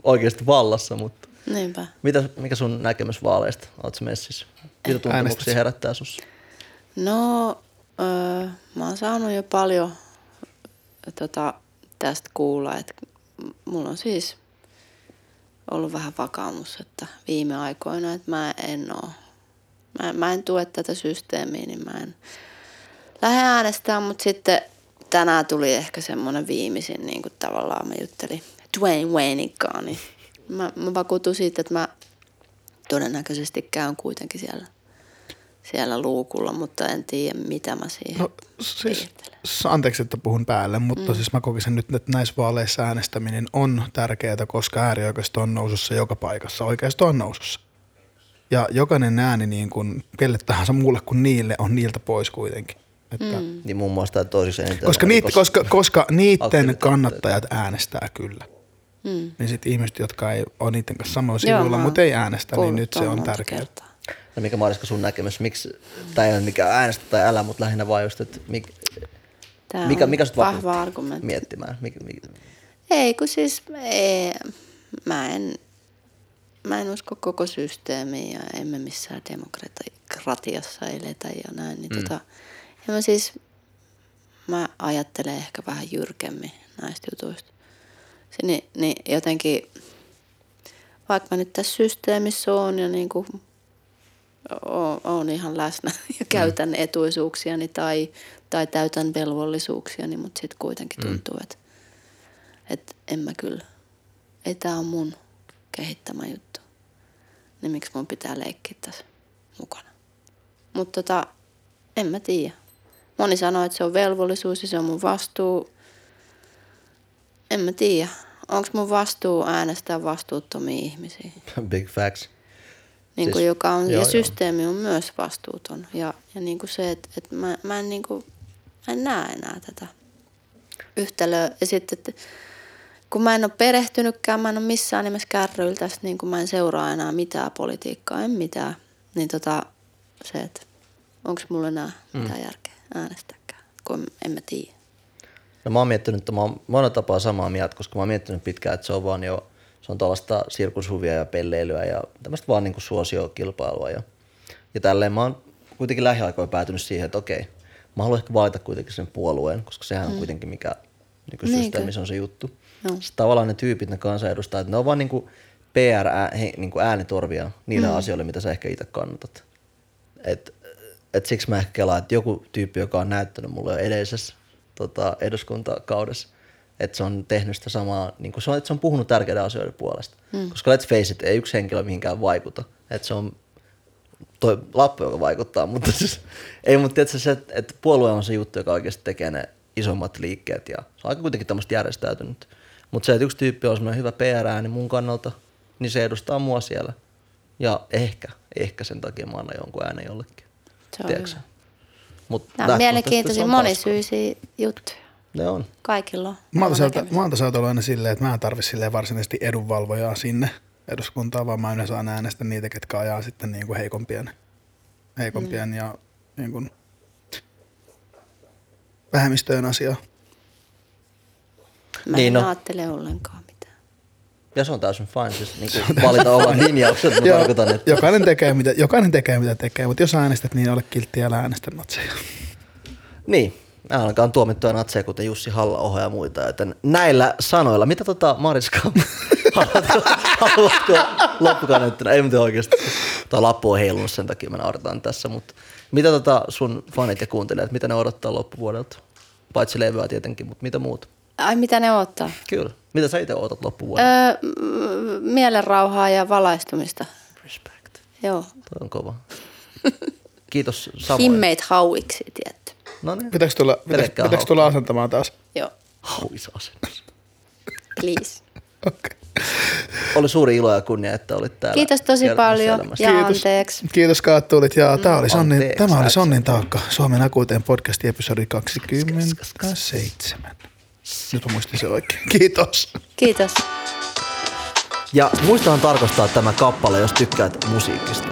oikeasti vallassa, mutta Niinpä. mitä, mikä sun näkemys vaaleista? Oletko messissä? Mitä tuntemuksia herättää sussa? No, öö, mä oon saanut jo paljon tota, tästä kuulla, että mulla on siis ollut vähän vakaumus, että viime aikoina, että mä en oo, mä, mä en tue tätä systeemiä, niin mä en lähde äänestämään, mutta sitten tänään tuli ehkä semmoinen viimeisin, niin kuin tavallaan mä juttelin Dwayne Wayneikkaan, niin mä, mä vakuutun siitä, että mä todennäköisesti käyn kuitenkin siellä, siellä luukulla, mutta en tiedä mitä mä siihen No siis, piirtelen. anteeksi, että puhun päälle, mutta mm. siis mä kokisin nyt, että näissä vaaleissa äänestäminen on tärkeää, koska äärioikeisto on nousussa joka paikassa. Oikeisto on nousussa. Ja jokainen ääni niin kuin kelle tahansa muulle kuin niille on niiltä pois kuitenkin. Että, mm. Niin muun muassa tämä toisiksi eniten. koska, niit, koska, koska niiden kannattajat äänestää kyllä. Mm. Niin sitten ihmiset, jotka ei ole niiden kanssa samoilla Joo, sivuilla, mutta ei äänestä, niin nyt se on tärkeää. kertaa. No mikä Mariska sun näkemys? Miksi, tai ei ole mikään äänestä tai älä, mutta lähinnä vaan just, että mik, Tää mikä, on mikä sut vahva argumentti. miettimään? Mikä, mikä, Ei, kun siis ei, mä, en, mä en usko koko systeemiin ja emme missään demokratiassa eletä ja näin. Niin mm. tota, ja mä siis, mä ajattelen ehkä vähän jyrkemmin näistä jutuista. Se, niin, niin jotenkin, vaikka mä nyt tässä systeemissä oon ja niin kuin oon ihan läsnä *laughs* ja käytän etuisuuksiani tai, tai täytän velvollisuuksiani, mutta sitten kuitenkin tuntuu, että, että en mä kyllä, ei tää on mun kehittämä juttu. Niin miksi mun pitää leikkiä tässä mukana. Mutta tota, en mä tiedä. Moni sanoo, että se on velvollisuus ja se on mun vastuu. En mä tiedä. Onko mun vastuu äänestää vastuuttomia ihmisiä? *laughs* Big facts. Niin kuin Siis- joka on, joo, ja joo. systeemi on myös vastuuton. Ja, ja niin kuin se, että, että mä, mä, en niin kuin, mä en näe enää tätä yhtälöä. Ja sitten, että kun mä en ole perehtynytkään, mä en ole missään nimessä kärryillä tästä, niin kuin mä en seuraa enää mitään politiikkaa, en mitään. Niin tota, se, että onko mulla enää Mm. mitään järkeä äänestääkään, kun en mä tiedä. No mä oon miettinyt, että mä oon monella tapaa samaa mieltä, koska mä oon miettinyt pitkään, että se on vaan jo, se on tällaista sirkushuvia ja pelleilyä ja tämmöistä vaan niin kuin suosiokilpailua. Ja, ja tälleen mä oon kuitenkin lähiaikoina päätynyt siihen, että okei, mä haluan ehkä valita kuitenkin sen puolueen, koska sehän on kuitenkin mikä niin Niinkö? systeemissä on se juttu. Joo. Sitten tavallaan ne tyypit, ne kansanedustajat, ne on vaan niin kuin PR, ää- he- niin niille mm. asioille, mitä sä ehkä itse kannatat. Et, et siksi mä ehkä kelaan, että joku tyyppi, joka on näyttänyt mulle jo edellisessä tota, eduskuntakaudessa, että se on tehnyt sitä samaa, niin kuin se on, että se on puhunut tärkeiden asioiden puolesta. Mm. Koska let's face it, ei yksi henkilö mihinkään vaikuta. Että se on toi lappu, joka vaikuttaa, *laughs* mutta siis, ei, mutta tiedätkö se, että, että puolue on se juttu, joka oikeasti tekee ne isommat liikkeet ja se on aika kuitenkin tämmöistä järjestäytynyt. Mutta se, että yksi tyyppi on semmoinen hyvä PR-ääni mun kannalta, niin se edustaa mua siellä. Ja ehkä, ehkä sen takia mä annan jonkun äänen jollekin. Se on Tiedätkö? Mut Nämä on mielenkiintoisia, monisyisiä juttuja. Ne on. Kaikilla on. Tasolta ollut aina silleen, että mä en tarvi silleen varsinaisesti edunvalvojaa sinne eduskuntaan, vaan mä yleensä aina äänestän niitä, ketkä ajaa sitten niin kuin heikompien, heikompien mm. ja niin kuin vähemmistöjen asiaa. Mä Niin en no. ajattele ollenkaan mitään. Ja se on täysin fine, siis niin kuin valita omat linjaukset, mutta tarkoitan, että jokainen, tekee, mitä, jokainen tekee mitä tekee, mutta jos äänestät, niin ole kilttiä ja äänestän natseja. Niin, ainakaan tuomittuja natseja, kuten Jussi halla ja muita. Joten näillä sanoilla, mitä tota Mariska, *laughs* haluatko, haluatko loppukaneettina? Ei mitään oikeasti. Tuo lappu on heilunut sen takia, me naurataan tässä, mutta mitä tota sun fanit ja kuuntelijat, mitä ne odottaa loppuvuodelta? Paitsi levyä tietenkin, mutta mitä muuta? Ai mitä ne ottaa? Kyllä. Mitä sä itse odotat loppuvuodelta? Öö, mielenrauhaa ja valaistumista. Respect. Joo. Toi on kova. Kiitos samoin. Himmeitä hauiksi, tietty. No niin. Pitäisikö tulla, pitäis, Pelkkää pitäis tulla asentamaan taas? Joo, Hauisasennus. please. *laughs* Okay. Oli suuri ilo ja kunnia, että olit täällä. Kiitos tosi paljon ja Kiitos. anteeksi. Kiitos kun tulit. Ja tämä oli Sonnin, Anteeksi, tämä oli. Sonnin taakka. Suomen akuuteen podcastin episodi 27. Nyt mä muistin se oikein. Kiitos. Kiitos. Ja muistahan tarkastaa tämä kappale, jos tykkäät musiikista.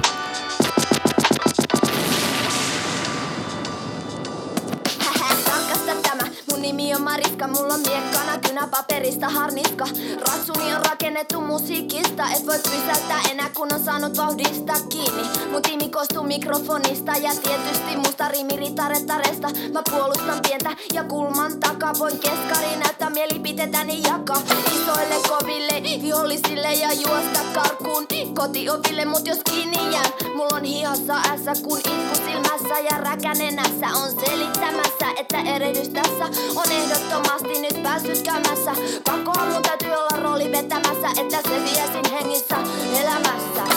Paperista harniska. Ratsuni on rakennettu musiikista, et voi pysäyttää enää kun on saanut vauhdista kiinni. Mun tiimi koostuu mikrofonista ja tietysti musta rimiritarettaresta. Mä puolustan pientä ja kulman takaa, voin keskari näyttää mielipiteitäni jakaa. Isoille koville, vihollisille ja juosta karkuun kotioville, mut jos kiinni jään, mulla on hihassa ässä kun itku silmässä ja räkänenässä on selittämässä, että erehdys tässä on ehdottomasti nyt päässyt käymässä. Pakkohan mun täytyy olla rooli vetämässä, että se viesin hengissä elämässä.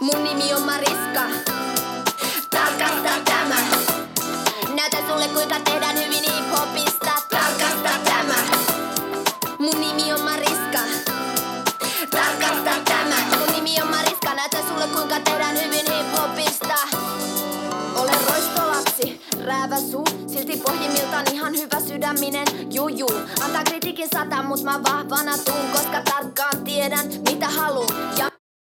Mun nimi on Mariska, tarkasta tämä. Näytä sulle kuinka tehdään hyvin hip-hopista, tarkasta tämä. Mun nimi on Mariska, tarkasta tämä. Mun nimi on Mariska, näytä sulle kuinka tehdään hyvin hip-hopista. Räävä suu, silti pohjimmiltaan ihan hyvä sydäminen. Juju, antaa kritiikin sata, mut mä vahvana tuun, koska tarkkaan tiedän mitä haluun ja